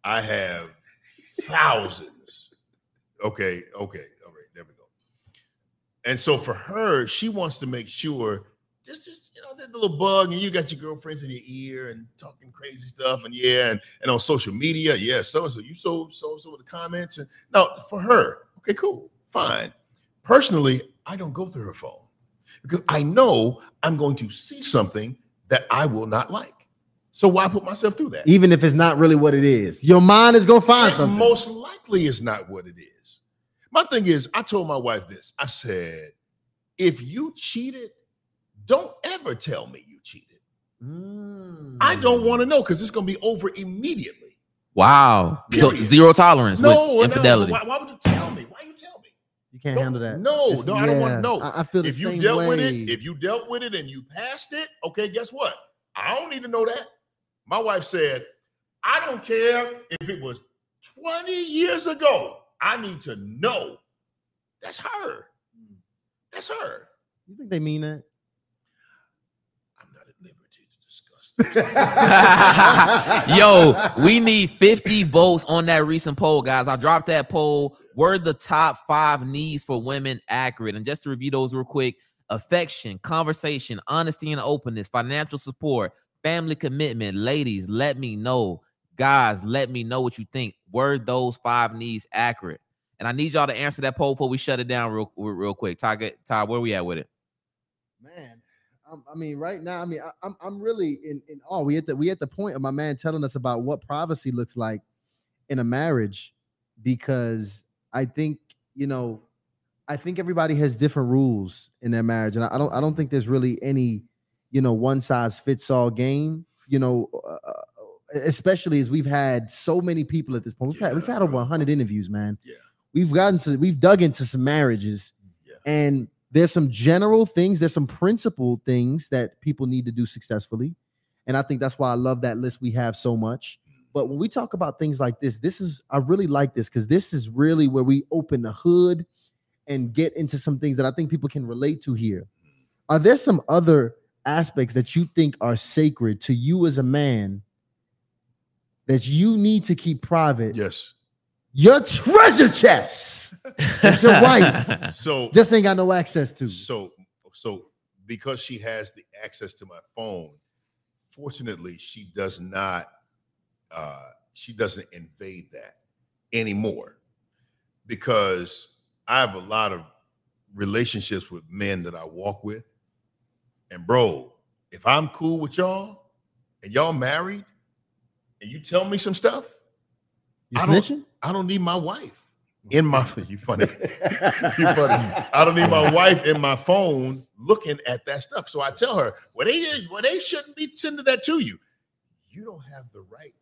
I have thousands. Okay, okay, all right, there we go. And so for her, she wants to make sure just just you know that little bug, and you got your girlfriends in your ear and talking crazy stuff, and yeah, and, and on social media, yeah, so and so you so so and so with the comments, and no, for her, okay, cool, fine. Personally, I don't go through her phone because I know I'm going to see something that I will not like. So why put myself through that? Even if it's not really what it is, your mind is gonna find It something. most likely is not what it is. My thing is, I told my wife this. I said, if you cheated, don't ever tell me you cheated. Hmm. I don't want to know because it's going to be over immediately. wow. So zero tolerance No, with no, infidelity. why, why would you tell me? Can't Don't- handle that. No, It's- no, I don't want yeah, to know. I, I feel the if you dealt way. with it, if you dealt with it and you passed it, okay, guess what? I don't need to know that. My wife said, I don't care if it was 20 years ago. I need to know. That's her. That's her. you think they mean that? I'm not at liberty to discuss this. Yo, we need 50 votes on that recent poll, guys. I dropped that poll. Were the top five needs for women accurate? And just to review those real quick affection, conversation, honesty and openness, financial support, family commitment. Ladies, let me know. Guys, let me know what you think. Were those five needs accurate? And I need y'all to answer that poll before we shut it down real, real quick. Todd, Todd, where we at with it? Man, um, I'm, mean, right now, I mean, I, I'm I'm really in in awe. We at the we at the point of my man telling us about what privacy looks like in a marriage, because I think you know, I think everybody has different rules in their marriage, and I, don't I don't think there's really any you know one size fits all game. You know, uh, especially as we've had so many people at this point. We've had we've had over 100 interviews, man. Yeah. We've gotten to we've dug into some marriages, Yeah. and there's some general things, there's some principle things that people need to do successfully. And I think that's why I love that list we have so much. But when we talk about things like this, this is I really like this because this is really where we open the hood and get into some things that I think people can relate to here. Are there some other aspects that you think are sacred to you as a man that you need to keep private? Yes. Your treasure chest that your wife So just ain't got no access to. so so because she has the access to my phone, fortunately, she does not uh she doesn't invade that anymore because I have a lot of relationships with men that I walk with. And bro, if I'm cool with y'all and y'all married and you tell me some stuff, You I don't- I don't need my wife in my you funny. you funny. I don't need my wife in my phone looking at that stuff. So I tell her, well, they well, they shouldn't be sending that to you. You don't have the right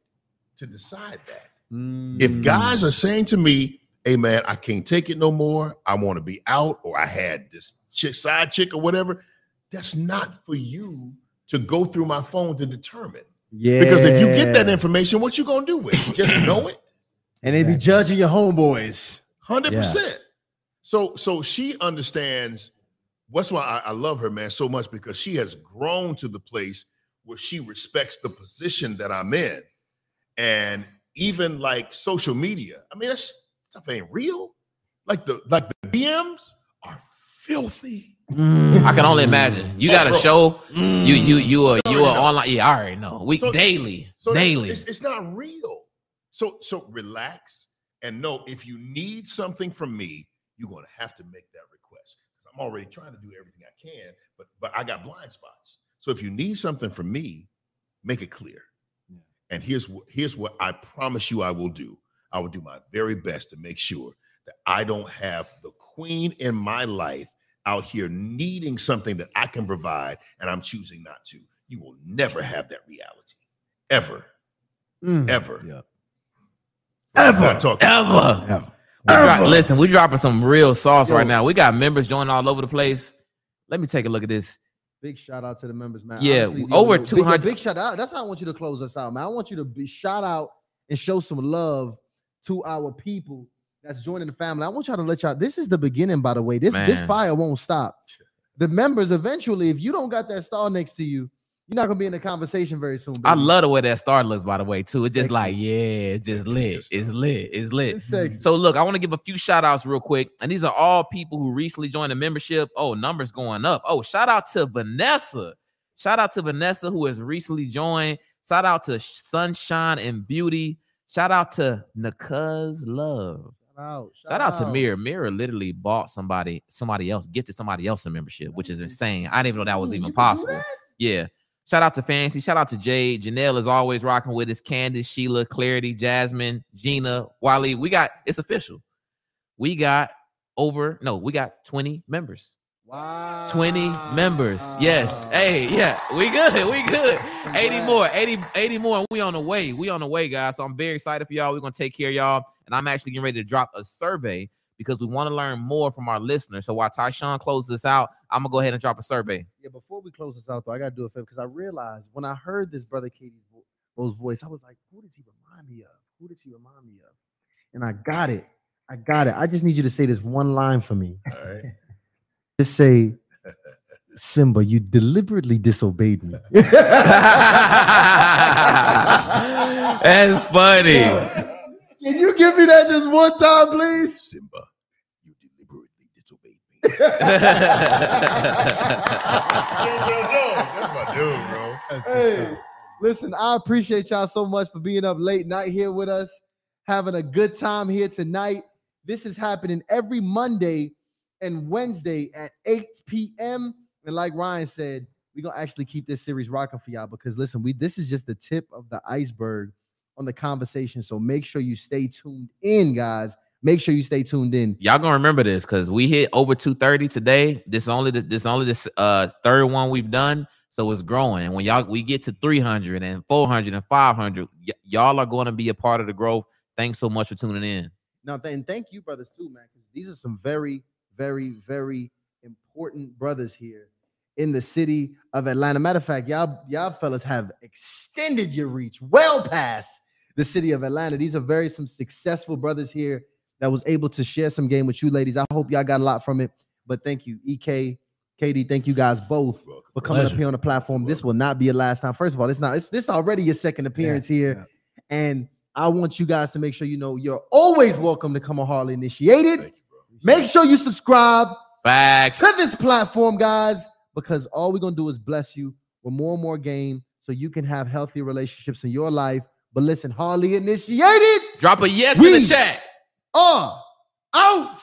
to decide that. Mm. If guys are saying to me, hey man, I can't take it no more, I want to be out, or I had this chick, side chick or whatever, that's not for you to go through my phone to determine. yeah, Because if you get that information, what you gonna do with it? Just know it? and they be judging your homeboys. Hundred Yeah. percent. So so she understands. That's why I, I love her, man, so much because she has grown to the place where she respects the position that I'm in, and even like social media. I mean, that's stuff ain't real. Like the like the DMs are filthy. Mm. I can only imagine. You Oh, got a bro. show. Mm. You you you are you are online. Yeah, I already know. We So- daily, So daily. it's, it's not real. So so relax and know if you need something from me, you're gonna have to make that request. Because I'm already trying to do everything I can, but but I got blind spots. So if you need something from me, make it clear. And here's what here's what I promise you I will do. I will do my very best to make sure that I don't have the queen in my life out here needing something that I can provide and I'm choosing not to. You will never have that reality. Ever. Mm. Ever. Yeah. Ever. Talk. Ever. Ever. We dro- listen, we dropping some real sauce Yo. right now. We got members joining all over the place. Let me take a look at this. Big shout out to the members, man. Yeah, Honestly, over big- 200 Big, shout out. That's how I want you to close us out, man. I want you to be shout out and show some love to our people that's joining the family. I want y'all to let y'all. This is the beginning, by the way. This this fire won't stop. The members eventually, if you don't got that star next to you, you're not gonna be in the conversation very soon. I love the way that star looks, by the way, too. It's just like, yeah, it's just lit. It's lit. It's lit. It's sexy. So look, I want to give a few shout outs real quick. And these are all people who recently joined the membership. Oh, numbers going up. Oh, shout out to Vanessa. Shout out to Vanessa who has recently joined. Shout out to Sunshine and Beauty. Shout out to Nakuz Love. Shout out, Shout out to Mirror. Mirror literally bought somebody, somebody else, gifted somebody else a membership, which is insane. I didn't even know that was even you can do possible. Yeah. Shout out to Fancy. Shout out to Jade. Janelle is always rocking with us. Candace, Sheila, Clarity, Jasmine, Gina, Wally. We got it's official. We got over, no, we got 20 members. Wow. 20 members. Yes. Hey, yeah, we good. We good. 80 more. 80, 80 more. And we on the way. We on the way, guys. So I'm very excited for y'all. We're gonna take care of y'all. And I'm actually getting ready to drop a survey because we want to learn more from our listeners. So while Tysean closes this out, I'm gonna go ahead and drop a survey. Yeah, before we close this out, though, I gotta do a favor because I realized when I heard this brother KD's vo- voice, I was like, "Who does he remind me of? Who does he remind me of?" And I got it. I got it. I just need you to say this one line for me. All right. Just say, "Simba, you deliberately disobeyed me." That's funny. Can you give me that just one time, please? Simba, you deliberately disobeyed me. That's my dude, bro. Hey, listen, I appreciate y'all so much for being up late night here with us, having a good time here tonight. This is happening every Monday and Wednesday at 8 p.m. And like Ryan said, we're gonna actually keep this series rocking for y'all because listen, we this is just the tip of the iceberg on the conversation. So make sure you stay tuned in, guys. Make sure you stay tuned in. Y'all gonna remember this because we hit over 230 today. This only the, this only this uh third one we've done, so it's growing. And when y'all we get to 300 and 400 and 500, y- y'all are going to be a part of the growth. Thanks so much for tuning in. Now, th- and thank you, brothers, too, man, because these are some very, very, very important brothers here in the city of Atlanta. Matter of fact, y'all, y'all fellas have extended your reach well past the city of Atlanta. These are very some successful brothers here that was able to share some game with you ladies. I hope y'all got a lot from it. But thank you, EK, KD. Thank you guys both Welcome. for coming up here on the platform. This will not be your last time. First of all, it's not. It's this already your second appearance here, and I want you guys to make sure you know you're always welcome to come on Harley Initiated. You. Make sure you subscribe Facts. to this platform, guys, because all we're gonna do is bless you with more and more game so you can have healthy relationships in your life. But listen, Harley Initiated Drop a yes in the chat. Are out.